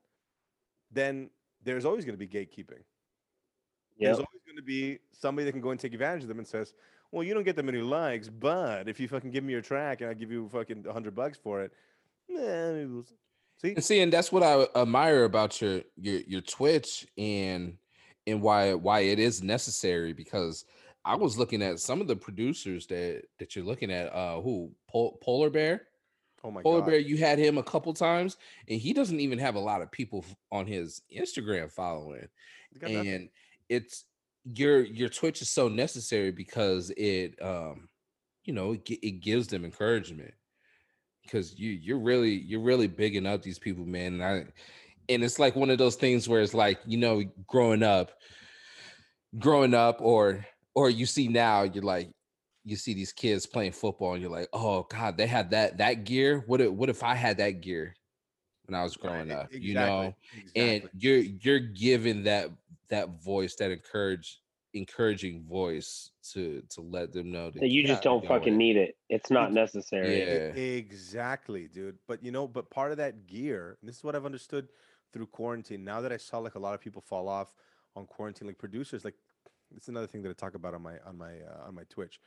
then there's always going to be gatekeeping. There's always going to be somebody that can go and take advantage of them and says, "Well, you don't get that many likes, but if you fucking give me your track and I give you fucking hundred bucks for it, eh, maybe we'll s-" see." And see, and that's what I admire about your your your Twitch and and why why it is necessary because I was looking at some of the producers that that you're looking at. Uh, who Pol- Polar Bear? Oh my god. Polar god! Bear, you had him a couple times, and he doesn't even have a lot of people on his Instagram following. He's nothing. and it's your your twitch is so necessary because it um you know it, it gives them encouragement because you you're really you're really bigging up these people man and i and it's like one of those things where it's like you know growing up growing up or or you see now you're like you see these kids playing football and you're like oh god they had that that gear what if what if i had that gear when i was growing Right, up e- you know exactly, and you're you're giving that that voice that encourage encouraging voice to to let them know That you just don't fucking need it. It's not necessary. Yeah. Exactly, dude. But you know, but part of that gear, and this is what I've understood through quarantine. Now that I saw like a lot of people fall off on quarantine like producers like it's another thing that I talk about on my on my uh, on my Twitch.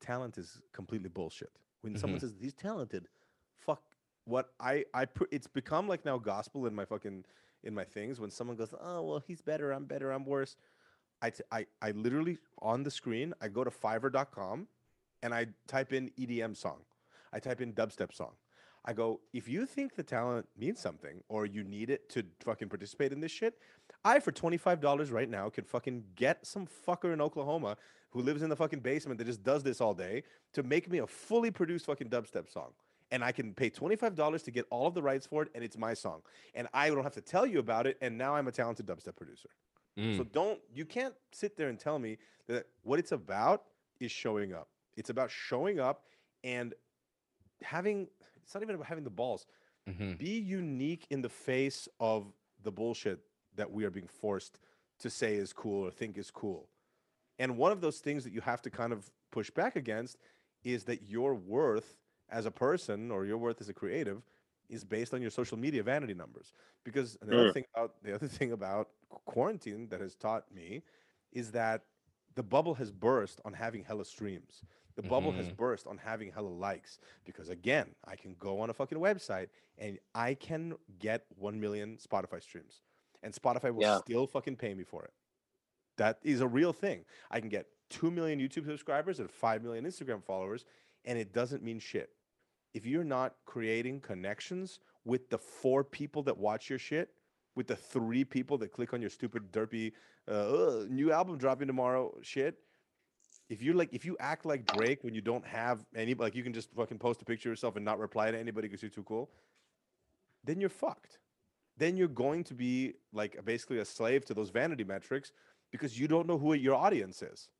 Talent is completely bullshit. When someone says he's talented, fuck what I I put it's become like now gospel in my fucking in my things when someone goes, "Oh, well, he's better, I'm better, I'm worse." I t- I I literally on the screen, I go to fiverr.com and I type in EDM song. I type in dubstep song. I go, if you think the talent means something or you need it to fucking participate in this shit, I for $25 right now could fucking get some fucker in Oklahoma who lives in the fucking basement that just does this all day to make me a fully produced fucking dubstep song. And I can pay $25 to get all of the rights for it and it's my song. And I don't have to tell you about it and now I'm a talented dubstep producer. Mm. So don't you can't sit there and tell me that what it's about is showing up. It's about showing up and having it's not even about having the balls. Mhm. Be unique in the face of the bullshit that we are being forced to say is cool or think is cool. And one of those things that you have to kind of push back against is that your worth as a person or your worth as a creative is based on your social media vanity numbers. Because the other thing about the other thing about quarantine that has taught me is that the bubble has burst on having hella streams. The bubble has burst on having hella likes because again, I can go on a fucking website and I can get 1 million Spotify streams and Spotify will Yeah. still fucking pay me for it. That is a real thing. I can get 2 million YouTube subscribers and 5 million Instagram followers and it doesn't mean shit. If you're not creating connections with the four people that watch your shit, with the three people that click on your stupid derpy uh, new album dropping tomorrow shit, if you're like if you act like Drake when you don't have any like you can just fucking post a picture of yourself and not reply to anybody because you're too cool, then you're fucked. Then you're going to be like basically a slave to those vanity metrics because you don't know who your audience is.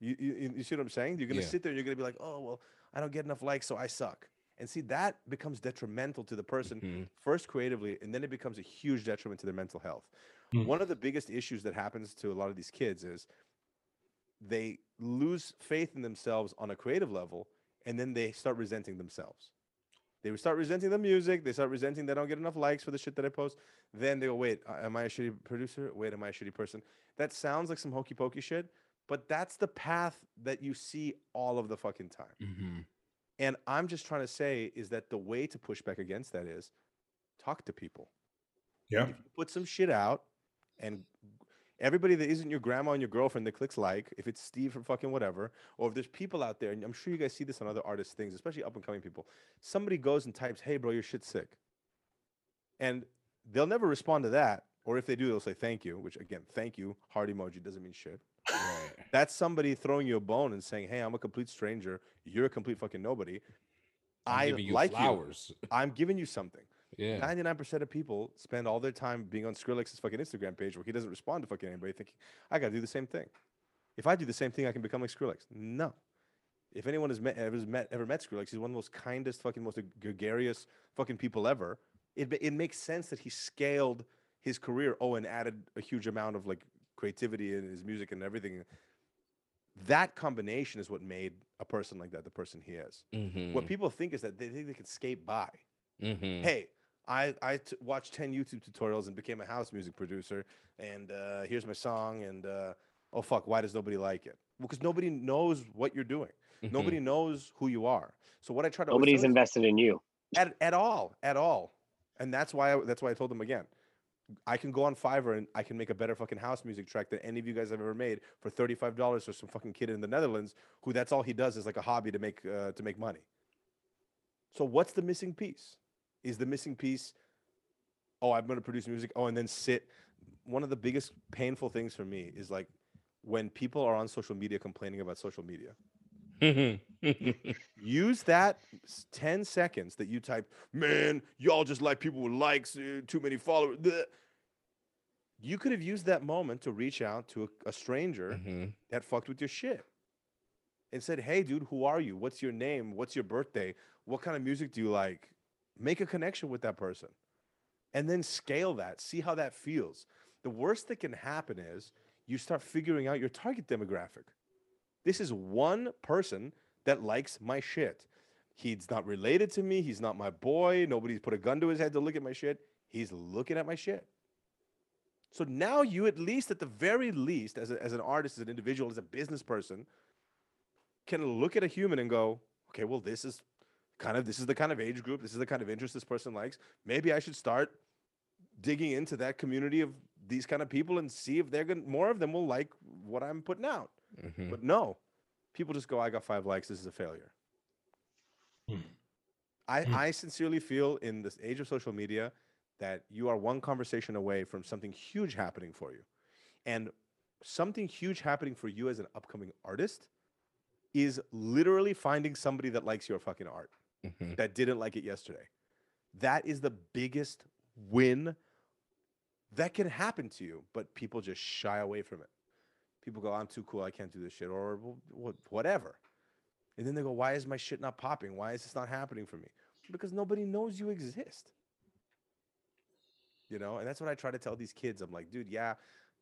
You you, you see what I'm saying? You're gonna Yeah. sit there and you're gonna be like, oh well, I don't get enough likes, so I suck. And see that becomes detrimental to the person Mhm. first creatively, and then it becomes a huge detriment to their mental health. Mm. One of the biggest issues that happens to a lot of these kids is they lose faith in themselves on a creative level, and then they start resenting themselves. They start resenting the music. They start resenting they don't get enough likes for the shit that I post. Then they go, wait, am I a shitty producer? Wait, am I a shitty person? That sounds like some hokey pokey shit, but that's the path that you see all of the fucking time. Mhm. And I'm just trying to say is that the way to push back against that is talk to people. Yeah. If you put some shit out and everybody that isn't your grandma and your girlfriend that clicks like, if it's Steve from fucking whatever, or if there's people out there, and I'm sure you guys see this on other artists' things, especially up and coming people, somebody goes and types, hey bro, your shit's sick. And they'll never respond to that. Or if they do, they'll say thank you, which again, thank you, heart emoji doesn't mean shit. Right. That's somebody throwing you a bone and saying, "Hey, I'm a complete stranger. You're a complete fucking nobody. I'm I like flowers. you. I'm giving you something." Yeah. Ninety-nine percent of people spend all their time being on Skrillex's fucking Instagram page where he doesn't respond to fucking anybody, thinking, "I gotta do the same thing. If I do the same thing, I can become like Skrillex." No. If anyone has met ever met ever met Skrillex, he's one of the most kindest, fucking most gregarious fucking people ever. It it makes sense that he scaled his career. Oh, and added a huge amount of like creativity in his music and everything. That combination is what made a person like that the person he is. Mhm. What people think is that they think they can skate by Mhm. hey i i t- watched 10 youtube tutorials and became a house music producer and uh here's my song and uh oh fuck why does nobody like it? Well because nobody knows what you're doing. Mhm. nobody knows who you are. So what i try to Nobody's tell is- invested in you. at, at all at all. And that's why I, that's why i told them again i can go on fiverr and i can make a better fucking house music track than any of you guys have ever made for $35 for some fucking kid in the netherlands who that's all he does is like a hobby to make uh, to make money. So what's the missing piece is the missing piece oh i'm going to produce music oh and then sit. One of the biggest painful things for me is like when people are on social media complaining about social media. Use that 10 seconds that you type man y'all just like people with likes uh, too many followers bleh." you could have used that moment to reach out to a, a stranger Mhm. that fucked with your shit and said hey dude who are you? What's your name? What's your birthday? What kind of music do you like make a connection with that person and then scale that see how that feels the worst that can happen is you start figuring out your target demographic this is one person that likes my shit. He's not related to me. He's not my boy. Nobody's put a gun to his head to look at my shit. He's looking at my shit. So now you at least, at the very least, as, a, as an artist, as an individual, as a business person, can look at a human and go, okay, well, this is kind of this is the kind of age group, this is the kind of interest this person likes. Maybe I should start digging into that community of these kind of people and see if they're going to more of them will like what I'm putting out. Mhm. But no, people just go, I got five likes, this is a failure. Hmm. I, Hmm. I sincerely feel in this age of social media that you are one conversation away from something huge happening for you. And something huge happening for you as an upcoming artist is literally finding somebody that likes your fucking art Mhm. that didn't like it yesterday. That is the biggest win that can happen to you, but people just shy away from it. People go, I'm too cool, I can't do this shit, or whatever. And then they go, Why is my shit not popping? Why is this not happening for me? Because nobody knows you exist. You know, and that's what I try to tell these kids. I'm like, dude, yeah,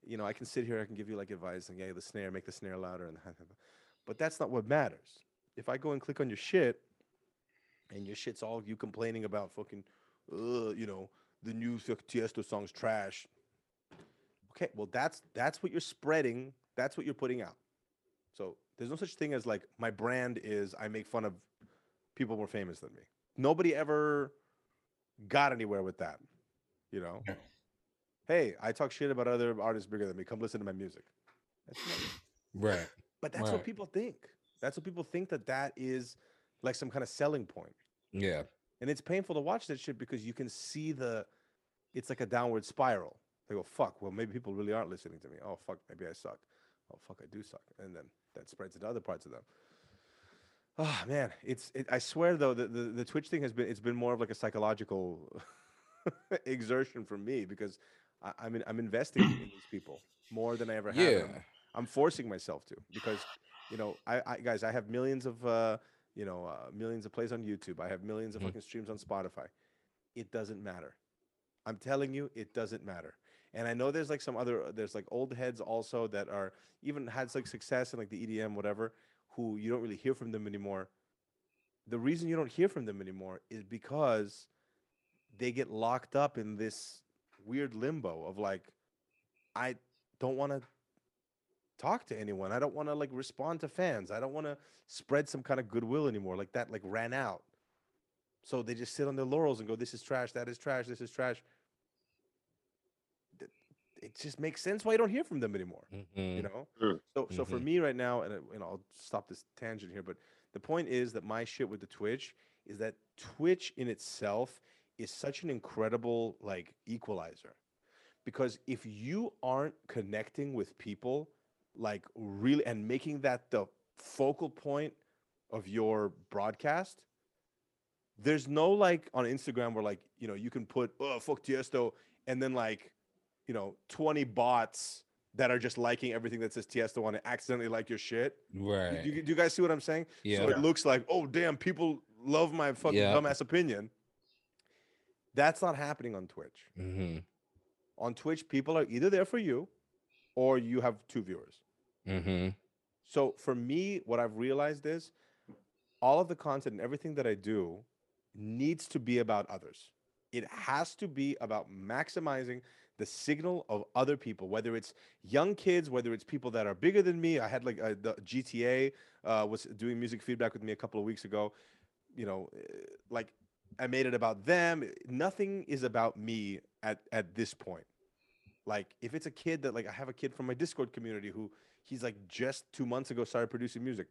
you know, I can sit here, I can give you like advice and yeah, the snare, make the snare louder, and but that's not what matters. If I go and click on your shit, and your shit's all you complaining about fucking, uh, you know, the new Tiesto song's trash. Okay, well that's that's what you're spreading. That's what you're putting out. So there's no such thing as like my brand is I make fun of people more famous than me. Nobody ever got anywhere with that. You know. Yeah. Hey, I talk shit about other artists bigger than me. Come listen to my music. That's Right. but that's what people think. That's what people think that that is like some kind of selling point. Yeah. And it's painful to watch that shit because you can see the, it's like a downward spiral. They go, fuck, well, maybe people really aren't listening to me. Oh, fuck, maybe I suck. Oh, fuck, I do suck. And then that spreads into other parts of them. Oh, man. It's, it, I swear, though, the, the, the Twitch thing has been, it's been more of like a psychological exertion for me because I, I'm, in, I'm investing in these people more than I ever have. Yeah. I'm- I'm forcing myself to because, you know, I, I guys, I have millions of, uh, you know, uh, millions of plays on YouTube. I have millions of Mhm. fucking streams on Spotify. It doesn't matter. I'm telling you, it doesn't matter. And I know there's like some other, there's like old heads also that are even had like success in like the EDM, whatever, who you don't really hear from them anymore. The reason you don't hear from them anymore is because they get locked up in this weird limbo of like, I don't want to talk to anyone. I don't want to like respond to fans. I don't want to spread some kind of goodwill anymore. Like that, like ran out. So they just sit on their laurels and go, "This is trash. That is trash. This is trash." It just makes sense why you don't hear from them anymore. Mhm. You know. Mm. So, so for Mhm. me right now, and uh, you know, I'll stop this tangent here, but the point is that my shit with the Twitch is that Twitch in itself is such an incredible like equalizer because if you aren't connecting with people like really and making that the focal point of your broadcast there's no like on instagram where like you know you can put oh fuck tiesto and then like you know 20 bots that are just liking everything that says tiesto on it accidentally like your shit Right. you, do you guys see what i'm saying yeah. so it looks like, oh damn, people love my fucking Yeah. dumbass opinion. That's not happening on Twitch. hmm On Twitch, people are either there for you or you have two viewers. Hmm So for me, what I've realized is all of the content and everything that I do needs to be about others. It has to be about maximizing the signal of other people, whether it's young kids, whether it's people that are bigger than me. I had like uh, the GTA uh, was doing music feedback with me a couple of weeks ago. You know, uh, like I made it about them. Nothing is about me at at this point. Like if it's a kid that like I have a kid from my Discord community who he's like just two months ago started producing music.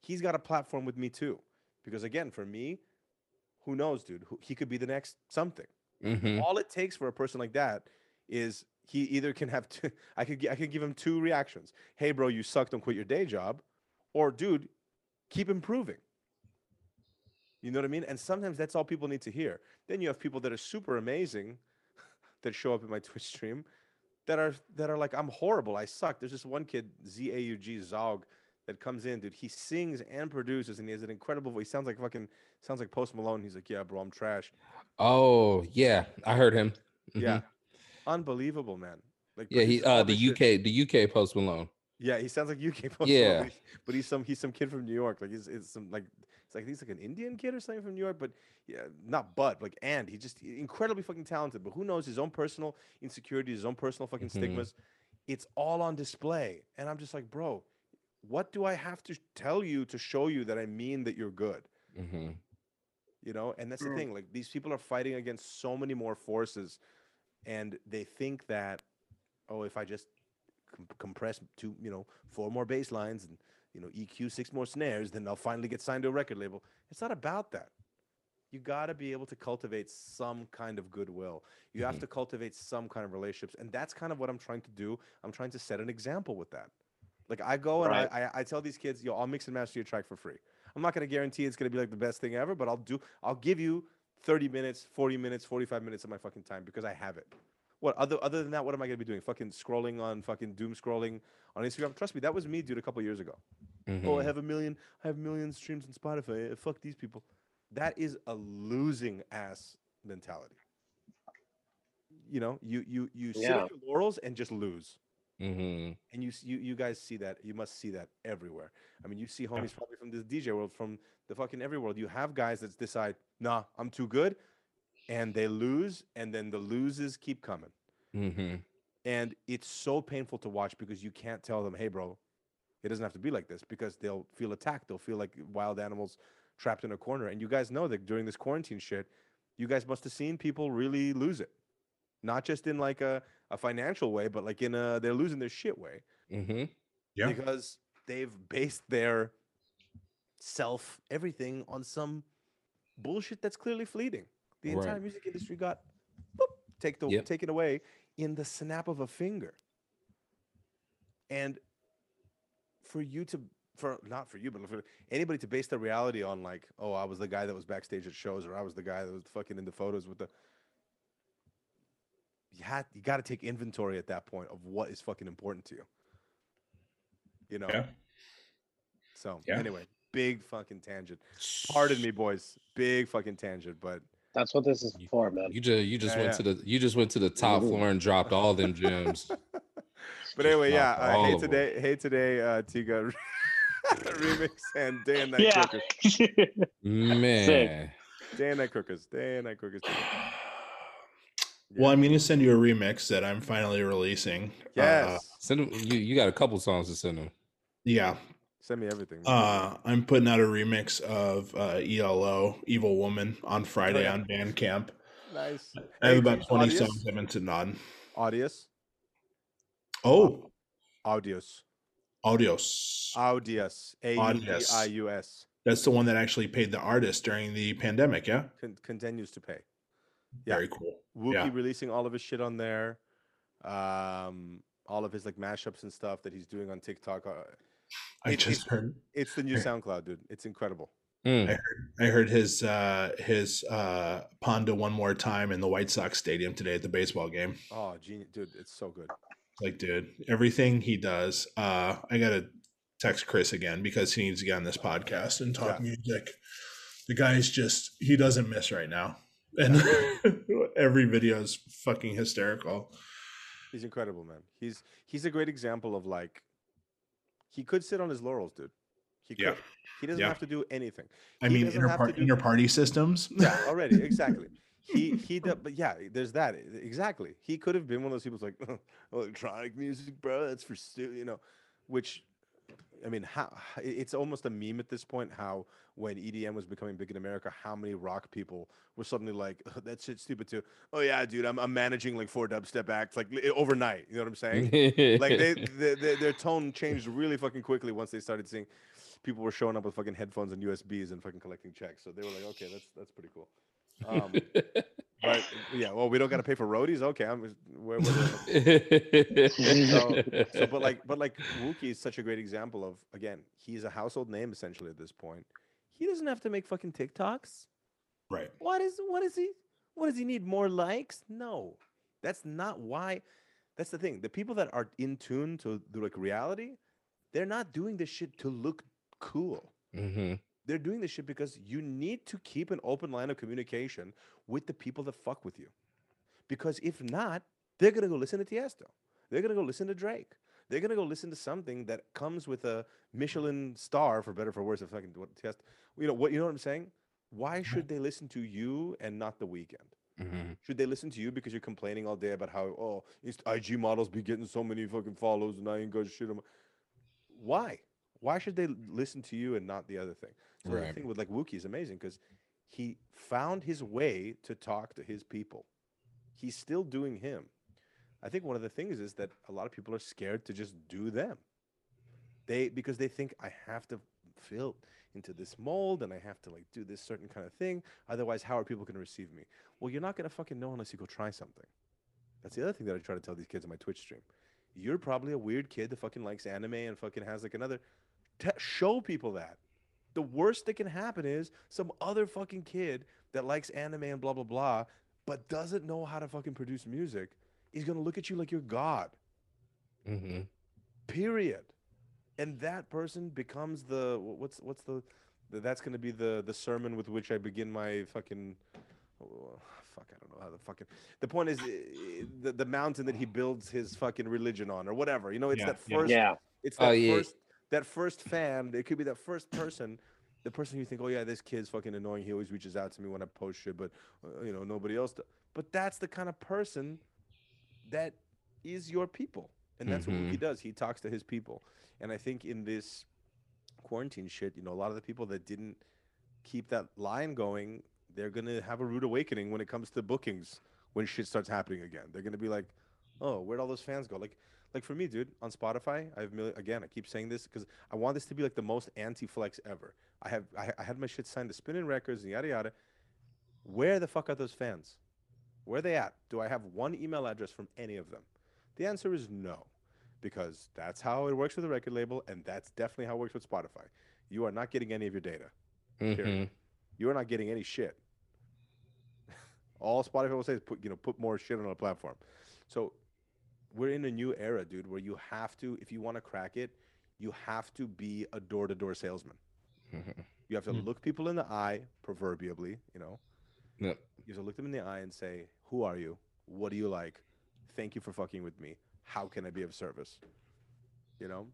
He's got a platform with me too, because again, for me, who knows, dude? Who, he could be the next something. hmm All it takes for a person like that is he either can have two, I could I could give him two reactions. Hey, bro, you suck. Don't quit your day job, or dude, keep improving. You know what I mean? And sometimes that's all people need to hear. Then you have people that are super amazing that show up in my Twitch stream that are that are like, I'm horrible. I suck. There's this one kid, Z A U G Zog, that comes in, dude. He sings and produces, and he has an incredible voice. He sounds like fucking sounds like Post Malone. He's like, yeah, bro, I'm trash. Oh yeah, I heard him. Yeah, Mhm. unbelievable, man. Like, Yeah. He uh the this shit. UK the UK Post Malone. Yeah, he sounds like UK Post Yeah. Malone, but he's some he's some kid from New York. Like he's it's some like It's like he's like an Indian kid or something from New York, but yeah, not but like and he's just incredibly fucking talented. But who knows his own personal insecurities, his own personal fucking Mhm. stigmas. It's all on display, and I'm just like, bro, what do I have to tell you to show you that I mean that you're good? hmm you know and that's the thing like these people are fighting against so many more forces and they think that oh if i just com- compress two you know four more bass lines and you know eq six more snares then i'll finally get signed to a record label it's not about that you got to be able to cultivate some kind of goodwill you have Mhm. to cultivate some kind of relationships and that's kind of what i'm trying to do i'm trying to set an example with that like i go and Right. I, I i tell these kids yo i'll mix and master your track for free I'm not going to guarantee it's going to be like the best thing ever, but I'll do. I'll give you 30 minutes, 40 minutes, 45 minutes of my fucking time because I have it. What other other than that? What am I going to be doing? Fucking scrolling on fucking doom scrolling on Instagram. Trust me, that was me, dude, a couple years ago. Oh, I have a million. I have a million streams on Spotify. Uh, fuck these people. That is a losing ass mentality. You know, you you you sit Yeah. on your laurels and just lose. hmm And you you you guys see that. You must see that everywhere. I mean, you see homies probably from this DJ world, from the fucking every world. You have guys that decide, nah, I'm too good, and they lose, and then the loses keep coming. hmm And it's so painful to watch because you can't tell them, hey, bro, it doesn't have to be like this because they'll feel attacked. They'll feel like wild animals trapped in a corner. And you guys know that during this quarantine shit, you guys must have seen people really lose it. Not just in like a, a financial way, but like in a they're losing their shit way hmm Yeah. because they've based their self everything on some bullshit that's clearly fleeting. The entire Right. music industry got boop, take the, Yep. taken away in the snap of a finger. And for you to for not for you, but for anybody to base their reality on like, oh, I was the guy that was backstage at shows, or I was the guy that was fucking in the photos with the you had you got to take inventory at that point of what is fucking important to you. You know. Yeah. So Yeah. anyway, big fucking tangent. Pardon me, boys. Big fucking tangent, but That's what this is for, man. You just you just Yeah, went yeah. to the you just went to the top mm-hmm. floor and dropped all them gems. but anyway, yeah. Uh, hey today, hey today, uh, Tiga remix and day and night Yeah. crookers. Man. Day and night crookers. Day and night crookers. Well, I'm going to send you a remix that I'm finally releasing. Uh, Yes. Send them you, you got a couple songs to send them. yeah. Send me everything. Uh, I'm putting out a remix of uh, ELO, Evil Woman, on Friday yeah. on Bandcamp. nice. I have Hey, about 20 Audius? songs I've been sitting on. Audius. Oh, Audius. Audios. Audius. A U D I U S. That's the one that actually paid the artist during the pandemic. Yeah. Con- continues to pay. Yeah. Very cool. Wuki Yeah. releasing all of his shit on there. Um, all of his like mashups and stuff that he's doing on TikTok. Uh, I It- just it- heard. it's the new SoundCloud, dude. It's incredible. Mm. I heard his uh his uh Ponda one more time in the White Sox stadium today at the baseball game. Oh, genius, dude! It's so good. Like, dude, everything he does. Uh I gotta text Chris again because he needs to get on this podcast and talk Yeah. music. The guy's just he doesn't miss right now. And every video is fucking hysterical. He's incredible, man. He's he's a great example of like he could sit on his laurels, dude. He could. Yeah. He doesn't Yeah. have to do anything. I He mean doesn't have to interpar- do- interparty systems. Yeah, already exactly. He he does, but yeah, eh, there's that e- exactly. He could have been one of those people who's like electronic music, bro. That's for stu-, you know, which I mean, how it's almost a meme at this point. How when EDM was becoming big in America, how many rock people were suddenly like, "That shit's stupid too." Oh yeah, dude, I'm I'm managing like four dubstep acts like overnight. You know what I'm saying? like they, they, they their tone changed really fucking quickly once they started seeing people were showing up with fucking headphones and USBs and fucking collecting checks. So they were like, okay, that's that's pretty cool. Um, but yeah, well, we don't got to pay for roadies. Okay, I'm where, where so, so but like but like Wuki is such a great example of again, he's a household name essentially at this point. He doesn't have to make fucking TikToks. right. What is what is he? What does he need? More likes? No, that's not why. That's the thing. The people that are in tune to the like reality, they're not doing this shit to look cool. hmm They're doing this shit because you need to keep an open line of communication with the people that fuck with you. Because if not, they're gonna go listen to Tiesto. They're gonna go listen to Drake. They're gonna go listen to something that comes with a Michelin star, for better or for worse. If I can do a test, you know what? You know what I'm saying? Why should they listen to you and not the Weeknd? Mhm. Should they listen to you because you're complaining all day about how oh these IG models be getting so many fucking follows and I ain't got shit on my... Why? Why should they listen to you and not the other thing? So the Right. thing with like Wuki is amazing because he found his way to talk to his people. He's still doing him. I think one of the things is that a lot of people are scared to just do them. They because they think I have to fit into this mold and I have to like do this certain kind of thing. Otherwise, how are people going to receive me? Well, you're not going to fucking know unless you go try something. That's the other thing that I try to tell these kids on my Twitch stream. You're probably a weird kid that fucking likes anime and fucking has like another. Te- show people that. The worst that can happen is some other fucking kid that likes anime and blah blah blah, but doesn't know how to fucking produce music. Is gonna look at you like you're God. Mhm. Period. And that person becomes the what's what's the, the that's gonna be the the sermon with which I begin my fucking oh, fuck I don't know how the fucking the point is the the mountain that he builds his fucking religion on or whatever. You know, it's Yeah, that first Yeah. it's Oh, that yeah. first that first fan. It could be that first person, the person you think, oh yeah, this kid's fucking annoying. He always reaches out to me when I post shit, but uh, you know nobody else. Does. But that's the kind of person that is your people, and that's what he does. He talks to his people, and I think in this quarantine shit, you know, a lot of the people that didn't keep that line going, they're gonna have a rude awakening when it comes to bookings when shit starts happening again. They're gonna be like, oh, where'd all those fans go? Like, like for me, dude, on Spotify, I've mil- again, I keep saying this because I want this to be like the most anti-flex ever. I have, I, I had my shit signed to Spinnin' Records and yada yada. Where the fuck are those fans? Where are they at? Do I have one email address from any of them? The answer is no, because that's how it works with a record label, and that's definitely how it works with Spotify. You are not getting any of your data. Mhm. You are not getting any shit. All Spotify will say is put you know put more shit on a platform. So we're in a new era, dude, where you have to, if you want to crack it, you have to be a door to door salesman. You have to Mm. look people in the eye, proverbially, you know. Yep. You have to look them in the eye and say, Who are you? What do you like? Thank you for fucking with me. How can I be of service? You know?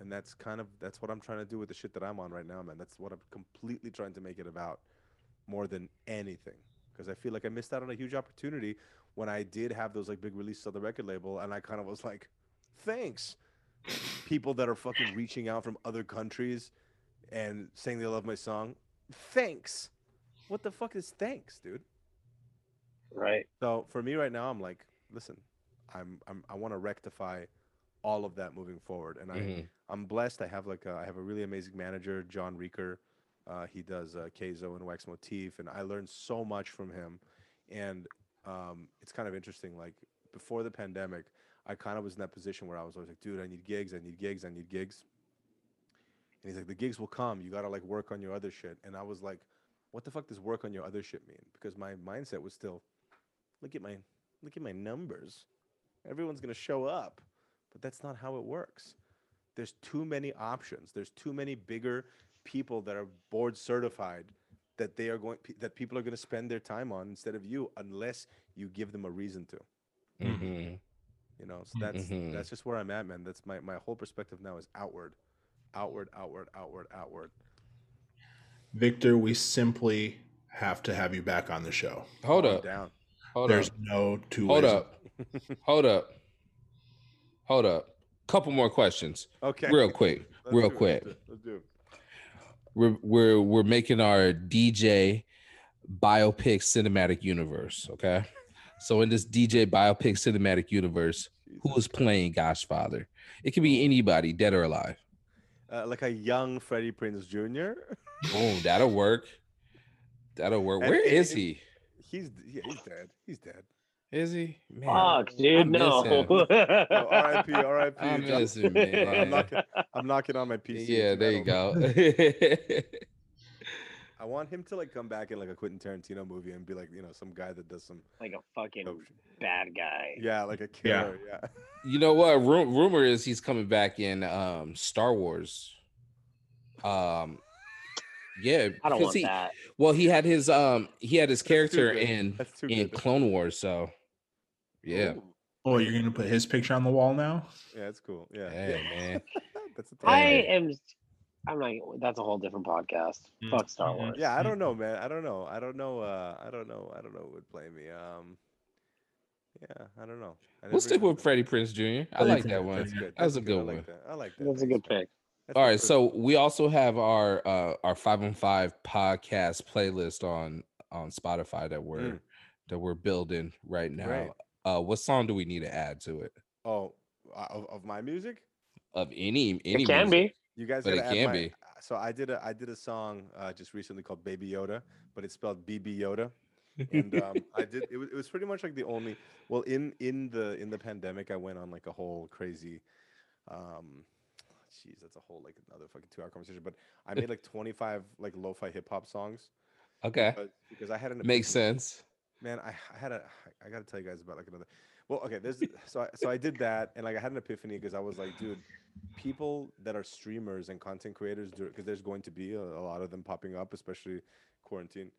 And that's kind of that's what I'm trying to do with the shit that I'm on right now, man. That's what I'm completely trying to make it about more than anything. Because I feel like I missed out on a huge opportunity when I did have those like big releases on the record label, and I kind of was like, thanks. People that are fucking reaching out from other countries and saying they love my song. Thanks. What the fuck is thanks, dude? Right. So for me right now, I'm like, listen, I'm, I'm I want to rectify all of that moving forward, and I Mhm. I'm blessed. I have like a, I have a really amazing manager, John Reeker. Uh, he does uh, Keizo and Wax Motif, and I learned so much from him. And um, it's kind of interesting. Like before the pandemic, I kind of was in that position where I was always like, dude, I need gigs, I need gigs, I need gigs. And he's like, the gigs will come. You gotta like work on your other shit. And I was like, what the fuck does work on your other shit mean? Because my mindset was still, look at my look at my numbers. Everyone's gonna show up, but that's not how it works. There's too many options. There's too many bigger people that are board certified that they are going that people are going to spend their time on instead of you unless you give them a reason to Mhm. you know so that's Mhm. that's just where i'm at man that's my my whole perspective now is outward outward outward outward outward Victor, we simply have to have you back on the show. Hold up. down Hold There's up. no two Hold ways. up. Hold up. Hold up. Couple more questions. okay Real quick. Let's Real quick. let's do it, let's do it. We're we're we're making our DJ biopic cinematic universe. Okay. So in this DJ biopic cinematic universe, who is playing Goshfather? It can be anybody, dead or alive. uh, like a young Freddie Prinze Jr. Oh, that'll work. That'll work. And Where it- is he? he's he's dead. He's dead. Is he? Man, Fuck, dude, miss no. him. Oh, R.I.P. R.I.P. I John- miss him, I'm knocking, I'm knocking on my PC. yeah, too, there you go. I want him to like come back in like a Quentin Tarantino movie and be like, you know, some guy that does some like a fucking dope shit. bad guy. Yeah, like a killer. Yeah. you know what? Ru- rumor is he's coming back in um Star Wars. Um, yeah, I don't want he, that. Well, he had his um he had his character in in good. Clone Wars, so yeah. Ooh, Oh, you're gonna put his picture on the wall now? Yeah, it's cool. Yeah, Hey man, that's a I Hey. am. I'm like, that's a whole different podcast. Mm, Fuck Star mhm. Wars. Yeah, I don't know, man. I don't know. I don't know. Uh, I don't know. I don't know who would play me. Um, yeah, I don't know. I we'll stick with Freddie Prinze Jr. I Freddie like Prinze, that one. That's good. That was That's a good I one. like that. I like that. That's a good pick. That's All my right, so we also have our uh our five on five podcast playlist on on Spotify that we're Mm. that we're building right now. Great. Uh, what song do we need to add to it? oh, uh, of, of my music. Of any any It can music? You guys But gotta it can my- be. So I did a I did a song uh, just recently called Baby Yoda, but it's spelled BB Yoda. and um, I did it was, it was pretty much like the only well in in the in the pandemic I went on like a whole crazy um jeez that's a whole like another fucking two hour conversation but I made like 25 like lo-fi hip hop songs Okay, but, because I had an makes sense. Man I, I had a I got to tell you guys about like another well okay there's so I, so I did that and like I had an epiphany because I was like dude people that are streamers and content creators because there's going to be a, a lot of them popping up especially quarantine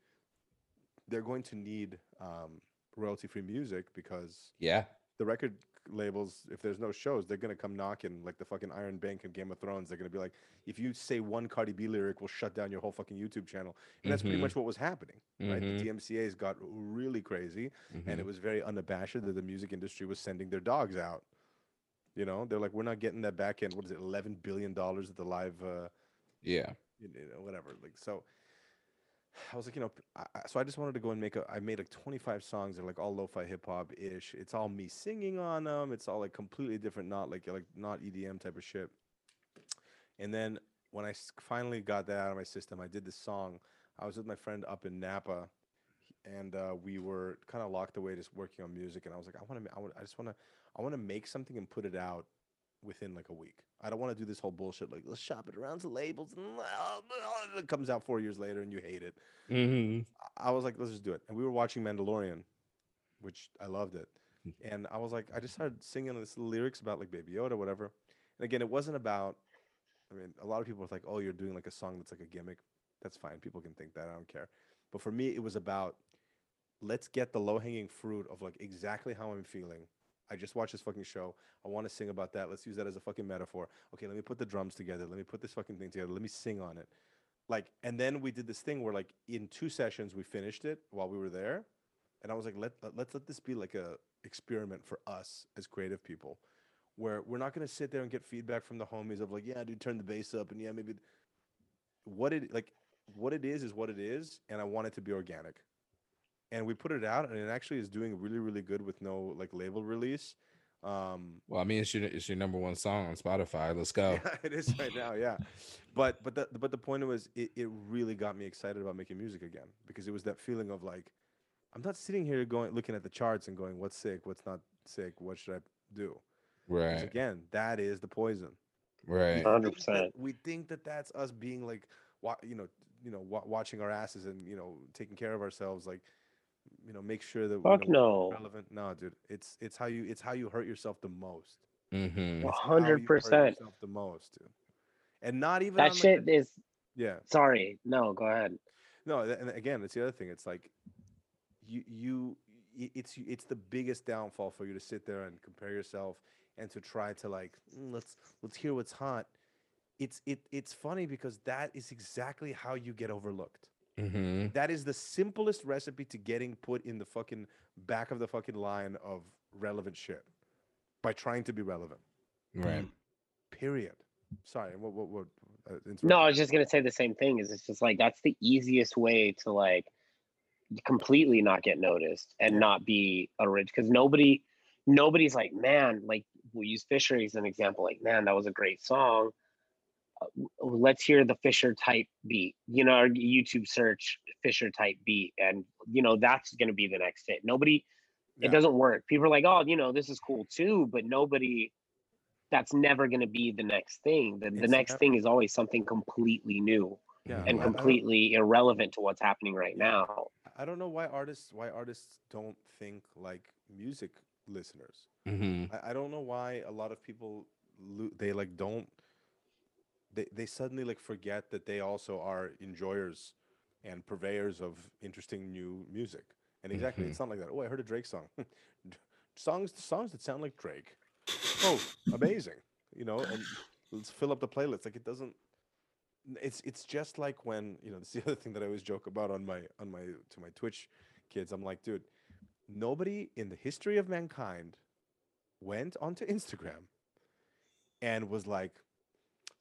they're going to need um, royalty free music because Yeah, the record labels if there's no shows they're going to come knocking like the fucking iron bank and game of thrones they're going to be like if you say one cardi b lyric we'll shut down your whole fucking youtube channel and that's pretty much what was happening right Mhm. the dmcas got really crazy and it Mhm. was very unabashed that the music industry was sending their dogs out you know they're like we're not getting that back end what is it 11 billion dollars at the live uh yeah. you know, whatever. Like so, I was like, you know, I, so I just wanted to go and make a. I made like 25 songs. They're like all lo-fi hip hop ish. It's all me singing on them. It's all like completely different, not like like not EDM type of shit. And then when I finally got that out of my system, I did this song. I was with my friend up in Napa, and uh, we were kind of locked away just working on music. And I was like, I want to, I, I just want to, I want to make something and put it out within like a week. I don't want to do this whole bullshit like let's shop it around to labels and it comes out four years later and you hate it. hmm I- I was like, let's just do it. And we were watching Mandalorian, which I loved it. And I was like, I just started singing this lyrics about like Baby Yoda, whatever. And again, it wasn't about. I mean, a lot of people are like, oh, you're doing like a song that's like a gimmick. That's fine. People can think that. I don't care. But for me, it was about let's get the low hanging fruit of like exactly how I'm feeling. I just watched this fucking show. I want to sing about that. Let's use that as a fucking metaphor. Okay, let me put the drums together. Let me put this fucking thing together. Let me sing on it. Like, and then we did this thing where like in two sessions we finished it while we were there, and I was like, let, let let's let this be like a experiment for us as creative people, where we're not gonna sit there and get feedback from the homies of like, yeah, dude, turn the bass up, and yeah, maybe what it like what it is is what it is, and I want it to be organic. And we put it out, and it actually is doing really, really good with no like label release. Um, Well, I mean, it's your it's your number one song on Spotify. Let's go. yeah, it is right now, yeah. But but the but the point was it, it really got me excited about making music again because it was that feeling of like I'm not sitting here going looking at the charts and going what's sick, what's not sick, what should I do Right, again, that is the poison. right. We think 100%. that- We think that that's us being like, wa- you know, you know, watching our asses and you know taking care of ourselves, like, you know, make sure that Fuck you know, no. relevant. No, dude, it's it's how you it's how you hurt yourself the most. Mm-hmm. A One hundred percent. The most, dude. And not even That shit the- is yeah. sorry. No, go ahead. No, and again, it's the other thing. It's like you you i- it's it's the biggest downfall for you to sit there and compare yourself and to try to like "Mm, let's let's hear what's hot. It's it it's funny because that is exactly how you get overlooked. Mm-hmm. That is the simplest recipe to getting put in the fucking back of the fucking line of relevant shit by trying to be relevant. Right. Period. Sorry, what what what? Uh, No, I was just gonna say the same thing. Is it's just like that's the easiest way to like completely not get noticed and not be a rich because nobody nobody's like man like we'll use Fisher as an example like man that was a great song. W- Let's hear the Fisher type beat. You know, or YouTube search Fisher type beat, and you know that's gonna be the next hit. Nobody Yeah. it doesn't work. People are like, oh, you know, this is cool too, but nobody that's never going to be the next thing. The, the next never- thing is always something completely new Yeah, and I- I completely irrelevant to what's happening right now. I don't know why artists why artists don't think like music listeners. Mm-hmm. I, I don't know why a lot of people lo- they like don't they they suddenly like forget that they also are enjoyers and purveyors of interesting new music. And exactly, Mhm. it's not like that. Oh, I heard a Drake song. songs songs that sound like Drake. Oh, amazing. You know, and let's fill up the playlist. Like it doesn't it's it's just like when, you know, is the other thing that I always joke about on my on my to my Twitch kids. I'm like, dude, nobody in the history of mankind went onto Instagram and was like,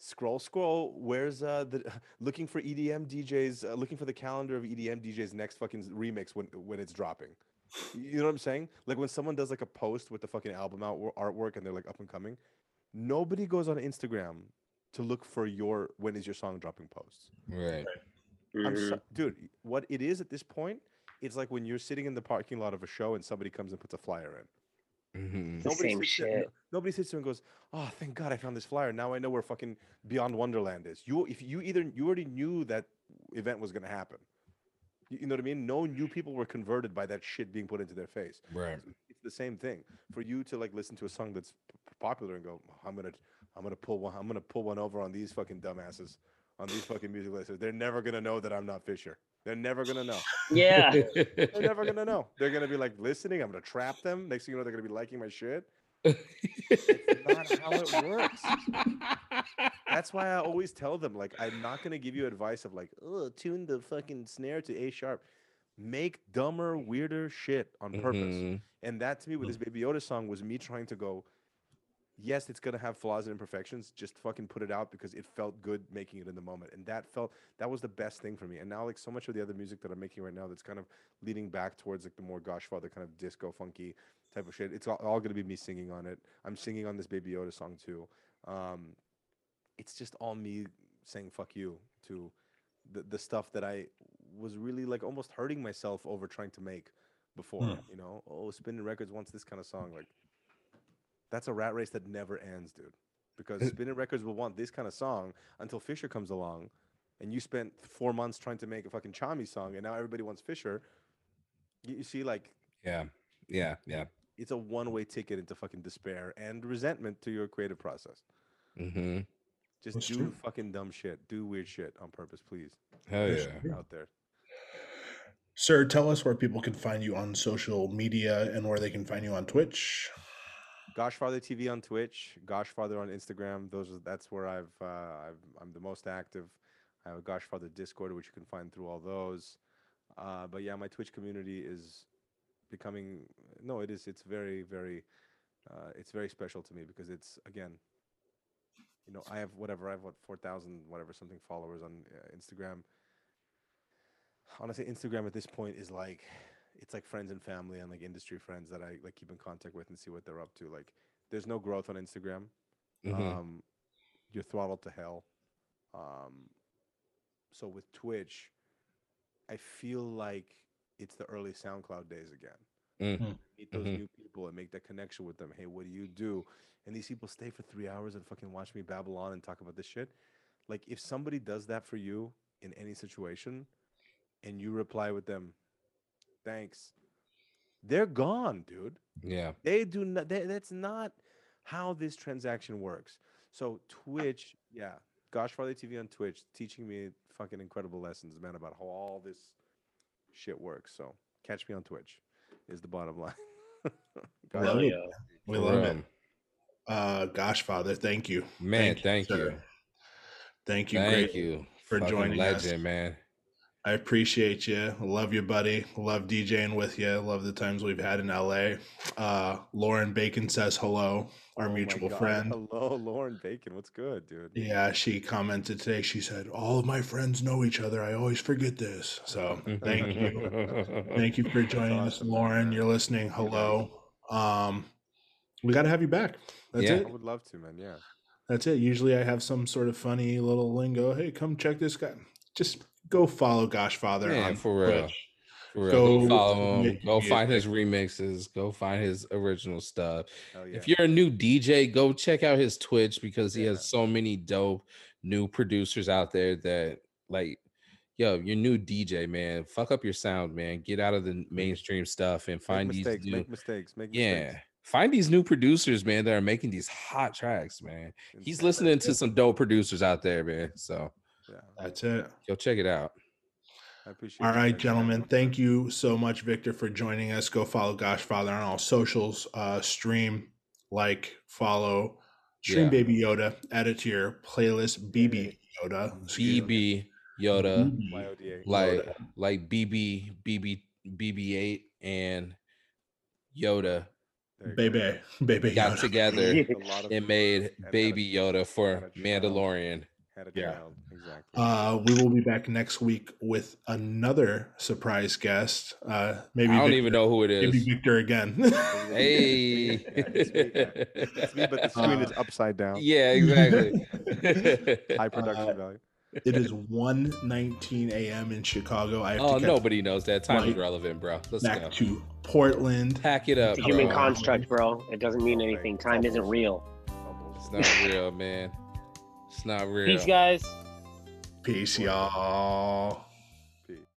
scroll, scroll. Where's uh the looking for EDM DJs? Uh, looking for the calendar of EDM DJs next fucking remix when when it's dropping. You know what I'm saying? Like when someone does like a post with the fucking album out artwork and they're like up and coming, nobody goes on Instagram to look for your when is your song dropping posts. Right. I'm Mhm. so, dude. What it is at this point, it's like when you're sitting in the parking lot of a show and somebody comes and puts a flyer in. Mhm. the same sits there, shit. nobody sits there and goes, "Oh, thank God I found this flyer. Now I know where fucking Beyond Wonderland is." You, if you either you already knew that event was gonna happen, you, you know what I mean? No new people were converted by that shit being put into their face. Right. It's the same thing for you to like listen to a song that's p- p- popular and go, "I'm gonna, I'm gonna pull one, I'm gonna pull one over on these fucking dumbasses, on these fucking music listeners. They're never gonna know that I'm not Fisher. They're never gonna know." Yeah. They're never gonna know. They're gonna be like listening. I'm gonna trap them. Next thing you know, they're gonna be liking my shit. not how it works. That's why I always tell them, like, I'm not gonna give you advice of like, oh, tune the fucking snare to A sharp. Make dumber, weirder shit on purpose. Mhm. And that to me, with this Baby Yoda song, was me trying to go, yes, it's gonna have flaws and imperfections. Just fucking put it out because it felt good making it in the moment, and that felt that was the best thing for me. And now, like so much of the other music that I'm making right now, that's kind of leading back towards like the more Goshfather kind of disco funky type of shit. It's all, all gonna be me singing on it. I'm singing on this Baby Yoda song too. Um, it's just all me saying "fuck you" to the the stuff that I was really like almost hurting myself over trying to make before. Hmm. You know, oh, Spinnin' Records wants this kind of song. Like, that's a rat race that never ends, dude. Because Spinnin' Records will want this kind of song until Fisher comes along, and you spent four months trying to make a fucking Chami song, and now everybody wants Fisher. You, you see, like, Yeah. Yeah. Yeah. it's a one-way ticket into fucking despair and resentment to your creative process. Mm-hmm. Just That's do true. fucking dumb shit. Do weird shit on purpose, please. Hell Yes, yeah. sir. Out there. Sir, tell us where people can find you on social media and where they can find you on Twitch. Goshfather TV on Twitch, Goshfather on Instagram. Those are, that's where I've, uh, I've I'm the most active. I have a Goshfather Discord, which you can find through all those. Uh, but yeah, my Twitch community is becoming no, it is. It's very very, uh, it's very special to me because it's again, you know, I have whatever I have what four thousand whatever something followers on uh, Instagram. Honestly, Instagram at this point is like it's like friends and family and like industry friends that I like keep in contact with and see what they're up to. Like, there's no growth on Instagram. Mhm. Um, you're throttled to hell. Um, so with Twitch, I feel like it's the early SoundCloud days again. Mm. Meet those Mhm. new people and make that connection with them. Hey, what do you do? And these people stay for three hours and fucking watch me babble on and talk about this shit. Like, if somebody does that for you in any situation, and you reply with them, thanks, they're gone, dude. Yeah. They do not. They, that's not how this transaction works. So Twitch, yeah, Gosh Goshfather TV on Twitch, teaching me fucking incredible lessons, man, about how all this shit works. So catch me on Twitch, is the bottom line. Love Hell yeah. We love real. it. Uh, gosh, Father, thank you. Man, thank you. sir. Thank you. Thank great. you for Fucking joining us. legend, man. I appreciate you. Love you, buddy. Love DJing with you. Love the times we've had in LA. Uh, Lauren Bacon says hello, our Oh mutual friend. Hello, Lauren Bacon. What's good, dude? Yeah, she commented today. She said, All of my friends know each other. I always forget this. So thank you. Thank you for joining us, Lauren. man. You're listening. Thank you, guys. Hello. Um, we got to have you back. That's Yeah. it. I would love to, man. Yeah. That's it. Usually I have some sort of funny little lingo. Hey, come check this guy. Just go follow Goshfather Man, on for real. Twitch. For real. Go, Go follow him. make Go find music. his remixes. Go find his original stuff. Hell yeah. If you're a new DJ, go check out his Twitch because he Yeah. has so many dope new producers out there that like yo, your new DJ, man. Fuck up your sound, man. Get out of the mainstream stuff and make find these mistakes, new make mistakes, make yeah. mistakes. Find these new producers, man, that are making these hot tracks, man. He's listening to some dope producers out there, man. So Yeah. That's it. go check it out. I appreciate. All you right, gentlemen. Thank you so much, Victor, for joining us. Go follow Goshfather on all socials. Uh, stream, like, follow. Stream Yeah. Baby Yoda. Add it to your playlist. BB Yoda. excuse me. BB Yoda, BB. YODA. like like BB BB BB8 and Yoda There you. Baby. Baby got Yoda. together A and made Baby Yoda for had a. Mandalorian. Had a Yeah. child. Exactly. Uh, we will be back next week with another surprise guest. Uh, maybe I don't Victor, even know who it is. maybe. Victor again. Hey. Yeah, it's me. It's me, but the screen Uh, is upside down. yeah, exactly. High production Uh, value. it is 1.19 a.m. in Chicago. I have oh, to nobody knows that. Time is relevant, bro. Let's back go. to Portland. Pack it up, It's a human bro. construct, bro. It doesn't mean anything. Time isn't real. It's all It's bullshit. not real, man. It's not real. Peace, guys. Peace, y'all.